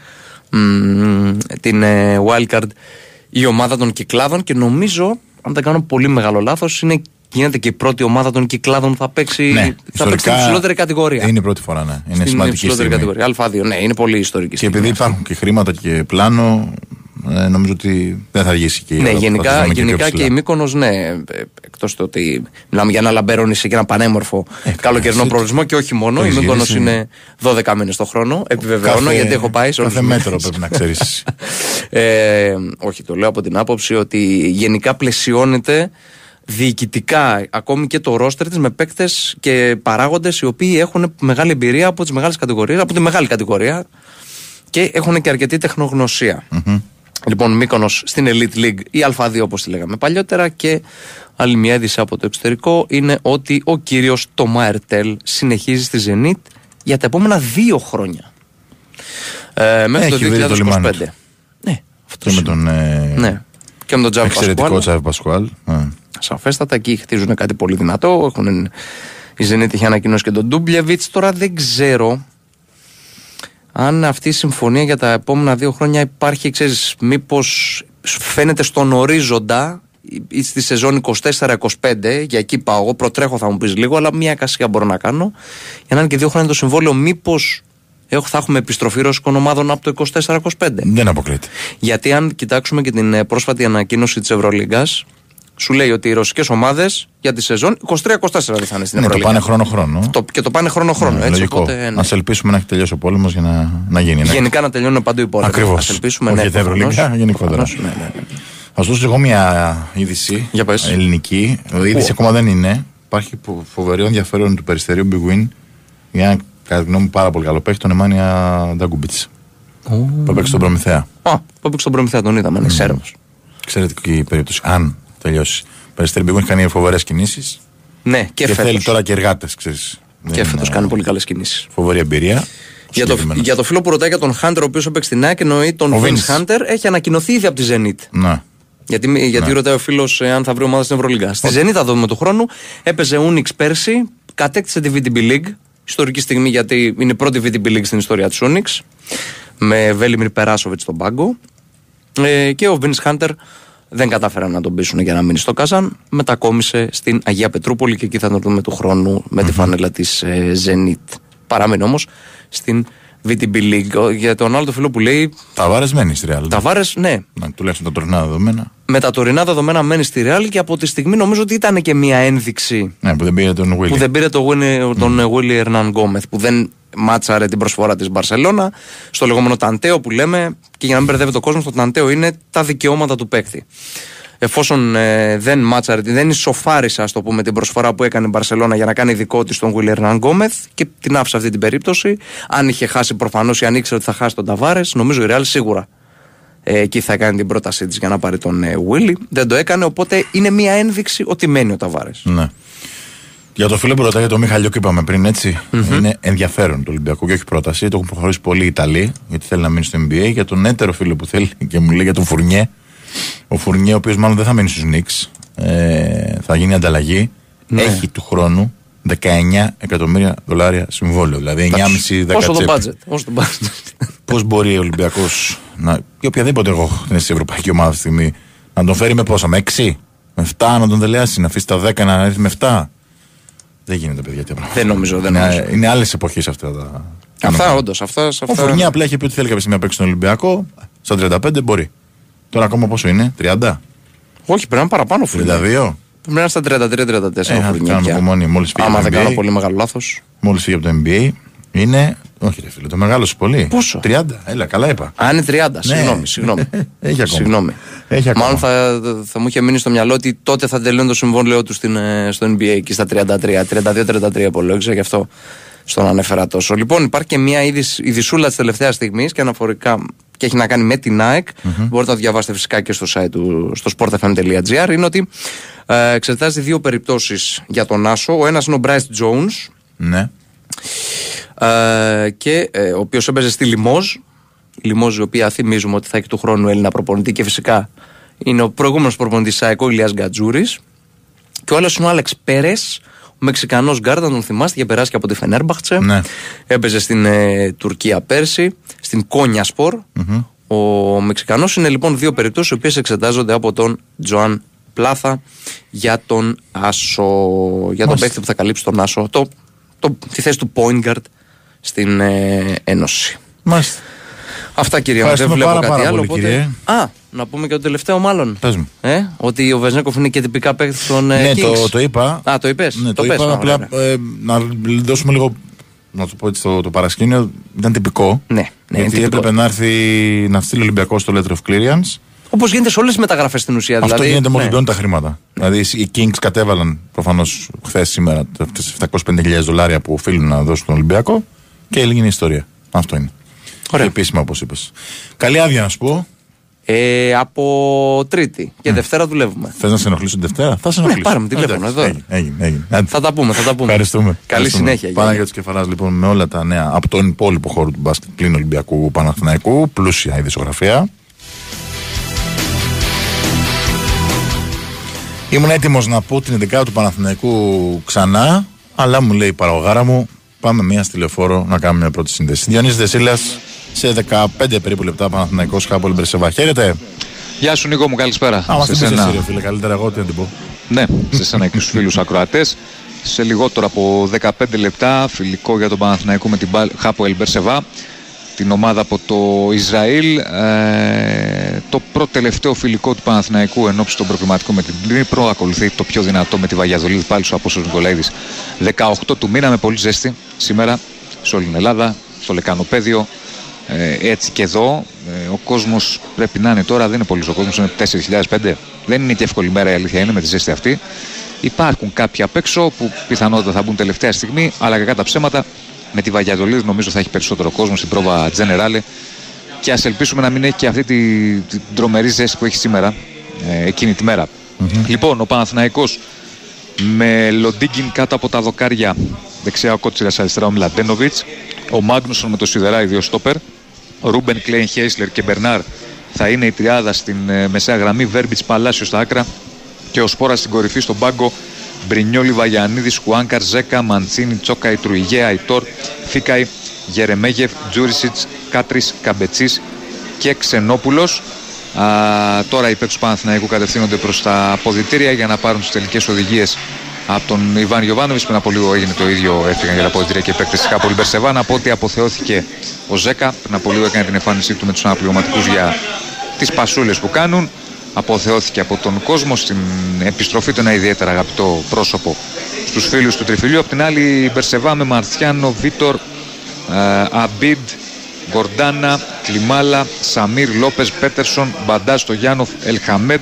[SPEAKER 23] μ, την ε, wildcard η ομάδα των κυκλάδων και νομίζω, αν δεν κάνω πολύ μεγάλο λάθος, είναι, γίνεται και η πρώτη ομάδα των κυκλάδων που θα παίξει,
[SPEAKER 2] Ναι,
[SPEAKER 23] θα παίξει στην
[SPEAKER 2] ιστορικά
[SPEAKER 23] υψηλότερη κατηγορία.
[SPEAKER 2] Είναι η πρώτη φορά, ναι. Είναι
[SPEAKER 23] στην
[SPEAKER 2] σημαντική
[SPEAKER 23] υψηλότερη
[SPEAKER 2] στιγμή.
[SPEAKER 23] κατηγορία. Α2, ναι, είναι πολύ ιστορική
[SPEAKER 2] Και
[SPEAKER 23] στιγμή.
[SPEAKER 2] επειδή υπάρχουν και χρήματα και πλάνο, ε, νομίζω ότι δεν θα αργήσει και η
[SPEAKER 23] Ναι,
[SPEAKER 2] Ελλάδα. Θα
[SPEAKER 23] γενικά,
[SPEAKER 2] τη δούμε και πιο
[SPEAKER 23] γενικά και,
[SPEAKER 2] ψηλά.
[SPEAKER 23] η Μύκονος, ναι, ε, εκτός του ότι μιλάμε για ένα λαμπέρο νησί και ένα πανέμορφο καλοκαιρινό
[SPEAKER 2] εσύ
[SPEAKER 23] προορισμό και όχι μόνο.
[SPEAKER 2] το
[SPEAKER 23] Η
[SPEAKER 2] έχεις
[SPEAKER 23] Μύκονος
[SPEAKER 2] γυρίσει.
[SPEAKER 23] είναι 12 μήνες το χρόνο, επιβεβαιώνω
[SPEAKER 2] Κάθε-
[SPEAKER 23] γιατί έχω πάει σε όλους
[SPEAKER 2] Κάθε
[SPEAKER 23] τους
[SPEAKER 2] μέτρο
[SPEAKER 23] μήνες.
[SPEAKER 2] πρέπει να ξέρεις. <laughs>
[SPEAKER 23] Ε, όχι, το λέω από την άποψη ότι γενικά πλαισιώνεται διοικητικά ακόμη και το ρόστερ της με παίκτες και παράγοντες οι οποίοι έχουν μεγάλη εμπειρία από τις μεγάλες κατηγορίες, από τη μεγάλη κατηγορία και έχουν και αρκετή τεχνογνωσία. Λοιπόν, Μύκονος στην Elite League ή Α2 όπως τη λέγαμε παλιότερα και άλλη μια είδηση από το εξωτερικό είναι ότι ο κύριος Τομά Ερτέλ συνεχίζει στη Zenit για τα επόμενα δύο χρόνια. Ε, μέχρι
[SPEAKER 2] Έχει
[SPEAKER 23] το
[SPEAKER 2] βρει το
[SPEAKER 23] 2025.
[SPEAKER 2] λιμάνι του.
[SPEAKER 23] Ναι,
[SPEAKER 2] Και με τον ε,
[SPEAKER 23] ναι. Και με τον Τζάβι
[SPEAKER 2] εξαιρετικό
[SPEAKER 23] Πασκουάλ.
[SPEAKER 2] Τσάβη Πασκουάλ. Ε.
[SPEAKER 23] Σαφέστατα εκεί χτίζουν κάτι πολύ δυνατό. Έχουν, η Zenit είχε ανακοινώσει και τον Ντούμπλεβιτς. Τώρα δεν ξέρω αν αυτή η συμφωνία για τα επόμενα δύο χρόνια υπάρχει, ξέρεις, μήπως φαίνεται στον ορίζοντα ή στη σεζόν 24-25, για εκεί πάω εγώ, προτρέχω θα μου πεις λίγο, αλλά μια κασία μπορώ να κάνω, για να είναι και δύο χρόνια το συμβόλαιο, μήπως έχω- θα έχουμε επιστροφή ρωσικών ομάδων από το 24-25.
[SPEAKER 2] Δεν αποκλείεται.
[SPEAKER 23] Γιατί αν κοιτάξουμε και την ε, πρόσφατη ανακοίνωση της Ευρωλίγκας Σου λέει ότι οι ρωσικές ομάδες για τη σεζόν 23-24 δεν θα είναι στην
[SPEAKER 2] Ναι, το
[SPEAKER 23] Ευρωλίγα.
[SPEAKER 2] πάνε χρόνο-χρόνο.
[SPEAKER 23] Το- και το πάνε χρόνο-χρόνο.
[SPEAKER 2] Ναι,
[SPEAKER 23] έτσι,
[SPEAKER 2] λογικό.
[SPEAKER 23] οπότε, ναι.
[SPEAKER 2] Α ελπίσουμε να έχει τελειώσει ο πόλεμος για να, να γίνει. Ναι.
[SPEAKER 23] Γενικά να τελειώνουν παντού οι πόλεμοι.
[SPEAKER 2] Ακριβώς.
[SPEAKER 23] Ας ελπίσουμε,
[SPEAKER 2] Όχι
[SPEAKER 23] ναι,
[SPEAKER 2] για την Ευρωλίγκα,
[SPEAKER 23] προφανώς.
[SPEAKER 2] γενικότερα.
[SPEAKER 23] Προφανώς, ναι, ναι, ναι.
[SPEAKER 2] Θα σου δώσω εγώ μια είδηση
[SPEAKER 23] Για πες.
[SPEAKER 2] ελληνική. Η είδηση
[SPEAKER 23] Πού;
[SPEAKER 2] ακόμα δεν είναι. Υπάρχει που- φοβερό ενδιαφέρον του περιστερίου Big Win για ένα κατά τη γνώμη μου πάρα πολύ καλό παίχτη, τον Εμάνια Νταγκούμπιτς. Που έπαιξε στον Προμηθέα.
[SPEAKER 23] Α, που έπαιξε στον Προμηθέα, τον είδαμε, είναι Σέρβος.
[SPEAKER 2] Εξαιρετική περίπτωση. Αν τελειώσει. Ο περιστερίου Big Win έχει κάνει φοβερές κινήσεις.
[SPEAKER 23] Ναι, και,
[SPEAKER 2] Και,
[SPEAKER 23] φέτος.
[SPEAKER 2] θέλει τώρα και εργάτες, ξέρεις.
[SPEAKER 23] Και φέτος κάνει πολύ καλές κινήσεις.
[SPEAKER 2] Φοβερή εμπειρία.
[SPEAKER 23] Για το,
[SPEAKER 2] Συγκεκριμένος.
[SPEAKER 23] για το φίλο που ρωτάει για τον Χάντερ, ο οποίος έπαιξε στην ΑΕΚ, εννοεί τον
[SPEAKER 2] Ο
[SPEAKER 23] Vince
[SPEAKER 2] Vince.
[SPEAKER 23] Hunter, έχει ανακοινωθεί ήδη από τη Zenit.
[SPEAKER 2] Ναι.
[SPEAKER 23] Γιατί, μη- γιατί
[SPEAKER 2] Ναι.
[SPEAKER 23] ρωτάει ο φίλος αν θα βρει ομάδα στην Ευρωλίγα. Στη Zenit θα δούμε του χρόνου. Έπαιζε Unix πέρσι, κατέκτησε τη VTB League. Ιστορική στιγμή γιατί είναι η πρώτη VTB League στην ιστορία της Unix. Με Βέλιμιρ Περάσοβιτ στον πάγκο. Ε, και ο Vince Hunter δεν κατάφεραν να τον πείσουν για να μείνει στο Κάζαν. Μετακόμισε στην Αγία Πετρούπολη και εκεί θα τον δούμε του χρόνου με τη φανέλα της ε, Zenit. Παραμένει όμως στην VTB League. Ο- Για τον άλλο το φίλο που λέει.
[SPEAKER 2] Ταβάρες μένεις στη Real.
[SPEAKER 23] Ταβάρες, ναι,
[SPEAKER 2] Ναι, τουλάχιστον τα τωρινά δεδομένα.
[SPEAKER 23] Με τα τωρινά δεδομένα μένει στη Real και από τη στιγμή νομίζω ότι ήταν και μια ένδειξη
[SPEAKER 2] Ναι, που δεν πήρε τον Willy.
[SPEAKER 23] που δεν πήρε το, Winnie- τον Willy Ερνάν Γκόμεθ που δεν μάτσαρε την προσφορά της Μπαρσελώνα στο λεγόμενο ταντέο που λέμε και για να μην μπερδεύει το κόσμος το ταντέο είναι τα δικαιώματα του παίκτη εφόσον ε, δεν μάτσαρε, δεν ισοφάρισε ας το πούμε την προσφορά που έκανε η Μπαρσελώνα για να κάνει δικό της τον Willy Ερνάν Γκόμεθ και την άφησε αυτή την περίπτωση αν είχε χάσει προφανώς ή αν ήξερε ότι θα χάσει τον Ταβάρες νομίζω η Real σίγουρα ε, εκεί θα κάνει την πρότασή της για να πάρει τον ε, Willy δεν το έκανε οπότε είναι μια ένδειξη ότι μένει ο Ταβάρες
[SPEAKER 2] Ναι. Για το φίλο που ρωτάει για το Μιχαλιό που είπαμε πριν, έτσι, είναι ενδιαφέρον το Ολυμπιακό και όχι πρόταση. Το έχουν προχωρήσει πολύ οι Ιταλοί, γιατί θέλει να μείνει στο NBA. Για τον έτερο φίλο που θέλει <laughs> και μου λέει για τον Φουρνιέ. Ο Φουρνιέ, ο οποίος μάλλον δεν θα μείνει στους Νίξ, ε, θα γίνει ανταλλαγή.
[SPEAKER 23] Ναι.
[SPEAKER 2] Έχει του χρόνου 19 εκατομμύρια δολάρια συμβόλαιο. Δηλαδή 9,5-10
[SPEAKER 23] Όσο το
[SPEAKER 2] τσέπη.
[SPEAKER 23] budget. Όσο το budget.
[SPEAKER 2] Πώς μπορεί ο Ολυμπιακός να. ή οποιαδήποτε εγώ είναι στην ευρωπαϊκή ομάδα αυτή τη στιγμή να τον φέρει με πόσα, με 6, με 7 να τον τελειάσει, να αφήσει τα 10 να έρθει με 7. Δεν γίνεται, παιδιά, τέτοια πράγματα.
[SPEAKER 23] Δεν νομίζω, δεν
[SPEAKER 2] είναι,
[SPEAKER 23] νομίζω.
[SPEAKER 2] Είναι άλλες εποχές αυτά τα.
[SPEAKER 23] Αυτά όντως. Αυτά, σε
[SPEAKER 2] Ο
[SPEAKER 23] αυτά...
[SPEAKER 2] Φουρνιά απλά είχε πει ότι θέλει κάποια στιγμή να παίξει στον Ολυμπιακό. Στα 35 μπορεί. Τώρα ακόμα πόσο είναι, 30,
[SPEAKER 23] Όχι, πρέπει να είναι παραπάνω
[SPEAKER 2] 32.
[SPEAKER 23] Φουρνιά. Πρέπει να είναι στα 33-34
[SPEAKER 2] Ε,
[SPEAKER 23] ο
[SPEAKER 2] να
[SPEAKER 23] Φουρνιά
[SPEAKER 2] κάνουμε
[SPEAKER 23] πια.
[SPEAKER 2] υπομονή. Μόλις φύγει
[SPEAKER 23] Άμα
[SPEAKER 2] από
[SPEAKER 23] δεν
[SPEAKER 2] το
[SPEAKER 23] κάνω
[SPEAKER 2] NBA.
[SPEAKER 23] πολύ μεγάλο λάθος.
[SPEAKER 2] Μόλις φύγει από το NBA είναι. Όχι, ρε φίλε, το μεγάλο σου πολύ.
[SPEAKER 23] Πόσο;
[SPEAKER 2] 30. Έλα, καλά είπα.
[SPEAKER 23] Αν είναι 30, συγγνώμη. συγγνώμη. <laughs>
[SPEAKER 2] Έχει ακόμα.
[SPEAKER 23] Συγγνώμη.
[SPEAKER 2] Έχει ακόμα.
[SPEAKER 23] Μάλλον θα, θα μου είχε μείνει στο μυαλό ότι τότε θα τελειώνει το συμβόλαιό του στην, ε, στο NBA εκεί στα 33. 32-33 υπολόγιζα, γι' αυτό στον ανέφερα τόσο. Λοιπόν, υπάρχει και μια είδηση- ειδισούλα της τελευταίας στιγμής και αναφορικά και έχει να κάνει με την ΑΕΚ. Μπορείτε να το διαβάσετε φυσικά και στο site του, στο sportfm.gr. Είναι ότι ε, εξετάζει δύο περιπτώσεις για τον Άσο. Ο ένας είναι ο Bryce Jones,
[SPEAKER 2] Ναι.
[SPEAKER 23] Ε, και, ε, ο οποίος έπαιζε στη Λιμόζ. Η Λιμόζ, η οποία θυμίζουμε ότι θα έχει του χρόνου Έλληνα προπονητή και φυσικά είναι ο προηγούμενος προπονητής ΣΑΕΚΟ Ηλίας Γκατζούρης. Και ο άλλος είναι ο Άλεξ Πέρες, ο Μεξικανός γκαρντ, αν τον θυμάστε, είχε περάσει και από τη Φενέρμπαχτσε.
[SPEAKER 2] Ναι.
[SPEAKER 23] Έπαιζε στην ε, Τουρκία πέρσι, στην Κόνια Σπορ. Ο Μεξικανός είναι λοιπόν δύο περιπτώσεις, οι οποίες εξετάζονται από τον Ζοάν Πλάθα για τον άσο. Για τον
[SPEAKER 2] Μάλιστα.
[SPEAKER 23] παίκτη που θα καλύψει τον άσο. Το, το, τη θέση του point guard στην ε, Ένωση.
[SPEAKER 2] Μάλιστα.
[SPEAKER 23] Αυτά κυρία μου, δεν
[SPEAKER 2] Ευχαριστούμε
[SPEAKER 23] βλέπω
[SPEAKER 2] πάρα,
[SPEAKER 23] κάτι
[SPEAKER 2] πάρα
[SPEAKER 23] άλλο.
[SPEAKER 2] πολύ,
[SPEAKER 23] οπότε-
[SPEAKER 2] κύριε.
[SPEAKER 23] Α, να πούμε και το τελευταίο μάλλον.
[SPEAKER 2] Πες μου.
[SPEAKER 23] Ε, ότι ο Βεζένκοφ είναι και τυπικά παίκτη των ε,
[SPEAKER 2] ναι,
[SPEAKER 23] Kings.
[SPEAKER 2] το, το είπα.
[SPEAKER 23] Α, το είπες.
[SPEAKER 2] Ναι, το,
[SPEAKER 23] πες,
[SPEAKER 2] είπα.
[SPEAKER 23] α,
[SPEAKER 2] Απλά
[SPEAKER 23] ωραία.
[SPEAKER 2] ε, να δώσουμε λίγο. Να το πω έτσι το, το παρασκήνιο. Ήταν τυπικό.
[SPEAKER 23] Ναι, ναι, είναι
[SPEAKER 2] γιατί
[SPEAKER 23] τυπικό.
[SPEAKER 2] έπρεπε να έρθει να στείλει ο Ολυμπιακό στο letter of clearance.
[SPEAKER 23] Όπω γίνεται σε όλε τι μεταγραφέ στην ουσία.
[SPEAKER 2] Αυτό
[SPEAKER 23] δηλαδή,
[SPEAKER 2] γίνεται μόλι
[SPEAKER 23] ναι.
[SPEAKER 2] μπαίνουν τα χρήματα. Δηλαδή οι Kings κατέβαλαν προφανώ χθε σήμερα αυτέ τι 750.000 δολάρια που οφείλουν να δώσουν στον Ολυμπιακό και έγινε η ιστορία. Αυτό είναι.
[SPEAKER 23] Ωραία.
[SPEAKER 2] Και επίσημα όπως είπες. Καλή άδεια να σου πω.
[SPEAKER 23] Ε, από Τρίτη και Δευτέρα δουλεύουμε.
[SPEAKER 2] Θες να σε ενοχλήσω την Δευτέρα, θα σε ενοχλήσω.
[SPEAKER 23] Ναι, πάρε με τηλέφωνο
[SPEAKER 2] Εντάξει,
[SPEAKER 23] εδώ.
[SPEAKER 2] Έγινε, έγινε, έγινε. Άντε.
[SPEAKER 23] Θα τα πούμε, θα τα πούμε.
[SPEAKER 2] Ευχαριστούμε.
[SPEAKER 23] Καλή
[SPEAKER 2] Ευχαριστούμε.
[SPEAKER 23] συνέχεια.
[SPEAKER 2] Πάνω
[SPEAKER 23] Γιάννη.
[SPEAKER 2] για τους κεφαλάς λοιπόν με όλα τα νέα από τον υπόλοιπο χώρο του μπάσκετ πλην Ολυμπιακού Παναθηναϊκού. Πλούσια η δισογραφία. Ήμουν έτοιμος να πω την 11 του Παναθηναϊκού ξανά, αλλά μου λέει η παραγωγάρα μου, πάμε μία στη λεωφόρο να κάνουμε μια πρώτη σύνδεση. Διονύσης Δεσίλα σε 15 περίπου λεπτά Παναθηναϊκός Χάπολ Μπερσεβά. Χαίρετε.
[SPEAKER 24] Γεια σου Νίκο μου, καλησπέρα.
[SPEAKER 2] Α, μα
[SPEAKER 24] Σε
[SPEAKER 2] θυμίσαι
[SPEAKER 24] σένα.
[SPEAKER 2] εσύ, ρε φίλε, καλύτερα εγώ τι να την πω.
[SPEAKER 24] Ναι, σε σένα και στους φίλους ακροατές. Σε λιγότερο από 15 λεπτά, φιλικό για τον Παναθηναϊκό με την Μπα- Χάπο Ελμπερσεβά, την ομάδα από το Ισραήλ. Ε, το πρώτο τελευταίο φιλικό του Παναθηναϊκού εν ώψη των προκληματικών με την Νύπρο. Ακολουθεί το πιο δυνατό με τη Βαγιαδολίδη πάλι στο Απόστολος Νικολαίδης 18 του μήνα με πολύ ζέστη σήμερα σε όλη την Ελλάδα, στο Λεκανοπέδιο. Ε, έτσι και εδώ ε, ο κόσμος πρέπει να είναι τώρα, δεν είναι πολύ ο κόσμος, είναι 4.005. Δεν είναι και εύκολη μέρα η αλήθεια είναι με τη ζέστη αυτή. Υπάρχουν κάποιοι απ' έξω που πιθανότατα θα μπουν τελευταία στιγμή, αλλά κακά τα ψέματα με τη Βαγιαδολίδη νομίζω θα έχει περισσότερο κόσμο στην πρόβα Generale και ας ελπίσουμε να μην έχει και αυτή τη, την τρομερή ζέστη που έχει σήμερα ε, εκείνη τη μέρα. Λοιπόν, ο Παναθηναϊκός με Λοντίγκιν κάτω από τα δοκάρια δεξιά ο Κότσιρας αριστερά ο Μλαντένοβιτς. Ο Μάγνουσον με το Σιδερά, οι δύο στόπερ. Ο Ρούμπεν Κλέιν Χέισλερ και Μπερνάρ θα είναι η τριάδα στην ε, μεσαία γραμμή. Βέρμπιτς Παλάσιος στα άκρα. Και ο Σπόρας στην κορυφή στον πάγκο Μπρινιόλι Βαγιανίδης, Χουάνκαρ, Ζέκα, Μαντσίνη, Τσόκα, Ιτρουιγέ, Αϊτόρ, Φίκαη, Γερεμέγεφ, Τζούρισιτς, Κάτρις, Καμπετσής και Ξενόπουλος. Τώρα οι παίκτες του Παναθηναϊκού κατευθύνονται προς τα αποδητήρια για να πάρουν τις τελικές οδηγίες από τον Ιβάν Γιοβάνοβιτ. Πριν από λίγο έγινε το ίδιο, έφυγαν για τα αποδητήρια και οι παίκτες της Χάπολη Μπερσεβάν. Από ότι αποθεώθηκε ο Ζέκα, πριν από λίγο έκανε την εμφάνισή του με τους αναπληρωματικούς για τις πασούλες που κάνουν αποθεώθηκε από τον κόσμο στην επιστροφή του ένα ιδιαίτερα αγαπητό πρόσωπο στους φίλους του Τριφυλιού. Απ' την άλλη η Μπερσεβά με Μαρθιάνο, Βίτορ, ε, Αμπίντ, Γκορντάνα, Κλιμάλα, Σαμίρ, Λόπες, Πέτερσον, Μπαντάς, Στογιάνοφ, Ελχαμέντ.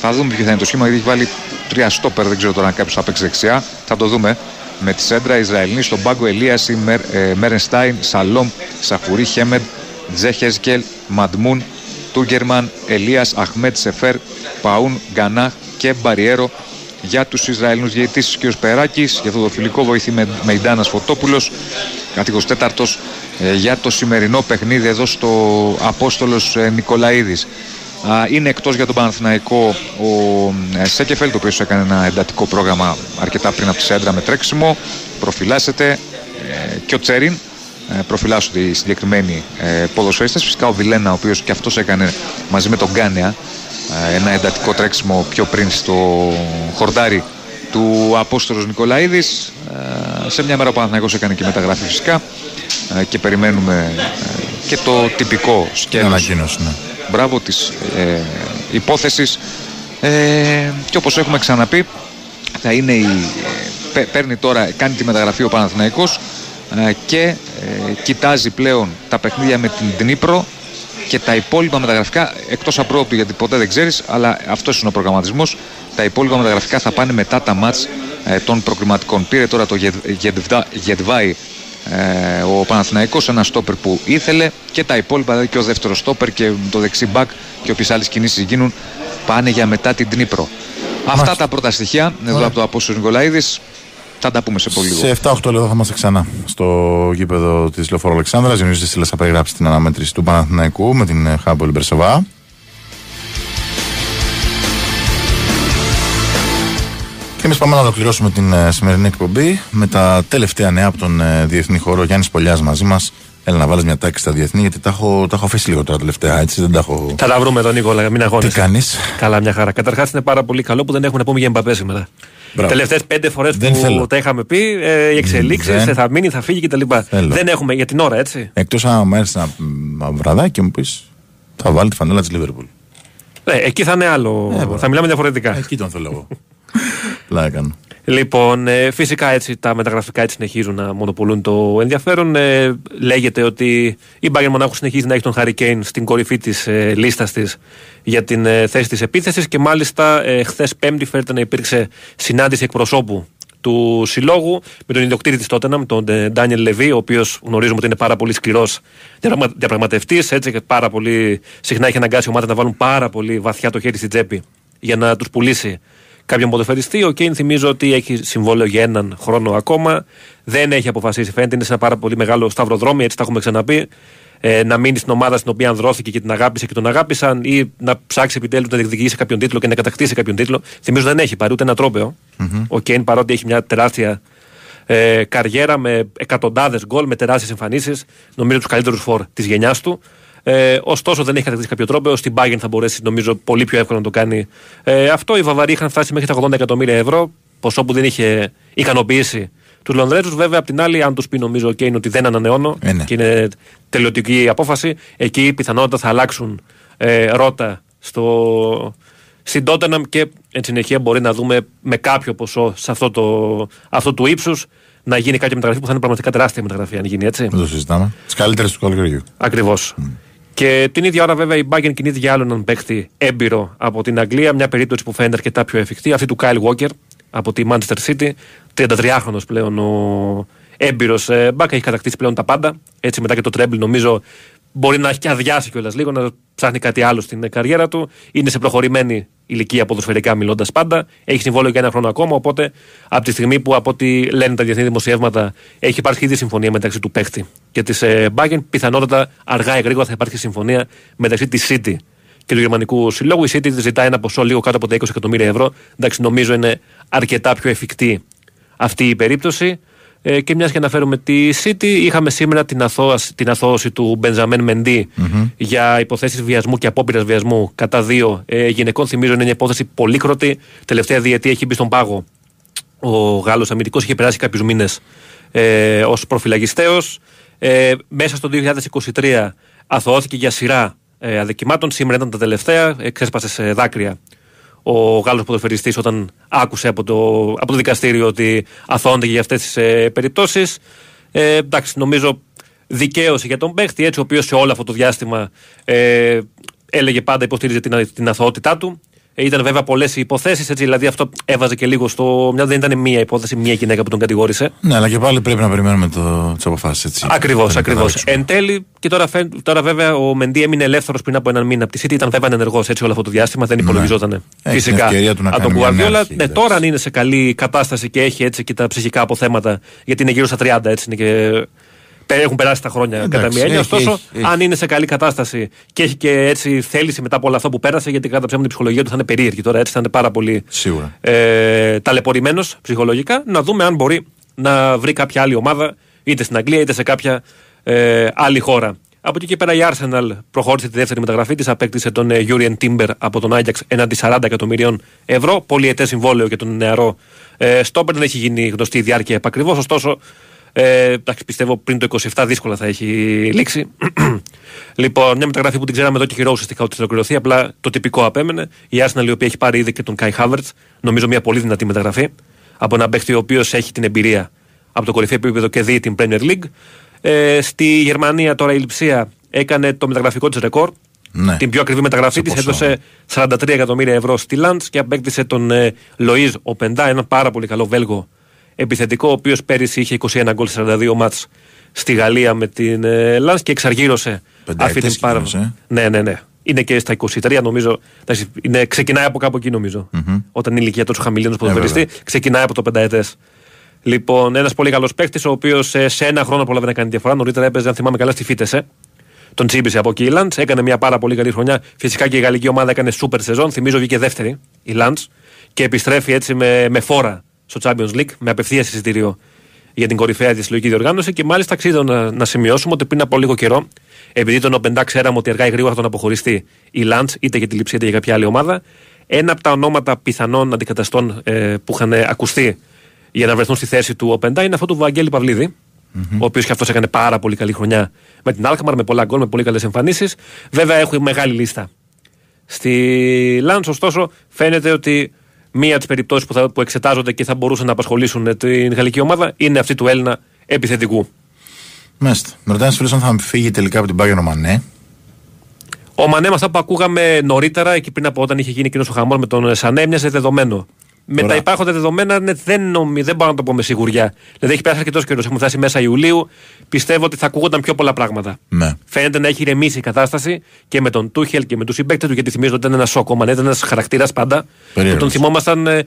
[SPEAKER 24] Θα δούμε ποιο θα είναι το σχήμα γιατί έχει βάλει τρία στόπερ, δεν ξέρω τώρα αν κάποιος θα παίξει δεξιά. Θα το δούμε. Με τη σέντρα Ισραηλινή στον πάγκο Ελίαση, Μερ, ε, Μέρενστάιν, Σαλόμ, Σαφουρί, Χέμεντ, Τζέχεσκελ, Μαντμούν, Τούγκερμαν, Ελίας, Αχμέτ, Σεφέρ, Παούν, Γκανάχ και Μπαριέρο για τους Ισραηλινούς διαιτητές ο κ. Περάκης για το δοφιλικό βοηθή με Μεϊντάνας Φωτόπουλος καθηγός τέταρτος ε, για το σημερινό παιχνίδι εδώ στο Απόστολος ε, Νικολαίδης. Α, είναι εκτός για τον Παναθηναϊκό ο ε, Σέκεφελ το οποίο έκανε ένα εντατικό πρόγραμμα αρκετά πριν από τη Σέντρα με τρέξιμο. Προφυλάσσεται ε, και ο Τσέριν. ε, προφυλάσσονται οι συγκεκριμένοι ε, ποδοσφαίριστες. Φυσικά ο Βιλένα, ο οποίος και αυτός έκανε μαζί με τον Γκάνεα ε, ένα εντατικό τρέξιμο πιο πριν στο χορτάρι του Απόστολος Νικολαίδης. Ε, σε μια μέρα ο Παναθηναϊκός έκανε και μεταγραφή φυσικά ε, και περιμένουμε ε, και το τυπικό σκέλος.
[SPEAKER 2] Ανακοίνωση, ναι.
[SPEAKER 24] Μπράβο της ε, υπόθεσης. Ε, και όπως έχουμε ξαναπεί θα είναι η, ε, παι- παίρνει τώρα, κάνει τη μεταγραφή ο Παναθηναϊκός ε, και ε, κοιτάζει πλέον τα παιχνίδια με την Δνήπρο και τα υπόλοιπα μεταγραφικά εκτός απρόπτου γιατί ποτέ δεν ξέρεις αλλά αυτός είναι ο προγραμματισμός τα υπόλοιπα μεταγραφικά θα πάνε μετά τα μάτς ε, των προκριματικών. Πήρε τώρα το Γεδ- Γεδβδα- Γεδβάη ε, ο Παναθηναϊκός ένα στόπερ που ήθελε και τα υπόλοιπα δηλαδή και ο δεύτερος στόπερ και το δεξί μπακ και όποιες άλλες κινήσεις γίνουν πάνε για μετά την Δνήπρο Αυτά τα πρώτα στοιχεία εδώ από το Απόστολος Νικολαίδης θα τα πούμε σε πολύ λίγο.
[SPEAKER 2] Σε 7-8 λεπτά θα είμαστε ξανά στο γήπεδο της Λεωφόρου Αλεξάνδρας. Διονύση Δεσίλα θα περιγράψεις την αναμέτρηση του Παναθηναϊκού με την ε, Χάμπολ Μπερσεβά. Και εμείς πάμε να ολοκληρώσουμε την ε, σημερινή εκπομπή με τα τελευταία νέα από τον ε, διεθνή χώρο. Γιάννης Πολιάς μαζί μας. Έλα να βάλεις μια τάξη στα διεθνή, γιατί τα έχω, τα έχω αφήσει λίγο τώρα τελευταία. Έτσι δεν τα έχω.
[SPEAKER 25] Θα τα βρούμε εδώ, Νίκολα, μην αγώνεσαι.
[SPEAKER 2] Τι κάνεις;
[SPEAKER 25] Καλά, μια χαρά. Καταρχάς είναι πάρα πολύ καλό που δεν έχουμε να πούμε για Εμπαπέ σήμερα.
[SPEAKER 2] Μπράβο.
[SPEAKER 25] Τελευταίες πέντε φορές
[SPEAKER 2] Δεν
[SPEAKER 25] που
[SPEAKER 2] θέλω.
[SPEAKER 25] τα είχαμε πει, ε, οι εξελίξεις,
[SPEAKER 2] Δεν.
[SPEAKER 25] θα μείνει, θα φύγει κτλ.
[SPEAKER 2] Θέλω.
[SPEAKER 25] Δεν έχουμε για την ώρα, έτσι.
[SPEAKER 2] Εκτός αν μου έρθει ένα μ, βραδάκι και μου πεις θα βάλει τη φανέλα της Λίβερπουλ.
[SPEAKER 25] Ε, εκεί θα είναι άλλο.
[SPEAKER 2] Ε,
[SPEAKER 25] θα μιλάμε διαφορετικά.
[SPEAKER 2] Εκεί τον θέλω εγώ. <laughs> Πλάκα κάνω.
[SPEAKER 25] Λοιπόν, ε, φυσικά έτσι τα μεταγραφικά έτσι συνεχίζουν να μονοπολούν το ενδιαφέρον. Ε, λέγεται ότι η Bayern Μονάχου συνεχίζει να έχει τον Harry Kane στην κορυφή της ε, λίστας της για την ε, θέση της επίθεσης και μάλιστα ε, χθες Πέμπτη φέρεται να υπήρξε συνάντηση εκπροσώπου του συλλόγου με τον ιδιοκτήτη της Τότεναμ, τον ε, Ντάνιελ Λεβί, ο οποίος γνωρίζουμε ότι είναι πάρα πολύ σκληρός διαπραγματευτής. Έτσι και πάρα πολύ συχνά έχει αναγκάσει ομάδα να βάλουν πάρα πολύ βαθιά το χέρι στην τσέπη για να τους πουλήσει κάποιον ποδοσφαιριστή. Ο Κέιν θυμίζω ότι έχει συμβόλαιο για έναν χρόνο ακόμα. Δεν έχει αποφασίσει, φαίνεται είναι σε ένα πάρα πολύ μεγάλο σταυροδρόμι, έτσι τα έχουμε ξαναπεί. Ε, να μείνει στην ομάδα στην οποία ανδρώθηκε και την αγάπησε και τον αγάπησαν ή να ψάξει επιτέλους να διεκδικήσει κάποιον τίτλο και να κατακτήσει κάποιον τίτλο. Θυμίζω δεν έχει πάρει ούτε ένα τρόπαιο. Ο Κέιν παρότι έχει μια τεράστια ε, καριέρα με εκατοντάδες γκολ, με τεράστιες εμφανίσεις, νομίζω τους καλύτερους φορ της γενιάς του. Ε, ωστόσο δεν έχει κατακτήσει κάποιο τρόπο. Στην Bayern θα μπορέσει νομίζω πολύ πιο εύκολα να το κάνει ε, αυτό. Οι Βαβαροί είχαν φτάσει μέχρι τα 80 εκατομμύρια ευρώ, ποσό που δεν είχε ικανοποιήσει τους Λονδρέζους. Βέβαια, απ' την άλλη, αν τους πει νομίζω και είναι ότι δεν ανανεώνω
[SPEAKER 2] Ε, ναι.
[SPEAKER 25] και είναι τελειωτική η απόφαση, εκεί πιθανότατα θα αλλάξουν ε, Ρότα στο, στην Tottenham και εν συνεχεία μπορεί να δούμε με κάποιο ποσό σε αυτό, το, αυτό του ύψους να γίνει κάποια μεταγραφή που θα είναι πραγματικά τεράστια μεταγραφή αν γίνει έτσι.
[SPEAKER 2] Δεν το συζητάμε. Τις καλύτερες του καλοκαιριού.
[SPEAKER 25] Ακριβώς. Και την ίδια ώρα, βέβαια, η Bayern κινείται για άλλο έναν παίχτη έμπειρο από την Αγγλία. Μια περίπτωση που φαίνεται αρκετά πιο εφικτή, αυτή του Kyle Walker από τη Manchester City. 33χρονο πλέον ο έμπειρος μπακ. Έχει κατακτήσει πλέον τα πάντα. Έτσι, μετά και το τρεμπλ, νομίζω μπορεί να έχει και αδειάσει κιόλας λίγο, να ψάχνει κάτι άλλο στην καριέρα του. Είναι σε προχωρημένη ηλικία ποδοσφαιρικά μιλώντας πάντα. Έχει συμβόλαιο για ένα χρόνο ακόμα. Οπότε, από τη στιγμή που από ό,τι λένε τα διεθνή δημοσιεύματα έχει υπάρξει ήδη συμφωνία μεταξύ του παίχτη και της ε, Bayern, πιθανότατα αργά ή γρήγορα θα υπάρχει συμφωνία μεταξύ της City και του Γερμανικού Συλλόγου. Η City ζητάει ένα ποσό λίγο κάτω από τα 20 εκατομμύρια ευρώ. Εντάξει, νομίζω είναι αρκετά πιο εφικτή αυτή η περίπτωση. Ε, και μιας και αναφέρουμε τη City, είχαμε σήμερα την, αθώαση, την αθώωση του Μπενζαμέν Μεντή για υποθέσεις βιασμού και απόπειρας βιασμού κατά δύο ε, γυναικών. Θυμίζω είναι μια υπόθεση πολύκροτη. Τελευταία διετία έχει μπει στον πάγο. Ο Γάλλος αμυντικός είχε περάσει κάποιους μήνες ε, ως προφυλακιστέο. Ε, μέσα στο 2023 αθωώθηκε για σειρά ε, αδικημάτων. Σήμερα ήταν τα τελευταία. Ε, ξέσπασε σε δάκρυα ο Γάλλος ποδοσφαιριστής όταν άκουσε από το, από το δικαστήριο ότι αθώνται για αυτές τις ε, περιπτώσεις. Ε, εντάξει, νομίζω δικαίωση για τον παίχτη, έτσι ο οποίος σε όλο αυτό το διάστημα ε, έλεγε πάντα υποστήριζε την, την αθωότητά του. Ε, Ήταν βέβαια πολλές οι υποθέσεις, έτσι δηλαδή αυτό έβαζε και λίγο στο μυαλό. Δεν ήταν μία υπόθεση, μία γυναίκα που τον κατηγόρησε.
[SPEAKER 2] Ναι, αλλά και πάλι πρέπει να περιμένουμε τις αποφάσεις.
[SPEAKER 25] Ακριβώς, ακριβώς. Εν τέλει, και τώρα, φαι- τώρα βέβαια ο Μεντί έμεινε ελεύθερος πριν από έναν μήνα από τη City. Ήταν βέβαια ενεργός έτσι όλο αυτό το διάστημα, δεν υπολογιζόταν
[SPEAKER 2] Έχει την
[SPEAKER 25] φυσικά
[SPEAKER 2] ευκαιρία του να
[SPEAKER 25] από
[SPEAKER 2] κάνει
[SPEAKER 25] τον
[SPEAKER 2] μια
[SPEAKER 25] Guardiola.
[SPEAKER 2] αρχή,
[SPEAKER 25] Ναι, τώρα αν είναι σε καλή κατάσταση και έχει έτσι και τα ψυχικά αποθέματα, γιατί είναι γύρω στα 30 έτσι είναι και πε- έχουν περάσει τα χρόνια
[SPEAKER 2] Εντάξει,
[SPEAKER 25] κατά μία έννοια.
[SPEAKER 2] έχει,
[SPEAKER 25] Ωστόσο,
[SPEAKER 2] έχει, έχει.
[SPEAKER 25] αν είναι σε καλή κατάσταση και έχει και έτσι θέληση μετά από όλα αυτά που πέρασε, γιατί κατά ψέματα η ψυχολογία του θα είναι περίεργη τώρα, έτσι θα είναι πάρα πολύ
[SPEAKER 2] Σίγουρα.
[SPEAKER 25] ε, ταλαιπωρημένος ψυχολογικά, να δούμε αν μπορεί να βρει κάποια άλλη ομάδα, είτε στην Αγγλία είτε σε κάποια ε, άλλη χώρα. Από εκεί και πέρα η Arsenal προχώρησε τη δεύτερη μεταγραφή της, απέκτησε τον ε, Jurien Timber από τον Ajax έναντι 40 εκατομμυρίων ευρώ. Πολυετέ συμβόλαιο για τον νεαρό ε, Στόπερ. Δεν έχει γίνει γνωστή η διάρκεια επακριβώς, ωστόσο ε, εντάξει, πιστεύω πριν το 27 δύσκολα θα έχει λήξει. <clears throat> λοιπόν, μια μεταγραφή που την ξέραμε εδώ και καιρό ουσιαστικά ότι θα ολοκληρωθεί. Απλά το τυπικό απέμενε. Η Arsenal η οποία έχει πάρει ήδη και τον Kai Havertz. Νομίζω μια πολύ δυνατή μεταγραφή. Από έναν παίχτη ο οποίος έχει την εμπειρία από το κορυφαίο επίπεδο και δει την Premier League. Ε, στη Γερμανία τώρα η Λιψία έκανε το μεταγραφικό της ρεκόρ.
[SPEAKER 2] Ναι.
[SPEAKER 25] Την πιο ακριβή μεταγραφή της
[SPEAKER 2] ποσό.
[SPEAKER 25] έδωσε 43 εκατομμύρια ευρώ στη Λαντ και απέκτησε τον ε, Λοίζ Οπεντά, έναν πάρα πολύ καλό Βέλγο επιθετικό, ο οποίος πέρυσι είχε 21 γκολ σε 42 μάτς στη Γαλλία με την ε, Λαντ και εξαργύρωσε αυτή την πάρα
[SPEAKER 2] κοινός, ε.
[SPEAKER 25] Ναι, ναι, ναι. Είναι και στα 23, νομίζω. εντάξει, Είναι, ξεκινάει από κάπου εκεί, νομίζω. Όταν είναι η ηλικία τόσο χαμηλή ενό ποδοσφαιριστή,
[SPEAKER 2] βέβαια.
[SPEAKER 25] ξεκινάει από το πενταετές. Λοιπόν, ένας πολύ καλός παίκτης, ο οποίος σε ένα χρόνο πρόλαβε να κάνει διαφορά. Νωρίτερα έπαιζε, αν θυμάμαι καλά, στη Φίτεσε. Τον τσίμπησε από εκεί η Λαντ. Έκανε μια πάρα πολύ καλή χρονιά. Φυσικά και η γαλλική ομάδα έκανε σούπερ σεζόν. Θυμίζω βγήκε δεύτερη η Λαντ. Και επιστρέφει έτσι με, με φόρα στο Champions League, με απευθεία εισιτήριο για την κορυφαία τη συλλογική διοργάνωση. Και μάλιστα αξίζει να, να σημειώσουμε ότι πριν από λίγο καιρό, επειδή τον Οπεντά ξέραμε ότι αργά ή γρήγορα θα τον αποχωριστεί η Λαντ, είτε για τη λήψη είτε για κάποια άλλη ομάδα, ένα από τα ονόματα πιθανών αντικαταστών ε, που είχαν ακουστεί για να βρεθούν στη θέση του Οπεντά είναι αυτό του Βαγγέλη Παυλίδη, ο οποίος και αυτός έκανε πάρα πολύ καλή χρονιά με την Άλχαμαρ, με πολλά γκολ, με πολύ καλές εμφανίσεις. Βέβαια, έχουν μεγάλη λίστα. Στη Λάντ, ωστόσο, φαίνεται ότι μία από τις περιπτώσεις που, θα- που εξετάζονται και θα μπορούσαν να απασχολήσουν ε, την γαλλική ομάδα είναι αυτή του Έλληνα επιθετικού.
[SPEAKER 2] Μάλιστα. Με ρωτάνε φίλο αν θα φύγει τελικά από την Bayern ο Μανέ.
[SPEAKER 25] Ο Μανέ, με αυτά που ακούγαμε νωρίτερα, εκεί πριν από όταν είχε γίνει εκείνος ο χαμός με τον Σανέ, έμοιαζε δεδομένο. Με
[SPEAKER 2] Τώρα-
[SPEAKER 25] τα υπάρχοντα δεδομένα ναι, δεν, νομι, δεν μπορώ να το πω με σιγουριά. Δηλαδή έχει περάσει αρκετός καιρός. Έχουμε φτάσει μέσα Ιουλίου. Πιστεύω ότι θα ακούγονταν πιο πολλά πράγματα.
[SPEAKER 2] Ναι.
[SPEAKER 25] Φαίνεται να έχει ηρεμήσει η κατάσταση και με τον Τούχελ και με τους συμπαίκτες του, γιατί θυμίζω ότι ήταν ένας σοκ. Ο Μανέ ήταν ένας χαρακτήρας πάντα.
[SPEAKER 2] Περίεργος.
[SPEAKER 25] Που τον θυμόμασταν. Ε,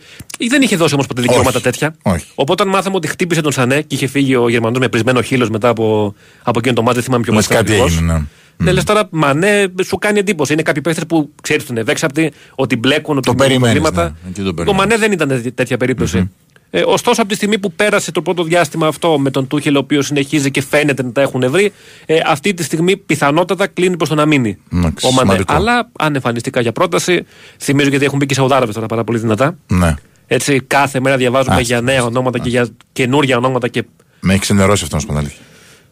[SPEAKER 25] δεν είχε δώσει όμως ποτέ δικαιώματα
[SPEAKER 2] Όχι.
[SPEAKER 25] τέτοια.
[SPEAKER 2] Όχι.
[SPEAKER 25] Οπότε όταν μάθαμε ότι χτύπησε τον Σανέ και είχε φύγει ο Γερμανός με πρισμένο χείλος μετά από, από εκείνο το μάτι, δεν θυμάμαι ποιο
[SPEAKER 2] Λες
[SPEAKER 25] μάτι ήταν
[SPEAKER 2] κάτι
[SPEAKER 25] ακριβώς.
[SPEAKER 2] έγινε, ναι.
[SPEAKER 25] Ναι, λες τώρα, μα ναι, σου κάνει εντύπωση. Είναι κάποιοι παίχτες που ξέρεις ότι είναι ευέξαπτοι, ότι μπλέκουν, ότι
[SPEAKER 2] Το
[SPEAKER 25] μπαίνουν
[SPEAKER 2] περιμένεις,
[SPEAKER 25] προβλήματα.
[SPEAKER 2] ναι. Εκεί το
[SPEAKER 25] Το
[SPEAKER 2] περιμένεις.
[SPEAKER 25] Μανέ δεν ήταν τέτοια περίπτωση. Ε, ωστόσο, από τη στιγμή που πέρασε το πρώτο διάστημα αυτό με τον Τούχελ, ο οποίος συνεχίζει και φαίνεται να τα έχουν βρει, ε, αυτή τη στιγμή πιθανότατα κλείνει προς το να μείνει
[SPEAKER 2] Εντάξει,
[SPEAKER 25] ο Μανέ.
[SPEAKER 2] σημαντικό.
[SPEAKER 25] Αλλά αν εμφανιστεί κάποια πρόταση, θυμίζω γιατί έχουν μπει και οι Σαουδάραβες τώρα πάρα πολύ δυνατά.
[SPEAKER 2] Ναι.
[SPEAKER 25] Έτσι, κάθε μέρα διαβάζουμε
[SPEAKER 2] Άστα,
[SPEAKER 25] για νέα ονόματα και για καινούργια ονόματα και
[SPEAKER 2] Με έχεις ξενερώσει αυτό να σου πω την αλήθεια.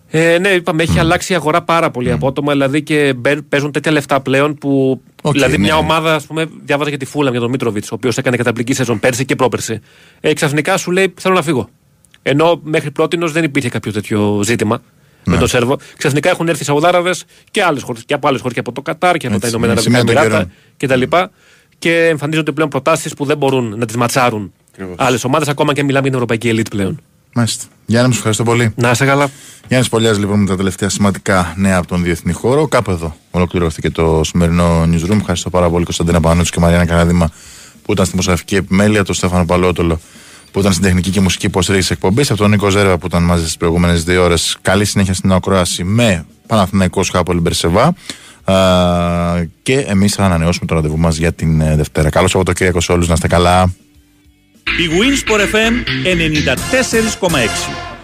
[SPEAKER 25] Ε, ναι, είπαμε, έχει αλλάξει η αγορά πάρα πολύ απότομα. Δηλαδή και μπαι- παίζουν τέτοια λεφτά πλέον που.
[SPEAKER 2] Οκ,
[SPEAKER 25] δηλαδή,
[SPEAKER 2] ναι.
[SPEAKER 25] μια ομάδα, ας πούμε, διάβαζα για τη Φούλαμ για τον Μίτροβιτς, ο οποίος έκανε καταπληκτική σεζόν πέρσι και πρόπερσι. Ε, ξαφνικά σου λέει: Θέλω να φύγω. Ενώ μέχρι πρώτη δεν υπήρχε κάποιο τέτοιο ζήτημα
[SPEAKER 2] Ναι.
[SPEAKER 25] με τον Σέρβο. Ξαφνικά έχουν έρθει οι Σαουδάραβες και, άλλες χώρες, και από άλλες χώρες και από το Κατάρ και από
[SPEAKER 2] Έτσι,
[SPEAKER 25] τα Ηνωμένα
[SPEAKER 2] με
[SPEAKER 25] Αραβικά
[SPEAKER 2] σημεία των
[SPEAKER 25] Εμιράτα κτλ. Και εμφανίζονται πλέον προτάσεις που δεν μπορούν να τις ματσάρουν άλλες ομάδες, ακόμα και μιλάμε για την Ευρωπαϊκή Ελίτ πλέον.
[SPEAKER 2] Μάλιστα. Γιάννη, μου σου ευχαριστώ πολύ.
[SPEAKER 25] Να είσαι καλά.
[SPEAKER 2] Γιάννης Πολιάς λοιπόν με τα τελευταία σημαντικά νέα από τον διεθνή χώρο. Κάπου εδώ ολοκληρώθηκε το σημερινό newsroom. Ευχαριστώ πάρα πολύ Κωνσταντίνα Πανούτσου και Μαριάννα Καναδήμα που ήταν στη μουσαφική επιμέλεια, τον Στέφανο Παλότολο που ήταν στην τεχνική και μουσική υποστήριξη εκπομπής, από τον Νίκο Ζέρβα που ήταν μαζί στις προηγούμενες δύο ώρες. Καλή συνέχεια στην ακρόαση με Παναθηναϊκό Χάπολη Μπερσεβά. Α, και εμείς θα ανανεώσουμε το ραντεβού μας για την ε, Δευτέρα. Καλό Σαββατοκύριακο σε όλους, να είστε καλά.
[SPEAKER 10] Η Winsport FM 94,6